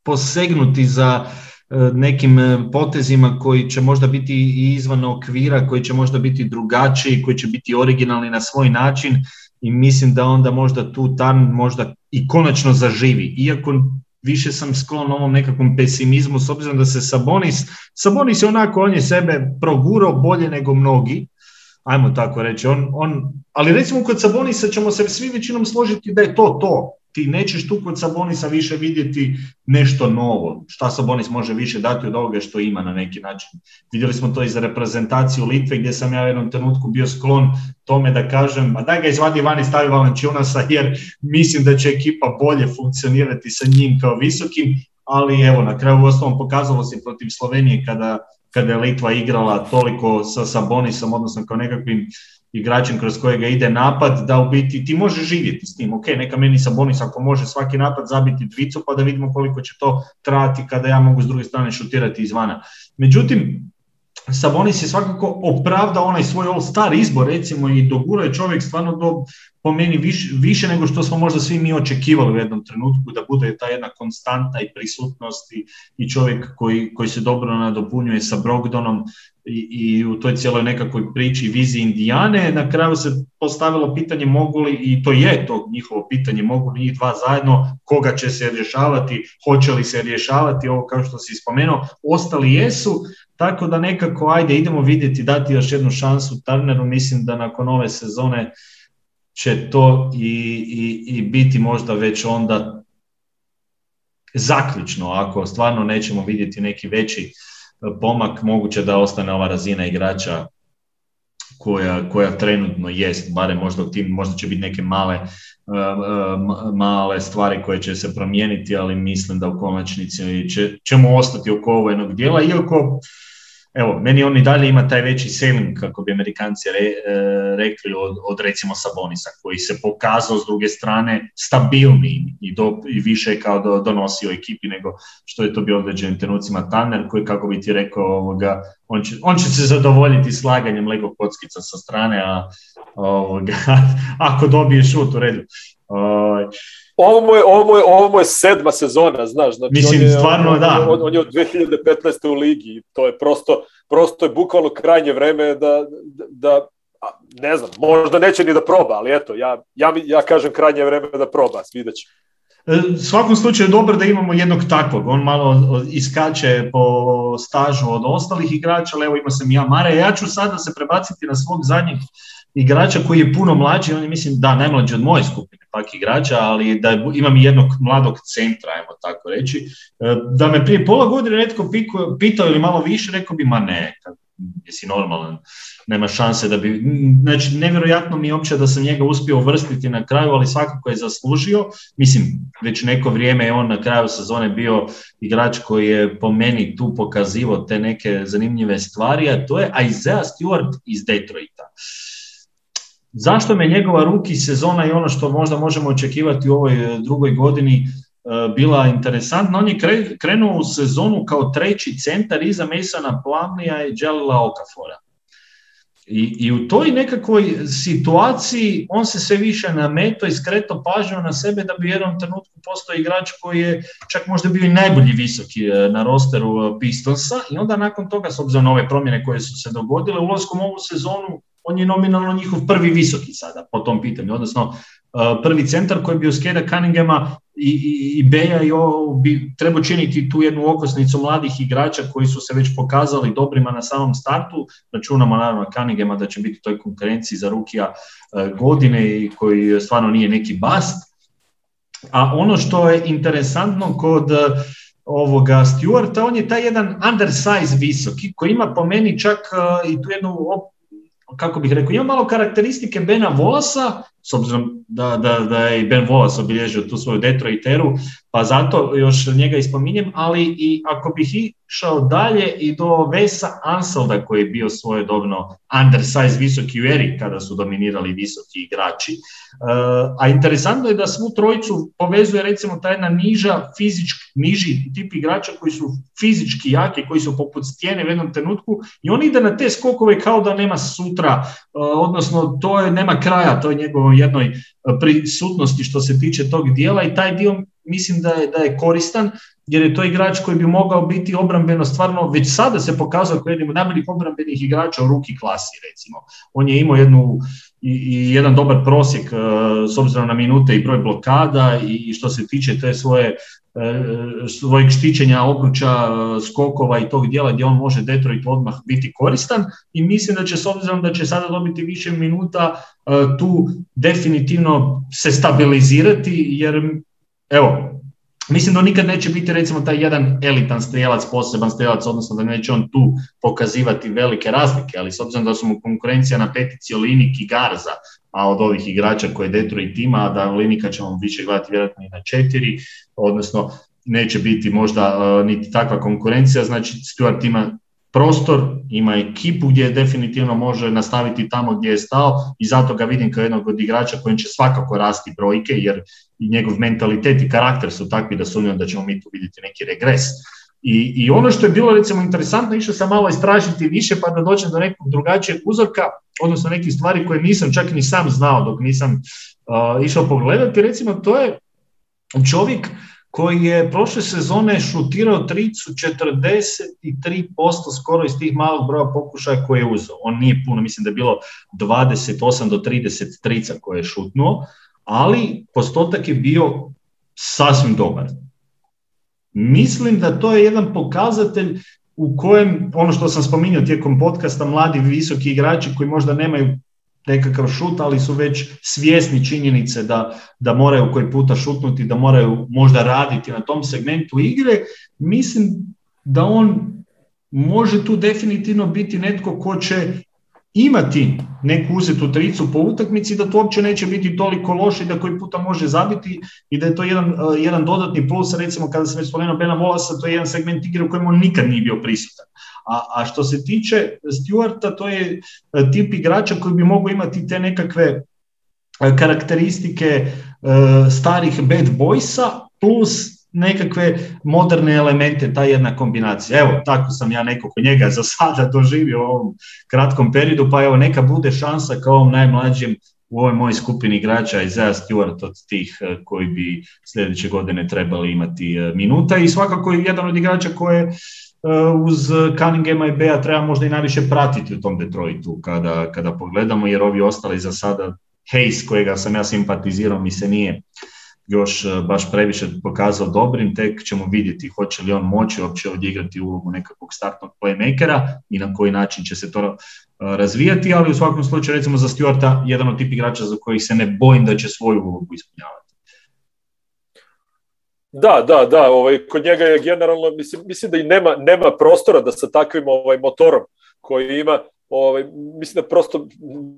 posegnuti za e, nekim e, potezima koji će možda biti i izvan okvira, koji će možda biti drugačiji, koji će biti originalni na svoj način i mislim da onda možda tu Tarn možda i konačno zaživi. Iako više sam sklon ovom nekakvom pesimizmu s obzirom da se Sabonis, Sabonis je onako, on je sebe progurao bolje nego mnogi, ajmo tako reći. On, on, ali recimo kod Sabonisa ćemo se svi većinom složiti da je to to. Ti nećeš tu kod Sabonisa više vidjeti nešto novo. Šta Sabonis može više dati od ovoga što ima na neki način. Vidjeli smo to i za reprezentaciju Litve gdje sam ja u jednom trenutku bio sklon tome da kažem, a daj ga izvadi van i stavi Valančunasa jer mislim da će ekipa bolje funkcionirati sa njim kao visokim, ali evo na kraju u osnovom pokazalo se protiv Slovenije kada kada je Litva igrala toliko sa Sabonisom, odnosno kao nekakvim igračem kroz kojega ide napad, da u biti ti možeš živjeti s tim. Ok, neka meni Sabonis ako može svaki napad zabiti dvicu pa da vidimo koliko će to trati kada ja mogu s druge strane šutirati izvana. Međutim, Sabonis je svakako opravda onaj svoj all-star izbor, recimo, i dogurao je čovjek stvarno do, po meni više, više nego što smo možda svi mi očekivali u jednom trenutku, da bude ta jedna konstantna i prisutnost i, i čovjek koji, koji se dobro nadopunjuje sa Brogdonom i, i u toj cijeloj nekakvoj priči viziji Indijane. Na kraju se postavilo pitanje mogu li, i to je to njihovo pitanje, mogu li dva zajedno, koga će se rješavati, hoće li se rješavati, ovo kao što si spomenuo, ostali jesu, tako da nekako, ajde, idemo vidjeti, dati još jednu šansu Turneru, mislim da nakon ove sezone će to i, i, i biti možda već onda zaključno, ako stvarno nećemo vidjeti neki veći e, pomak, moguće da ostane ova razina igrača koja, koja trenutno jest, barem možda u tim, možda će biti neke male, e, e, male stvari koje će se promijeniti, ali mislim da u konačnici će, ćemo ostati oko ovog jednog dijela, iako evo, meni on i dalje ima taj veći selling, kako bi amerikanci re, e, rekli, od, od recimo Sabonisa, koji se pokazao s druge strane stabilni i, do, i više kao do, donosio ekipi nego što je to bio određenim trenucima Tanner, koji, kako bi ti rekao, ovoga, on, će, on će se zadovoljiti slaganjem Lego kockica sa strane, a ovoga, *laughs* ako dobije šut u redu. Uh, ovo mu je, ovo mu je, ovo mu je sedma sezona, znaš. Znači Mislim, on je, stvarno, on, da. On, on je od 2015. u ligi to je prosto, prosto je bukvalno krajnje vreme da, da ne znam, možda neće ni da proba, ali eto, ja, ja, ja kažem krajnje vreme da proba, vidjet će. E, u svakom slučaju je dobro da imamo jednog takvog, on malo iskače po stažu od ostalih igrača, ali evo ima sam ja Mare, ja ću sada se prebaciti na svog zadnjeg igrača koji je puno mlađi, on je mislim da najmlađi od moje skupine pak igrača, ali da imam jednog mladog centra, ajmo tako reći. E, da me prije pola godine netko pitao ili malo više, rekao bi ma ne, jesi normalan, nema šanse da bi, znači nevjerojatno mi je uopće da sam njega uspio uvrstiti na kraju, ali svakako je zaslužio, mislim, već neko vrijeme je on na kraju sezone bio igrač koji je po meni tu pokazivo te neke zanimljive stvari, a to je Isaiah Stewart iz Detroita. Zašto me njegova ruki sezona i ono što možda možemo očekivati u ovoj e, drugoj godini e, bila interesantna. On je krenuo u sezonu kao treći centar iza Masona Plamlija i Jelila Okafora. I, I u toj nekakvoj situaciji on se sve više nameto i skreto pažnju na sebe da bi u jednom trenutku postao igrač koji je čak možda bio i najbolji visoki e, na rosteru Pistonsa i onda nakon toga, s obzirom na ove promjene koje su se dogodile, ulaskom u ovu sezonu on je nominalno njihov prvi visoki sada po tom pitanju, odnosno uh, prvi centar koji bi uz Keda Cunninghama i, i, i Beja i ovo bi trebao činiti tu jednu okosnicu mladih igrača koji su se već pokazali dobrima na samom startu. Računamo naravno Cunninghama da će biti u toj konkurenciji za rukija uh, godine i koji stvarno nije neki bast. A ono što je interesantno kod uh, ovoga Stewarta, on je taj jedan undersize visoki koji ima po meni čak i tu jednu kako bih rekao, ima malo karakteristike Bena Volasa, s obzirom da, da, da je i Ben Volas obilježio tu svoju Detroiteru, pa zato još njega ispominjem, ali i ako bih išao dalje i do Vesa Anselda koji je bio svojedobno undersize visoki u eri kada su dominirali visoki igrači. E, a interesantno je da svu trojicu povezuje recimo ta jedna niža fizički, niži tip igrača koji su fizički jaki, koji su poput stijene u jednom trenutku i on ide na te skokove kao da nema sutra, e, odnosno to je, nema kraja, to je njegovo jednoj prisutnosti što se tiče tog dijela i taj dio mislim da je, da je koristan jer je to igrač koji bi mogao biti obrambeno stvarno, već sada se pokazao kao jedan od najboljih obrambenih igrača u ruki klasi recimo. On je imao jednu i, i jedan dobar prosjek uh, s obzirom na minute i broj blokada i što se tiče te svoje uh, svojeg štićenja obruča, uh, skokova i tog dijela gdje on može Detroit odmah biti koristan i mislim da će s obzirom da će sada dobiti više minuta tu definitivno se stabilizirati jer evo Mislim da nikad neće biti recimo taj jedan elitan strijelac, poseban strijelac, odnosno da neće on tu pokazivati velike razlike, ali s obzirom da su mu konkurencija na petici Olinik i Garza, a od ovih igrača koje Detroit ima, da Olinika ćemo više gledati vjerojatno i na četiri, odnosno neće biti možda uh, niti takva konkurencija, znači Stuart ima prostor, ima ekipu gdje definitivno može nastaviti tamo gdje je stao i zato ga vidim kao jednog od igrača kojim će svakako rasti brojke jer i njegov mentalitet i karakter su takvi da sumnjam da ćemo mi tu vidjeti neki regres. I, I ono što je bilo recimo interesantno, išao sam malo istražiti više pa da dođem do nekog drugačijeg uzorka, odnosno nekih stvari koje nisam čak ni sam znao dok nisam uh, išao pogledati, recimo to je čovjek koji je prošle sezone šutirao tricu 43% skoro iz tih malog broja pokušaja koje je uzeo. On nije puno, mislim da je bilo 28 do 30 trica koje je šutnuo, ali postotak je bio sasvim dobar. Mislim da to je jedan pokazatelj u kojem, ono što sam spominjao tijekom podcasta, mladi visoki igrači koji možda nemaju nekakav šut, ali su već svjesni činjenice da, da moraju koji puta šutnuti, da moraju možda raditi na tom segmentu igre, mislim da on može tu definitivno biti netko ko će imati neku uzetu tricu po utakmici, da to uopće neće biti toliko loše i da koji puta može zabiti i da je to jedan, uh, jedan dodatni plus, recimo kada sam već spomenuo Bena Volasa, to je jedan segment igre u kojem on nikad nije bio prisutan. A, a što se tiče Stewarta, to je tip igrača koji bi mogu imati te nekakve karakteristike starih bad boysa plus nekakve moderne elemente, ta jedna kombinacija. Evo, tako sam ja nekako njega za sada doživio u ovom kratkom periodu, pa evo neka bude šansa kao ovom najmlađem u ovoj mojoj skupini igrača Isaiah Stewart od tih koji bi sljedeće godine trebali imati minuta i svakako je jedan od igrača koje uz Cunninghama i Bea treba možda i najviše pratiti u tom Detroitu kada, kada pogledamo, jer ovi ostali za sada Hayes, kojega sam ja simpatizirao, mi se nije još baš previše pokazao dobrim, tek ćemo vidjeti hoće li on moći uopće ovdje igrati ulogu nekakvog startnog playmakera i na koji način će se to razvijati, ali u svakom slučaju recimo za Stuarta jedan od tip igrača za kojih se ne bojim da će svoju ulogu ispunjavati. Da, da, da, ovaj, kod njega je generalno, mislim, mislim da i nema, nema prostora da sa takvim ovaj, motorom koji ima, ovaj, mislim da prosto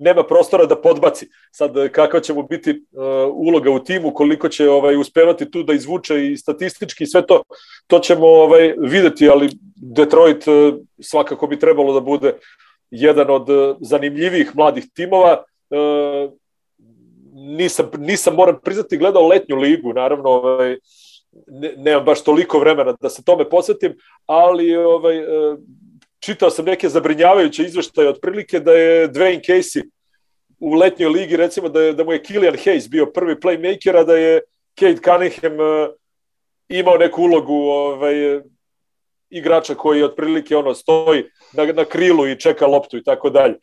nema prostora da podbaci. Sad kakva će mu biti uh, uloga u timu, koliko će ovaj uspevati tu da izvuče i statistički sve to, to ćemo ovaj videti, ali Detroit uh, svakako bi trebalo da bude jedan od e, zanimljivih mladih timova. E, nisam, nisam moram priznati, gledao letnju ligu, naravno, ovaj, ne, nemam baš toliko vremena da se tome posvetim, ali ovaj, e, čitao sam neke zabrinjavajuće izveštaje otprilike da je Dwayne Casey u letnjoj ligi, recimo da, je, da mu je Killian Hayes bio prvi playmaker, a da je Kate Cunningham imao neku ulogu ovaj, igrača koji otprilike ono stoji na, na krilu i čeka loptu i tako dalje.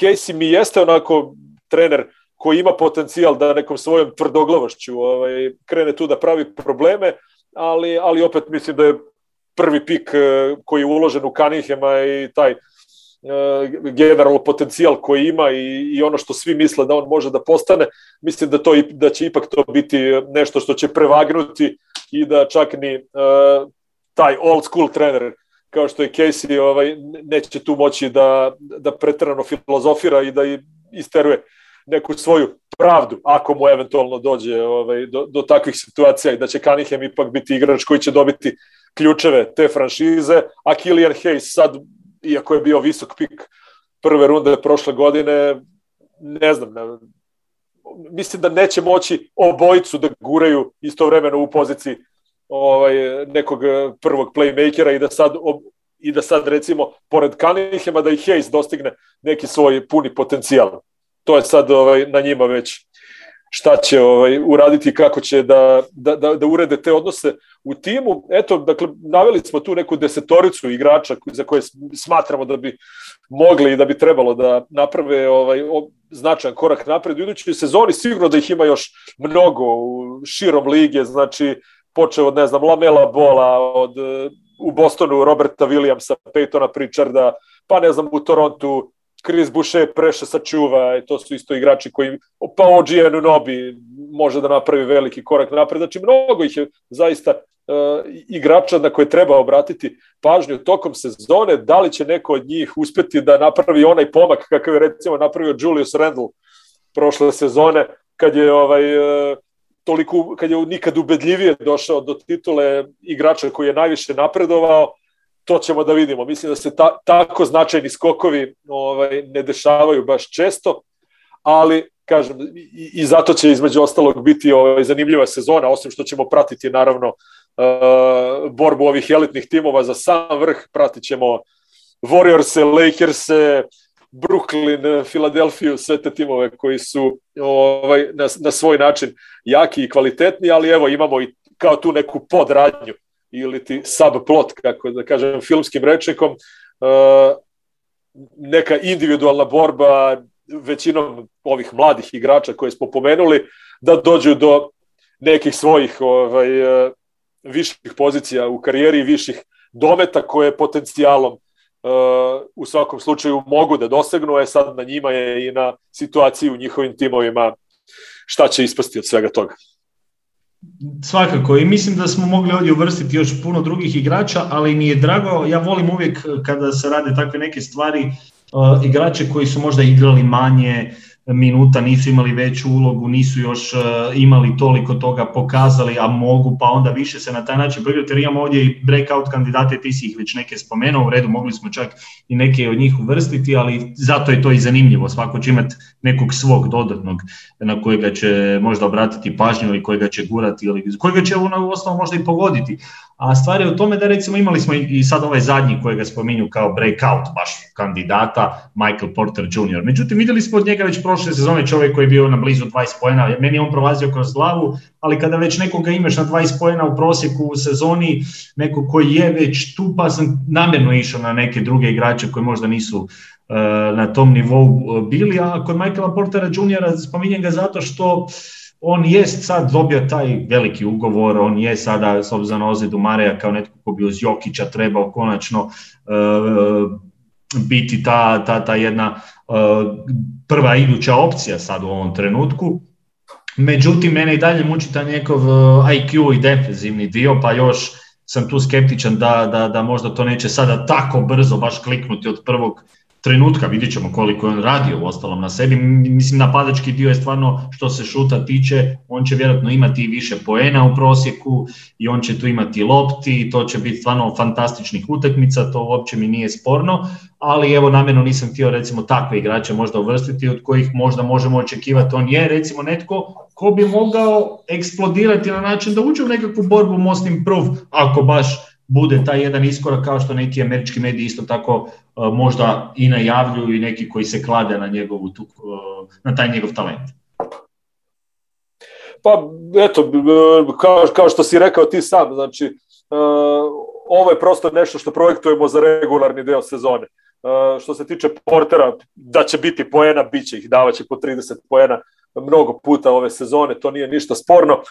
Casey mi jeste onako trener koji ima potencijal da nekom svojom tvrdoglavošću ovaj, krene tu da pravi probleme, ali, ali opet mislim da je prvi pik eh, koji je uložen u Kanihema i taj uh, generalno potencijal koji ima i, i ono što svi misle da on može da postane, mislim da to da će ipak to biti nešto što će prevagnuti i da čak ni uh, taj old school trener kao što je Casey ovaj, neće tu moći da, da pretrano filozofira i da isteruje neku svoju pravdu, ako mu eventualno dođe ovaj, do, do takvih situacija i da će Cunningham ipak biti igrač koji će dobiti ključeve te franšize, a Killian Hayes sad, iako je bio visok pik prve runde prošle godine, ne znam, ne, mislim da neće moći obojicu da guraju istovremeno u poziciji ovaj, nekog prvog playmakera i da sad i da sad recimo pored Cunninghama da i Hayes dostigne neki svoj puni potencijal. To je sad ovaj, na njima već šta će ovaj, uraditi kako će da, da, da, da urede te odnose u timu. Eto, dakle, naveli smo tu neku desetoricu igrača za koje smatramo da bi mogli i da bi trebalo da naprave ovaj, značajan korak napred u idućoj sezoni. Sigurno da ih ima još mnogo u širom lige, znači počeo od, ne znam, Lamela Bola, od u Bostonu Roberta Williamsa, Peytona Pritcharda, pa ne znam, u Torontu Chris Boucher preše sačuva, i to su isto igrači koji, pa OG Anunobi može da napravi veliki korak napred, znači mnogo ih je zaista uh, igrača na koje treba obratiti pažnju tokom sezone, da li će neko od njih uspeti da napravi onaj pomak kakav je recimo napravio Julius Randle prošle sezone, kad je ovaj uh, toliko, kad je nikad ubedljivije došao do titule igrača koji je najviše napredovao, to ćemo da vidimo. Mislim da se ta, tako značajni skokovi ovaj, ne dešavaju baš često, ali kažem, i, i zato će između ostalog biti ovaj, zanimljiva sezona, osim što ćemo pratiti naravno uh, borbu ovih elitnih timova za sam vrh, pratit ćemo Warriors-e, Lakers-e, Brooklyn, Filadelfiju, sve te timove koji su ovaj, na, na svoj način jaki i kvalitetni, ali evo imamo i kao tu neku podradnju ili ti subplot, kako da kažem, filmskim rečekom, uh, neka individualna borba većinom ovih mladih igrača koje smo pomenuli, da dođu do nekih svojih ovaj, uh, viših pozicija u karijeri viših dometa koje potencijalom u svakom slučaju mogu da dosegnu, je sad na njima je i na situaciji u njihovim timovima šta će ispasti od svega toga. Svakako i mislim da smo mogli ovdje uvrstiti još puno drugih igrača, ali mi je drago, ja volim uvijek kada se rade takve neke stvari, uh, igrače koji su možda igrali manje, minuta, nisu imali veću ulogu, nisu još uh, imali toliko toga pokazali, a mogu pa onda više se na taj način pregledati, jer imamo ovdje i breakout kandidate, ti si ih već neke spomenuo, u redu mogli smo čak i neke od njih uvrstiti, ali zato je to i zanimljivo, svako će imati nekog svog dodatnog na kojega će možda obratiti pažnju ili kojega će gurati ili kojega će u osnovu možda i pogoditi. A stvar je u tome da recimo imali smo i sad ovaj zadnji kojega spominju kao breakout baš kandidata, Michael Porter Jr. Međutim, videli smo od njega već prošle sezone čovjek koji je bio na blizu 20 pojena, meni je on prolazio kroz glavu, ali kada već nekoga imaš na 20 pojena u prosjeku u sezoni, neko koji je već tu, pa sam namjerno išao na neke druge igrače koji možda nisu uh, na tom nivou bili, a kod Michaela Portera Jr. spominjem ga zato što uh, on je sad dobio taj veliki ugovor, on je sada, s obzirom na ozljedu Mareja, kao netko ko bi uz Jokića trebao konačno uh, biti ta, ta, ta jedna uh, prva iduća opcija sad u ovom trenutku. Međutim, mene i dalje muči ta njegov IQ i defensivni dio, pa još sam tu skeptičan da, da, da možda to neće sada tako brzo baš kliknuti od prvog trenutka, vidjet ćemo koliko je on radio u ostalom na sebi, mislim napadački dio je stvarno što se šuta tiče, on će vjerojatno imati i više poena u prosjeku i on će tu imati lopti i to će biti stvarno fantastičnih utakmica, to uopće mi nije sporno, ali evo namjerno nisam htio recimo takve igrače možda uvrstiti od kojih možda možemo očekivati, on je recimo netko ko bi mogao eksplodirati na način da uđe u nekakvu borbu most improve ako baš bude taj jedan iskorak kao što neki američki mediji isto tako možda i najavljuju i neki koji se klade na, njegovu, na taj njegov talent. Pa, eto, kao, kao što si rekao ti sam, znači, ovo je prosto nešto što projektujemo za regularni deo sezone. Što se tiče portera, da će biti poena, bit će ih, davaće po 30 poena mnogo puta ove sezone, to nije ništa sporno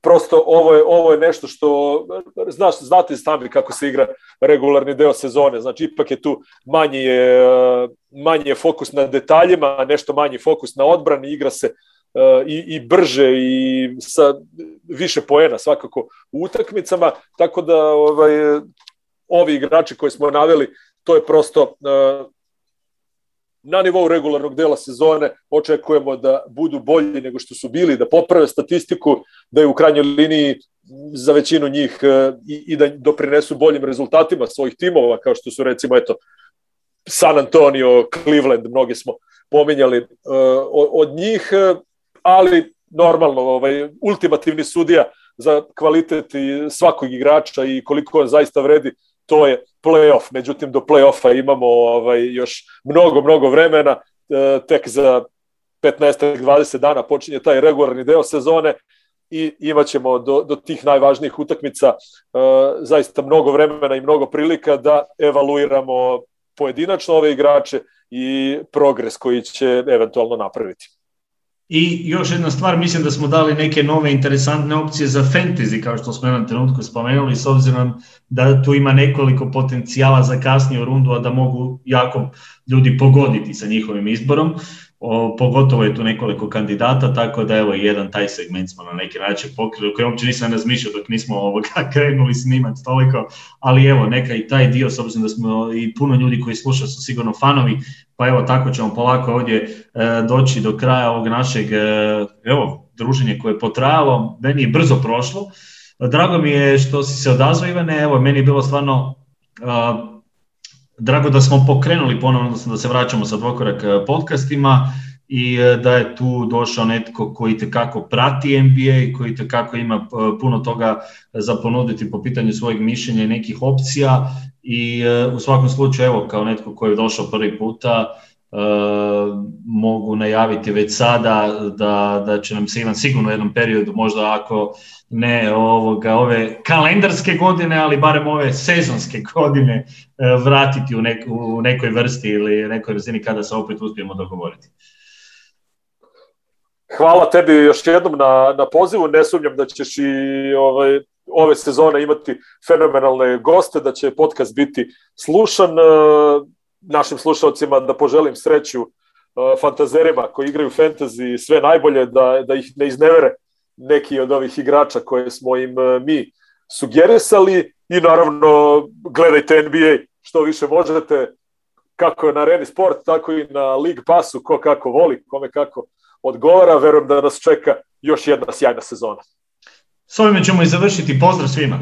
prosto ovo je, ovo je nešto što, znaš, znate sami kako se igra regularni deo sezone, znači ipak je tu manji je, manji je fokus na detaljima, nešto manji fokus na odbrani, igra se i, i brže i sa više poena svakako u utakmicama, tako da ovaj, ovi igrači koje smo naveli, to je prosto na nivou regularnog dela sezone očekujemo da budu bolji nego što su bili, da poprave statistiku, da je u krajnjoj liniji za većinu njih e, i, i da doprinesu boljim rezultatima svojih timova, kao što su recimo eto San Antonio, Cleveland, mnogi smo pominjali uh, od njih, e, ali normalno, ovaj, ultimativni sudija za kvalitet svakog igrača i koliko on zaista vredi, to je playoff. Međutim, do playoffa imamo ovaj, još mnogo, mnogo vremena. E, tek za 15-20 dana počinje taj regularni deo sezone i imaćemo do, do tih najvažnijih utakmica e, zaista mnogo vremena i mnogo prilika da evaluiramo pojedinačno ove igrače i progres koji će eventualno napraviti. I još jedna stvar, mislim da smo dali neke nove interesantne opcije za fantasy, kao što smo jedan trenutku spomenuli, s obzirom da tu ima nekoliko potencijala za kasniju rundu, a da mogu jako ljudi pogoditi sa njihovim izborom. O, pogotovo je tu nekoliko kandidata, tako da evo jedan taj segment smo na neki način pokrili, koji uopće nisam razmišljao dok nismo ovoga *laughs* krenuli snimati toliko, ali evo neka i taj dio, s obzirom da smo i puno ljudi koji sluša su sigurno fanovi, pa evo tako ćemo polako ovdje e, doći do kraja ovog našeg e, evo, druženja koje je potrajalo, meni je brzo prošlo, drago mi je što si se odazvao Ivane, evo meni je bilo stvarno uh, drago da smo pokrenuli ponovno, da se vraćamo sa dvokorak e, podcastima i e, da je tu došao netko koji te kako prati NBA i koji te kako ima e, puno toga za ponuditi po pitanju svojeg mišljenja i nekih opcija i u svakom slučaju evo kao netko koji je došao prvi puta mogu najaviti već sada da, da će nam se Ivan sigurno u jednom periodu možda ako ne ovoga, ove kalendarske godine, ali barem ove sezonske godine uh, vratiti u, nek, u nekoj vrsti ili nekoj razini kada se opet uspijemo dogovoriti. Hvala tebi još jednom na, na pozivu. Ne sumnjam da ćeš i ovaj, ove sezone imati fenomenalne goste, da će podcast biti slušan. Našim slušalcima da poželim sreću uh, fantazerima koji igraju fantasy sve najbolje, da, da ih ne iznevere neki od ovih igrača koje smo im uh, mi sugerisali i naravno gledajte NBA što više možete, kako na Areni Sport, tako i na League Passu, ko kako voli, kome kako odgovara. Verujem da nas čeka još jedna sjajna sezona. S ovime ćemo i završiti. Pozdrav svima!